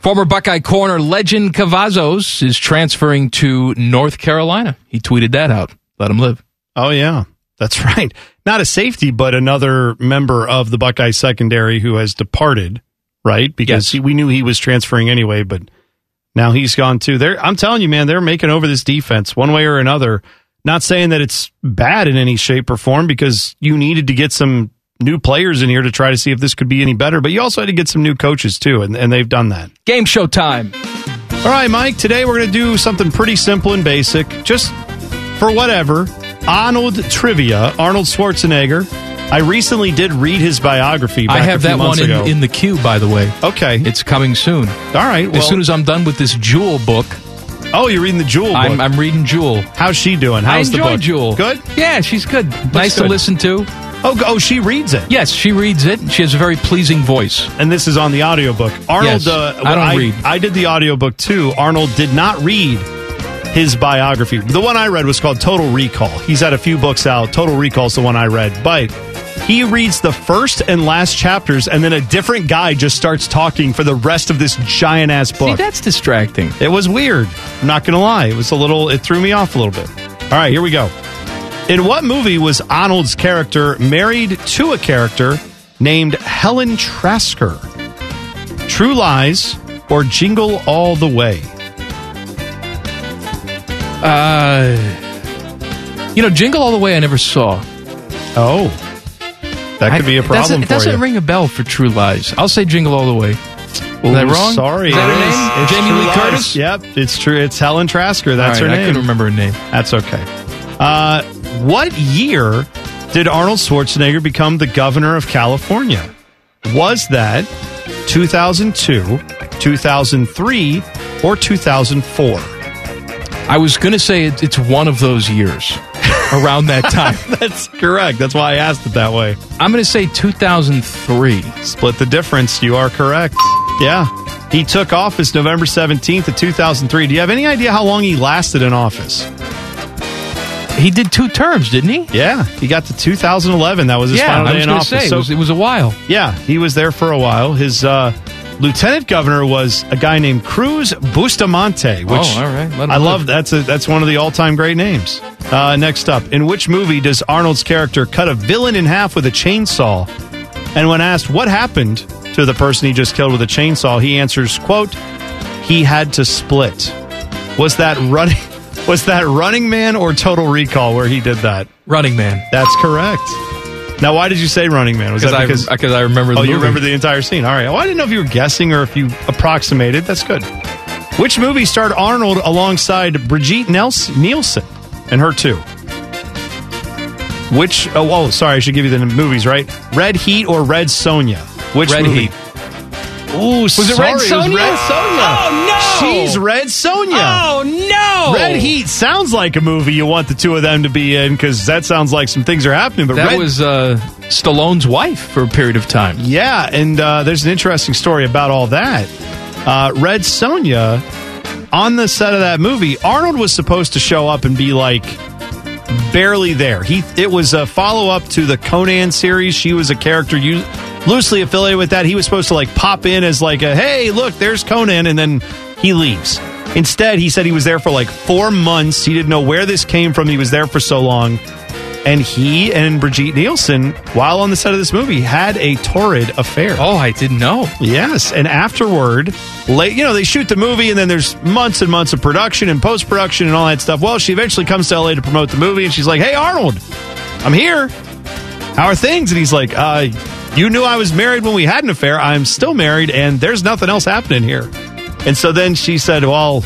Former Buckeye corner Lejond Cavazos is transferring to North Carolina. He tweeted that out. Let him live. Oh yeah, that's right. Not a safety, but another member of the Buckeye secondary who has departed. Right, because Yes. he, we knew he was transferring anyway, but now he's gone too. They're, I'm telling you, man, they're making over this defense one way or another. Not saying that it's bad in any shape or form because you needed to get some new players in here to try to see if this could be any better, but you also had to get some new coaches too, and, and they've done that. Game show time. All right, Mike, today we're going to do something pretty simple and basic, just for whatever. Arnold trivia, Arnold Schwarzenegger. I recently did read his biography. Back I have a few that one in, in the queue, by the way. Okay. It's coming soon. All right. Well, as soon as I'm done with this Jewel book, oh, you're reading the Jewel book. I'm, I'm reading Jewel. How's she doing? How's I the book? Jewel. Good. Yeah, she's good. nice to listen to. Oh, oh, she reads it. Yes, she reads it. She has a very pleasing voice. And this is on the audiobook. Arnold, Yes. uh, I don't I, read. I did the audiobook too. Arnold did not read his biography. The one I read was called Total Recall. He's had a few books out. Total Recall is the one I read. But he reads the first and last chapters, and then a different guy just starts talking for the rest of this giant ass book. See, that's distracting. It was weird. I'm not going to lie. It was a little, it threw me off a little bit. All right, here we go. In what movie was Arnold's character married to a character named Helen Tasker? True Lies or Jingle All the Way? Uh, you know, Jingle All the Way I never saw. Oh, that could be a I- it doesn't- problem It doesn't ring a bell for True Lies. I'll say Jingle All the Way. Is that wrong? Sorry. Is that it is. It's Jamie Lee Lies. Curtis? Yep, it's true. It's Helen Tasker. That's right, her name. I couldn't remember her name. That's okay. Uh, what year did Arnold Schwarzenegger become the governor of California? Was that 2002, 2003, or 2004? I was going to say it, it's one of those years. around that time. That's correct. That's why I asked it that way. I'm going to say 2003. Split the difference. You are correct. Yeah. He took office November 17th of 2003. Do you have any idea how long he lasted in office? He did two terms, didn't he? Yeah, he got to 2011. That was his yeah, final I day was in office. say it So- was, it was a while. Yeah, he was there for a while. His uh, lieutenant governor was a guy named Cruz Bustamante. Which Oh, all right. I live. love. That's a, that's one of the all time great names. Uh, next up, in which movie does Arnold's character cut a villain in half with a chainsaw? And when asked what happened to the person he just killed with a chainsaw, he answers, "quote He had to split." Was that running? Was that Running Man or Total Recall where he did that? Running Man. That's correct. Now, why did you say Running Man? Was that I, because because I remember the Oh, you remember the entire scene. All right. Well, I didn't know if you were guessing or if you approximated. That's good. Which movie starred Arnold alongside Brigitte Nels- Nielsen and her too? Which? Oh, oh, sorry. I should give you the movies right. Red Heat or Red Sonja? Which Red movie? Heat. Ooh, Was it Red Sonja? Red Sonja. Oh, no! She's Red Sonja. Oh no! Red Heat sounds like a movie you want the two of them to be in because that sounds like some things are happening. But That Red, was uh, Stallone's wife for a period of time. Yeah, and uh, there's an interesting story about all that. Uh, Red Sonja, on the set of that movie, Arnold was supposed to show up and be like barely there. He it was a follow up to the Conan series. She was a character you loosely affiliated with that. He was supposed to like pop in as like a hey, look, there's Conan, and then he leaves. Instead, he said he was there for like four months. He didn't know where this came from. He was there for so long. And he and Brigitte Nielsen, while on the set of this movie, had a torrid affair. Oh, I didn't know. Yes, and afterward, late, you know, they shoot the movie, and then there's months and months of production and post production and all that stuff. Well, she eventually comes to LA to promote the movie, and she's like, "Hey, Arnold, I'm here. How are things?" And he's like, "Uh, you knew I was married when we had an affair. I'm still married, and there's nothing else happening here." And so then she said, "Well."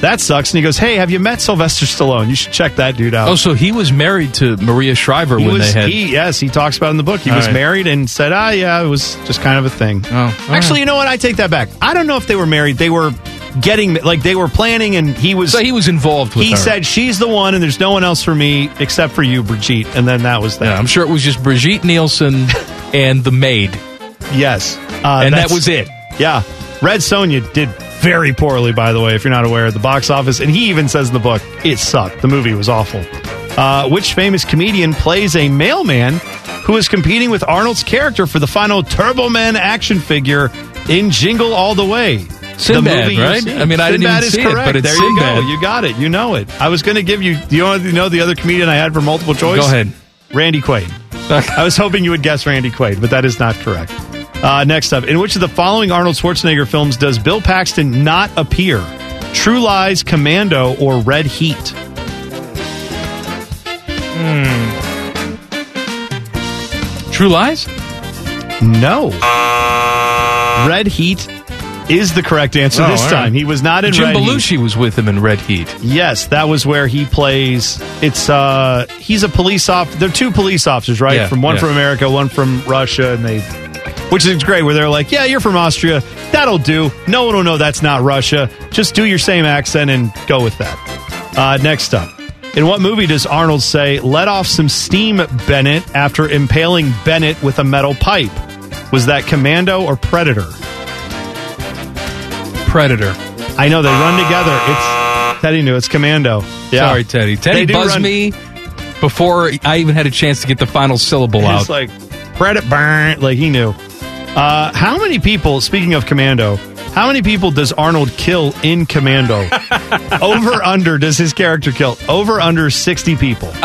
That sucks. And he goes, Hey, have you met Sylvester Stallone? You should check that dude out. Oh, so he was married to Maria Shriver He when was, they had. he, yes, he talks about it in the book. He All was right. married and said, ah, yeah, it was just kind of a thing. Oh, Actually, right. you know what? I take that back. I don't know if they were married. They were getting, like, they were planning and he was. so he was involved with he her. said, she's the one and there's no one else for me except for you, Brigitte. And then that was that. Yeah, I'm sure it was just Brigitte Nielsen and the maid, Yes. Uh, and that was it. Yeah. Red Sonja did very poorly, by the way, if you're not aware, at the box office. And he even says in the book, it sucked. The movie was awful. Uh, which famous comedian plays a mailman who is competing with Arnold's character for the final Turbo Man action figure in Jingle All the Way? Sinbad, the movie right? I mean, I didn't even is see it, correct. but it's there Sinbad. you go. You got it. You know it. I was going to give you. Do you know the other comedian I had for multiple choice? Go ahead. Randy Quaid. I was hoping you would guess Randy Quaid, but that is not correct. Uh, next up, in which of the following Arnold Schwarzenegger films does Bill Paxton not appear? True Lies, Commando, or Red Heat? Hmm. True Lies? No. Red Heat is the correct answer Oh, this time. right. He was not in Jim Red Heat. Belushi was with him in Red Heat. Yes, that was where he plays. It's uh he's a police officer. They're two police officers, right? Yeah, from one yeah. from America, one from Russia, and they, which is great. Where they're like, "Yeah, you're from Austria. That'll do. No one will know that's not Russia. Just do your same accent and go with that." Uh, next up, in what movie does Arnold say, "Let off some steam, Bennett," after impaling Bennett with a metal pipe? Was that Commando or Predator? Predator. I know they run together. It's Teddy knew it's Commando. Yeah. Sorry, Teddy. Teddy do buzzed run- me before I even had a chance to get the final syllable He's out. like Predator, burn, like he knew. Uh, how many people? Speaking of Commando, how many people does Arnold kill in Commando? over under does his character kill? Over under sixty people.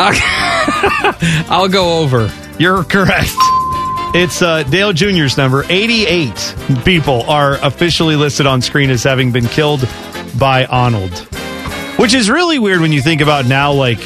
I'll go over. You're correct. It's uh, Dale Jr.'s number. 88 people are officially listed on screen as having been killed by Arnold. Which is really weird when you think about now, like,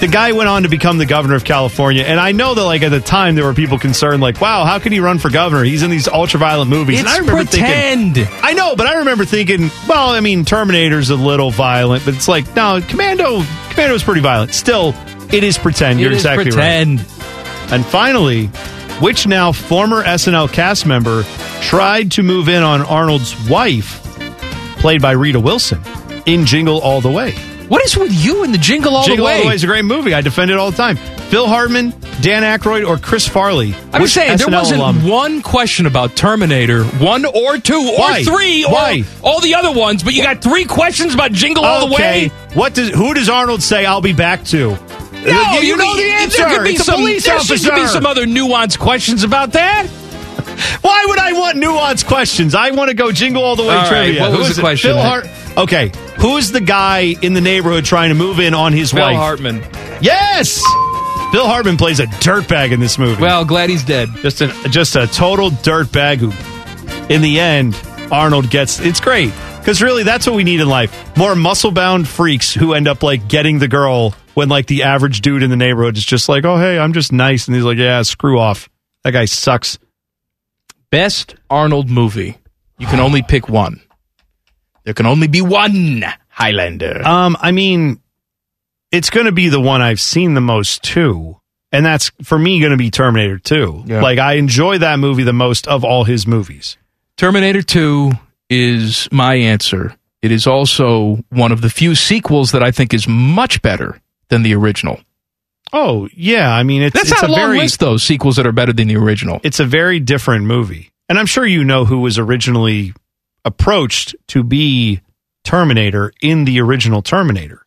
the guy went on to become the governor of California. And I know that, like, at the time, there were people concerned, like, wow, how can he run for governor? He's in these ultra violent movies. and It's I remember pretend. thinking, I know, but I remember thinking, well, I mean, Terminator's a little violent, but it's like, no, Commando, Commando's pretty violent. Still, it is pretend. You're It is exactly right. And finally, which now former SNL cast member tried to move in on Arnold's wife, played by Rita Wilson, in Jingle All the Way? What is with you and the Jingle All Jingle the Way? All the Way is a great movie. I defend it all the time. Phil Hartman, Dan Aykroyd, or Chris Farley. I'm Which saying there wasn't alum? one question about Terminator, one or two or Why? three or all the other ones, but you got three questions about Jingle All the Way. What does who does Arnold say? I'll be back to. No, you, know the answer. There could be it's some, a police there officer. should be some other nuanced questions about that. Why would I want nuanced questions? I want to go jingle all the way All right, trivia. what Who was the question? Hart. Okay, who's the guy in the neighborhood trying to move in on his Phil wife? Hartman. Yes. Phil Hartman plays a dirtbag in this movie. Well, glad he's dead. just an just a total dirtbag who, in the end, Arnold gets. It's great because really that's what we need in life: more muscle bound freaks who end up like getting the girl when like the average dude in the neighborhood is just like, oh hey, I'm just nice, and he's like, yeah, screw off. That guy sucks. Best Arnold movie. You can only pick one. There can only be one Highlander. Um, I mean, it's going to be the one I've seen the most too. And that's for me going to be Terminator 2. Yeah. Like I enjoy that movie the most of all his movies. Terminator 2 is my answer. It is also one of the few sequels that I think is much better than the original. Oh, yeah, I mean it's That's it's not a a long very list, though, sequels that are better than the original. it's a very different movie. And I'm sure you know who was originally approached to be Terminator in the original Terminator.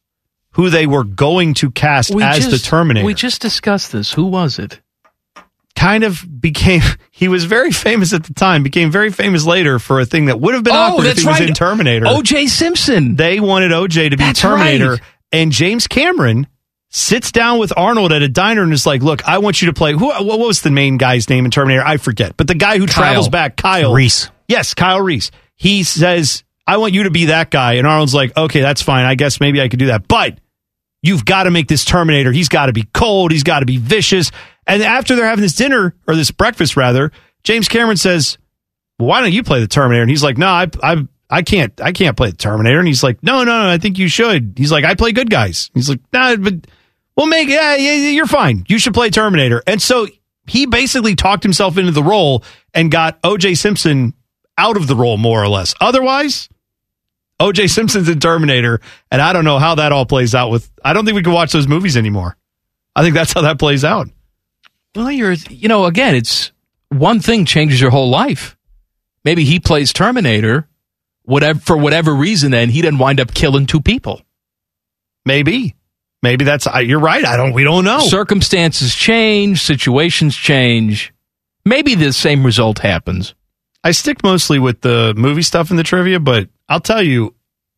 Who they were going to cast as the Terminator. We just discussed this. Who was it? kind of became he was very famous at the time, became very famous later for a thing that would have been Oh, awkward if that's he was in Terminator. O.J. Simpson. They wanted OJ to be That's Terminator, right. and James Cameron sits down with Arnold at a diner and is like, "Look, I want you to play. Who? What was the main guy's name in Terminator? I forget, but the guy who Kyle. travels back, Kyle Reese. Yes, Kyle Reese. He says, "I want you to be that guy," and Arnold's like, "Okay, that's fine. I guess maybe I could do that, but." You've got to make this Terminator. He's got to be cold. He's got to be vicious. And after they're having this dinner or this breakfast, rather, James Cameron says, well, "Why don't you play the Terminator?" And he's like, "No, I, I, I can't. I can't play the Terminator." And he's like, "No, no, no. I think you should." He's like, "I play good guys." He's like, "No, but we'll make. Yeah, yeah, yeah, you're fine. You should play Terminator." And so he basically talked himself into the role and got O.J. Simpson out of the role, more or less. Otherwise, O.J. Simpson's in Terminator, and I don't know how that all plays out. With I don't think we can watch those movies anymore. I think that's how that plays out. Well, you're, you know, again, it's one thing changes your whole life. Maybe he plays Terminator, whatever for whatever reason, and he didn't wind up killing two people. Maybe, maybe that's. You're right. I don't. We don't know. Circumstances change, situations change. Maybe the same result happens. I stick mostly with the movie stuff in the trivia, but I'll tell you,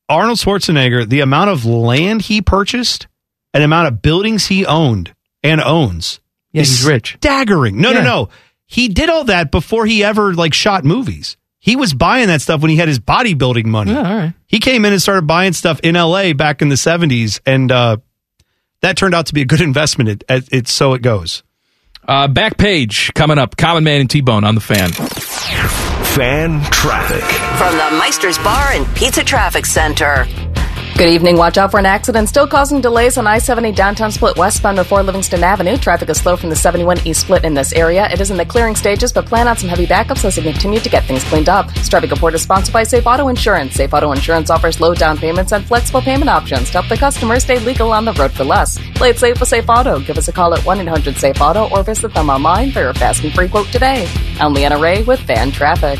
Arnold Schwarzenegger, the amount of land he purchased and amount of buildings he owned and owns. Yeah, is he's rich. Staggering. No, Yeah. no, no. He did all that before he ever like shot movies. He was buying that stuff when he had his bodybuilding money. Yeah, all right. He came in and started buying stuff in LA back in the 70s and uh that turned out to be a good investment. It, it, it so it goes. Uh, back page coming up. Common Man and T Bone on the fan. Fan traffic. From the Meister's Bar and Pizza Traffic Center. Good evening. Watch out for an accident still causing delays on I 70 downtown split westbound before Livingston Avenue. Traffic is slow from the 71 east split in this area. It is in the clearing stages, but plan on some heavy backups as they continue to get things cleaned up. Traffic report is sponsored by Safe Auto Insurance. Safe Auto Insurance offers low down payments and flexible payment options to help the customer stay legal on the road for less. Play it safe with Safe Auto. Give us a call at 1 800 Safe Auto or visit them online for your fast and free quote today. I'm Leanna Ray with Fan Traffic.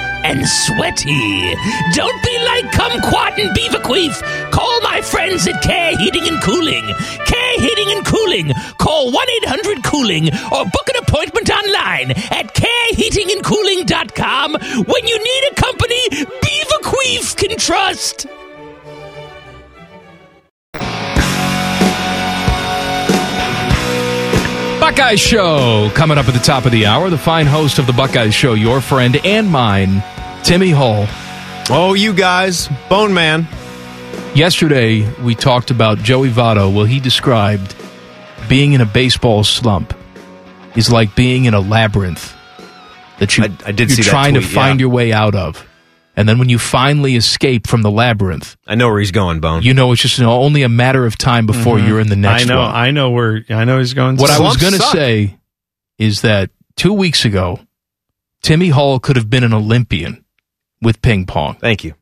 and sweaty. Don't be like Kumquat and Beaverqueef. Call my friends at Care Heating and Cooling. Care Heating and Cooling. Call 1 800 Cooling or book an appointment online at careheatingandcooling.com when you need a company Beaverqueef can trust. Buckeye Show coming up at the top of the hour. The fine host of the Buckeye Show, your friend and mine, Timmy Hall. Oh, you guys, Bone Man. Yesterday, we talked about Joey Votto. Well, he described being in a baseball slump is like being in a labyrinth that you I- I did you're trying tweet, to find yeah. your way out of. And then when you finally escape from the labyrinth, I know where he's going, Bone. you know it's just you know, only a matter of time before Mm-hmm. you're in the next I know. one. I know where. I know he's going. What I was going to say is that two weeks ago, Timmy Hall could have been an Olympian with ping pong. Thank you.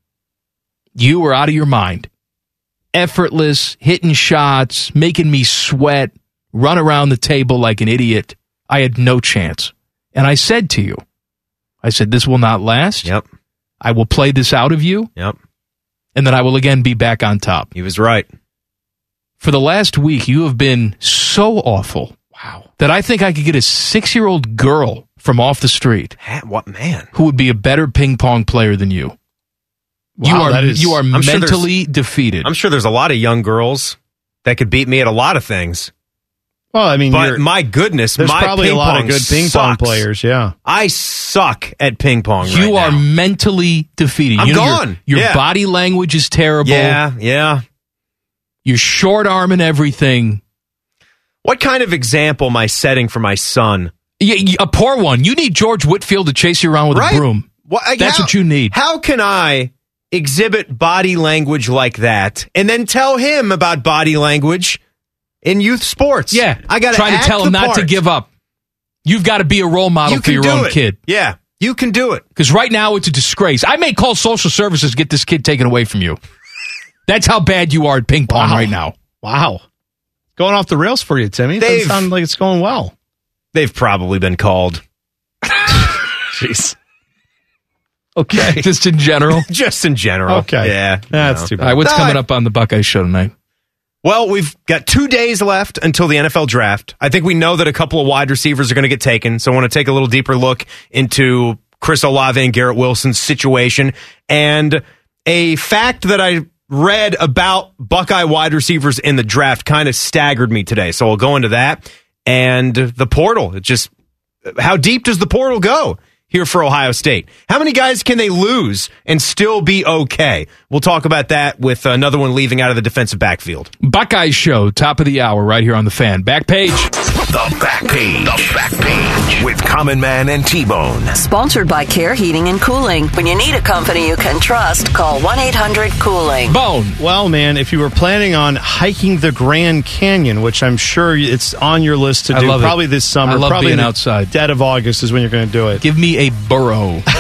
You were out of your mind. Effortless, hitting shots, making me sweat, run around the table like an idiot. I had no chance. And I said to you, I said, this will not last. Yep. I will play this out of you, Yep. and then I will again be back on top. He was right. For the last week, you have been so awful. Wow. That I think I could get a six year old girl from off the street Ha- what man? who would be a better ping pong player than you. you Wow, are that is- you are I'm sure mentally defeated. I'm sure there's a lot of young girls that could beat me at a lot of things. Well, I mean, But you're- my goodness, there's my probably ping a lot of good ping pong players. Yeah. I suck at ping pong. you right are now. mentally defeated. I'm you know, your- gone. Your, Yeah. body language is terrible. Yeah, yeah. You're short arm and everything. What kind of example am I setting for my son? A poor one. You need George Whitfield to chase you around with Right? a broom. What- That's how- what you need. How can I exhibit body language like that and then tell him about body language in youth sports? Yeah, I got trying to tell him not to give up. You've got to be a role model You for your own it. kid. Yeah, you can do it. Because right now it's a disgrace. I may call social services get this kid taken away from you. That's how bad you are at ping pong Wow. right now. Wow. Going off the rails for you, Timmy. They've- doesn't sound like it's going well. They've probably been called. Jeez. Okay. Just in general. Just in general. Okay. Yeah. That's no. too bad. right, what's All coming right. up on the Buckeye show tonight? Well, we've got two days left until the NFL draft. I think we know that a couple of wide receivers are going to get taken. So I want to take a little deeper look into Chris Olave and Garrett Wilson's situation. And a fact that I read about Buckeye wide receivers in the draft kind of staggered me today. So I'll go into that. And the portal, it just, how deep does the portal go? Here for Ohio State. How many guys can they lose and still be okay? We'll talk about that with another one leaving out of the defensive backfield. Buckeye show, top of the hour, right here on the fan. Back page. The back page. The back page with Common Man and T-Bone. Sponsored by Care Heating and Cooling. When you need a company you can trust, call 1 800 Cooling. Bone. Well, man, if you were planning on hiking the Grand Canyon, which I'm sure it's on your list to I do, love it. probably this summer, I love probably being in the outside. Dead of August is when you're going to do it. Give me a burrow.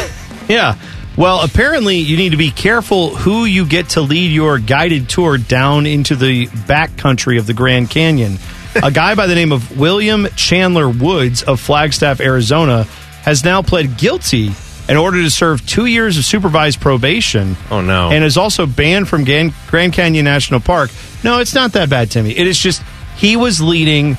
Yeah. Well, apparently you need to be careful who you get to lead your guided tour down into the backcountry of the Grand Canyon. A guy by the name of William Chandler Woods of Flagstaff, Arizona, has now pled guilty in order to serve two years of supervised probation. Oh, no. And is also banned from Gan- Grand Canyon National Park. No, it's not that bad, Timmy. It is just he was leading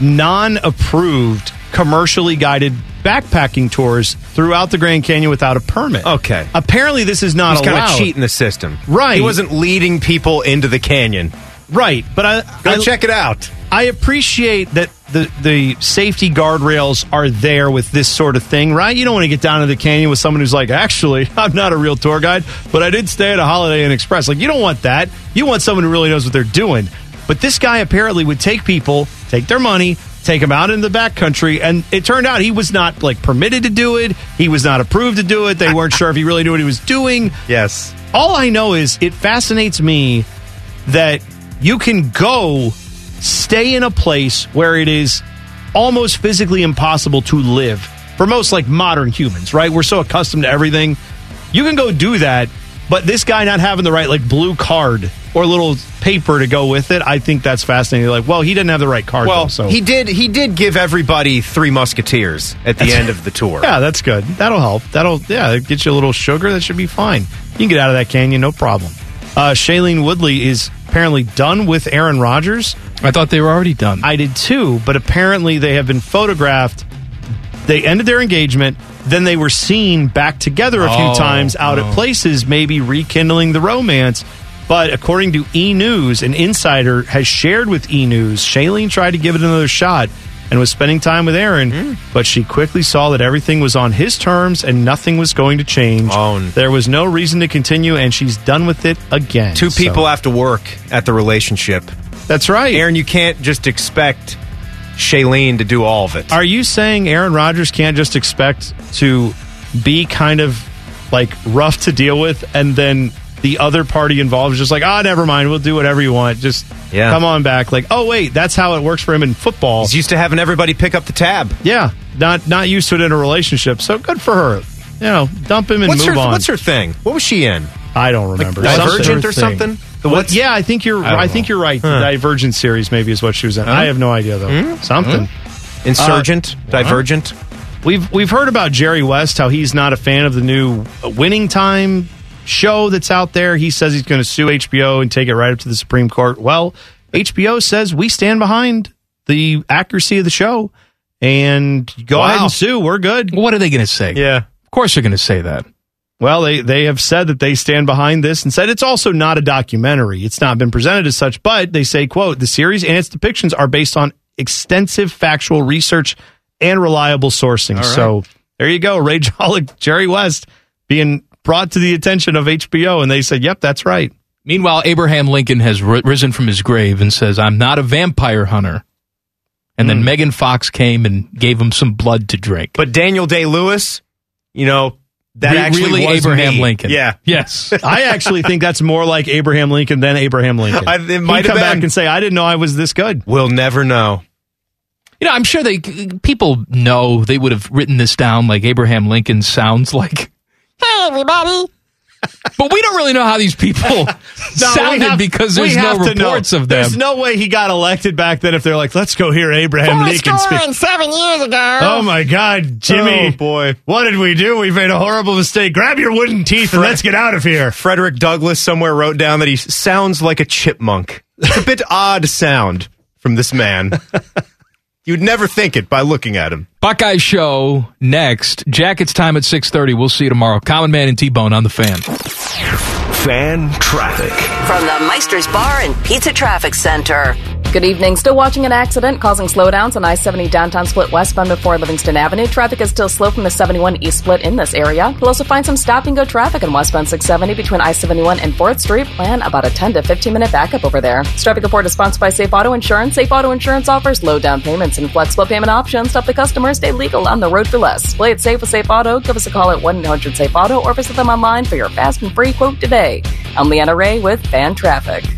non approved, commercially guided backpacking tours throughout the Grand Canyon without a permit. Okay. Apparently, this is not He's kind allowed. of cheating the system. Right. He wasn't leading people into the canyon. Right. But I, Go I check it out. I appreciate that the the safety guardrails are there with this sort of thing, right? You don't want to get down to the canyon with someone who's like, actually, I'm not a real tour guide, but I did stay at a Holiday Inn Express. Like, you don't want that. You want someone who really knows what they're doing. But this guy apparently would take people, take their money, take him out in the backcountry, and it turned out he was not like permitted to do it. He was not approved to do it. They weren't sure if he really knew what he was doing. Yes. All I know is it fascinates me that you can go stay in a place where it is almost physically impossible to live for most like modern humans, right? We're so accustomed to everything. You can go do that, but this guy not having the right like blue card or a little paper to go with it, I think that's fascinating. Like, well, he didn't have the right card. Well, though, so he did. He did give everybody three musketeers at the end of the tour. Yeah, that's good. That'll help. That'll yeah, get you a little sugar. That should be fine. You can get out of that canyon, no problem. Uh, Shailene Woodley is apparently done with Aaron Rodgers. I thought they were already done. I did too, but apparently they have been photographed. They ended their engagement. Then they were seen back together a few Oh, times out oh. at places, maybe rekindling the romance. But according to E News, an insider has shared with E News, Shailene tried to give it another shot and was spending time with Aaron, Hmm. but she quickly saw that everything was on his terms and nothing was going to change. Oh. There was no reason to continue, and she's done with it again. Two So- people have to work at the relationship. That's right. Aaron, you can't just expect Shailene to do all of it. Are you saying Aaron Rodgers can't just expect to be kind of like rough to deal with and then the other party involved is just like, ah, never mind, we'll do whatever you want. Just Yeah. come on back. Like, oh wait, that's how it works for him in football. He's used to having everybody pick up the tab. Yeah, not not used to it in a relationship. So good for her. You know, dump him and What's move her on. What's her thing? What was she in? I don't remember. Like. Divergent or something? The What- yeah, I think you're. I I, think you're right. Huh. The Divergent series maybe is what she was in. Huh? I have no idea though. Hmm? Something. Insurgent? Uh, Divergent? We've we've heard about Jerry West how he's not a fan of the new Winning Time show that's out there. He says he's going to sue HBO and take it right up to the Supreme Court. Well, HBO says we stand behind the accuracy of the show and go Wow. ahead and sue. We're good. What are they going to say? Yeah. Of course they're going to say that. Well, they, they have said that they stand behind this and said it's also not a documentary. It's not been presented as such, but they say, quote, the series and its depictions are based on extensive factual research and reliable sourcing. Right. So there you go. Ray Jollick, Jerry West being brought to the attention of HBO. And they said, yep, that's right. Meanwhile, Abraham Lincoln has ri- risen from his grave and says, I'm not a vampire hunter. And Hmm. then Megan Fox came and gave him some blood to drink. But Daniel Day Lewis, you know, that Re- actually really was Abraham me. Lincoln. Yeah. Yes. I actually think that's more like Abraham Lincoln than Abraham Lincoln. I- it He'd might have come back and say, I didn't know I was this good. We'll never know. You know, I'm sure they people know they would have written this down like Abraham Lincoln sounds like. Hey, everybody. But we don't really know how these people No, sounded we have- because we there's no have to know. reports of them. There's no way he got elected back then if they're like, let's go hear Abraham Lincoln speak. seven years ago. Oh my God, Jimmy. Oh, boy. What did we do? We made a horrible mistake. Grab your wooden teeth and let's get out of here. Frederick Douglass somewhere wrote down that he sounds like a chipmunk. It's a bit odd sound from this man. You'd never think it by looking at him. Buckeye Show next. Jackets time at 6.30. We'll see you tomorrow. Common Man and T-Bone on the fan. Fan traffic. From the Meister's Bar and Pizza Traffic Center. Good evening. Still watching an accident causing slowdowns on I 70 downtown split westbound before Livingston Avenue. Traffic is still slow from the 71 east split in this area. You'll also find some stop and go traffic on westbound 670 between I 71 and 4th Street. Plan about a 10 to 15 minute backup over there. This traffic report is sponsored by Safe Auto Insurance. Safe Auto Insurance offers low down payments and flexible payment options to help the customer stay legal on the road for less. Play it safe with Safe Auto. Give us a call at 1 800 Safe Auto or visit them online for your fast and free quote today. I'm Leanna Ray with Fan Traffic.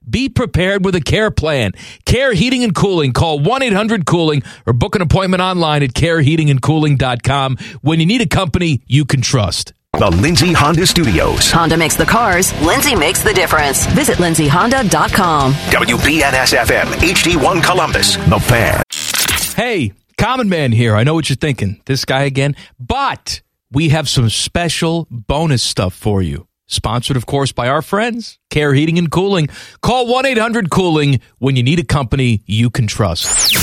Be prepared with a care plan. Care Heating and Cooling. Call 1-800-COOLING or book an appointment online at careheatingandcooling.com when you need a company you can trust. The Lindsay Honda Studios. Honda makes the cars, Lindsay makes the difference. Visit lindsayhonda.com. WBNS FM, HD1 Columbus. The Fan. Hey, Common Man here. I know what you're thinking. This guy again. But we have some special bonus stuff for you. Sponsored, of course, by our friends, Care Heating and Cooling. Call 1 800 Cooling when you need a company you can trust.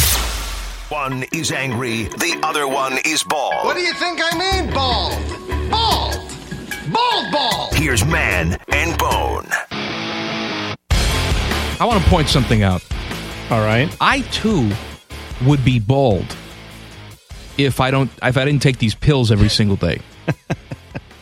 One is angry, the other one is bald. What do you think I mean, bald? Bald! Bald bald! Here's Man and Bone. I want to point something out. All right. I too would be bald if I don't if I didn't take these pills every single day.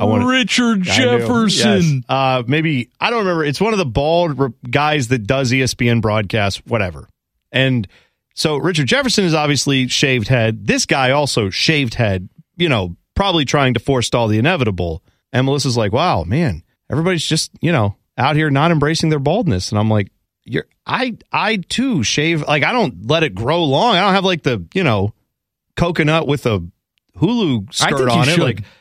I wanna- Richard. Jefferson. Yes. Uh, maybe I don't remember. It's one of the bald re- guys that does ESPN broadcasts, whatever. And so Richard Jefferson is obviously shaved head. This guy also shaved head. You know, probably trying to forestall the inevitable. And Melissa's like, "Wow, man, everybody's just you know out here not embracing their baldness." And I'm like, "You're I I too shave like I don't let it grow long. I don't have like the you know coconut with a Hulu skirt on it. should. Like,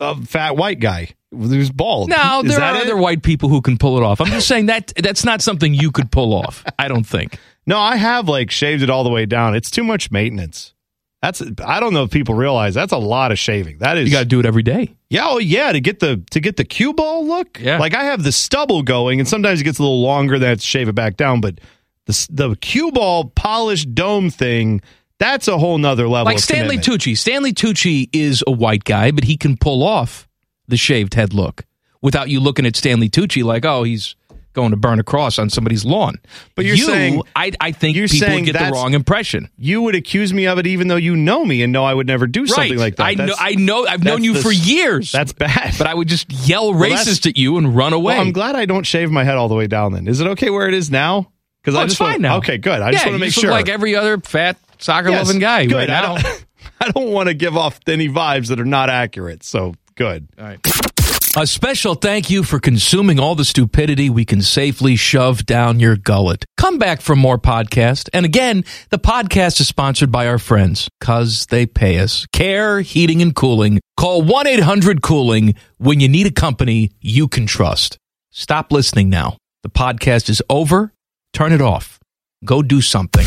A fat white guy who's bald. No, Is there that are it? other white people who can pull it off. I'm just saying that that's not something you could pull off. I don't think. No, I have like shaved it all the way down. It's too much maintenance. That's I don't know if people realize that's a lot of shaving. That is You got to do it every day. Yeah, oh yeah, to get the to get the cue ball look. Yeah. like I have the stubble going, and sometimes it gets a little longer. Then I have to shave it back down. But the the cue ball polished dome thing, that's a whole nother level. Like Stanley commitment. Tucci. Stanley Tucci is a white guy, but he can pull off the shaved head look without you looking at Stanley Tucci like, oh, he's going to burn a cross on somebody's lawn. But you're you, saying- I, I think you're people get the wrong impression. You would accuse me of it, even though you know me and know I would never do something right. like that. I know. I know. I've known you the for years. That's bad. but I would just yell that's- racist at you and run away. Well, I'm glad I don't shave my head all the way down. Then is it okay where it is now? Because Oh, I just wanna- now. Okay, good. I yeah, just want to make sure. like every other fat soccer Yes, loving guy Good. right I now. don't. I don't want to give off any vibes that are not accurate. So good. All right. A special thank you for consuming all the stupidity we can safely shove down your gullet. Come back for more podcast. And again, the podcast is sponsored by our friends because they pay us. Care Heating and Cooling. Call 1 800 Cooling when you need a company you can trust. Stop listening now. The podcast is over. Turn it off. Go do something.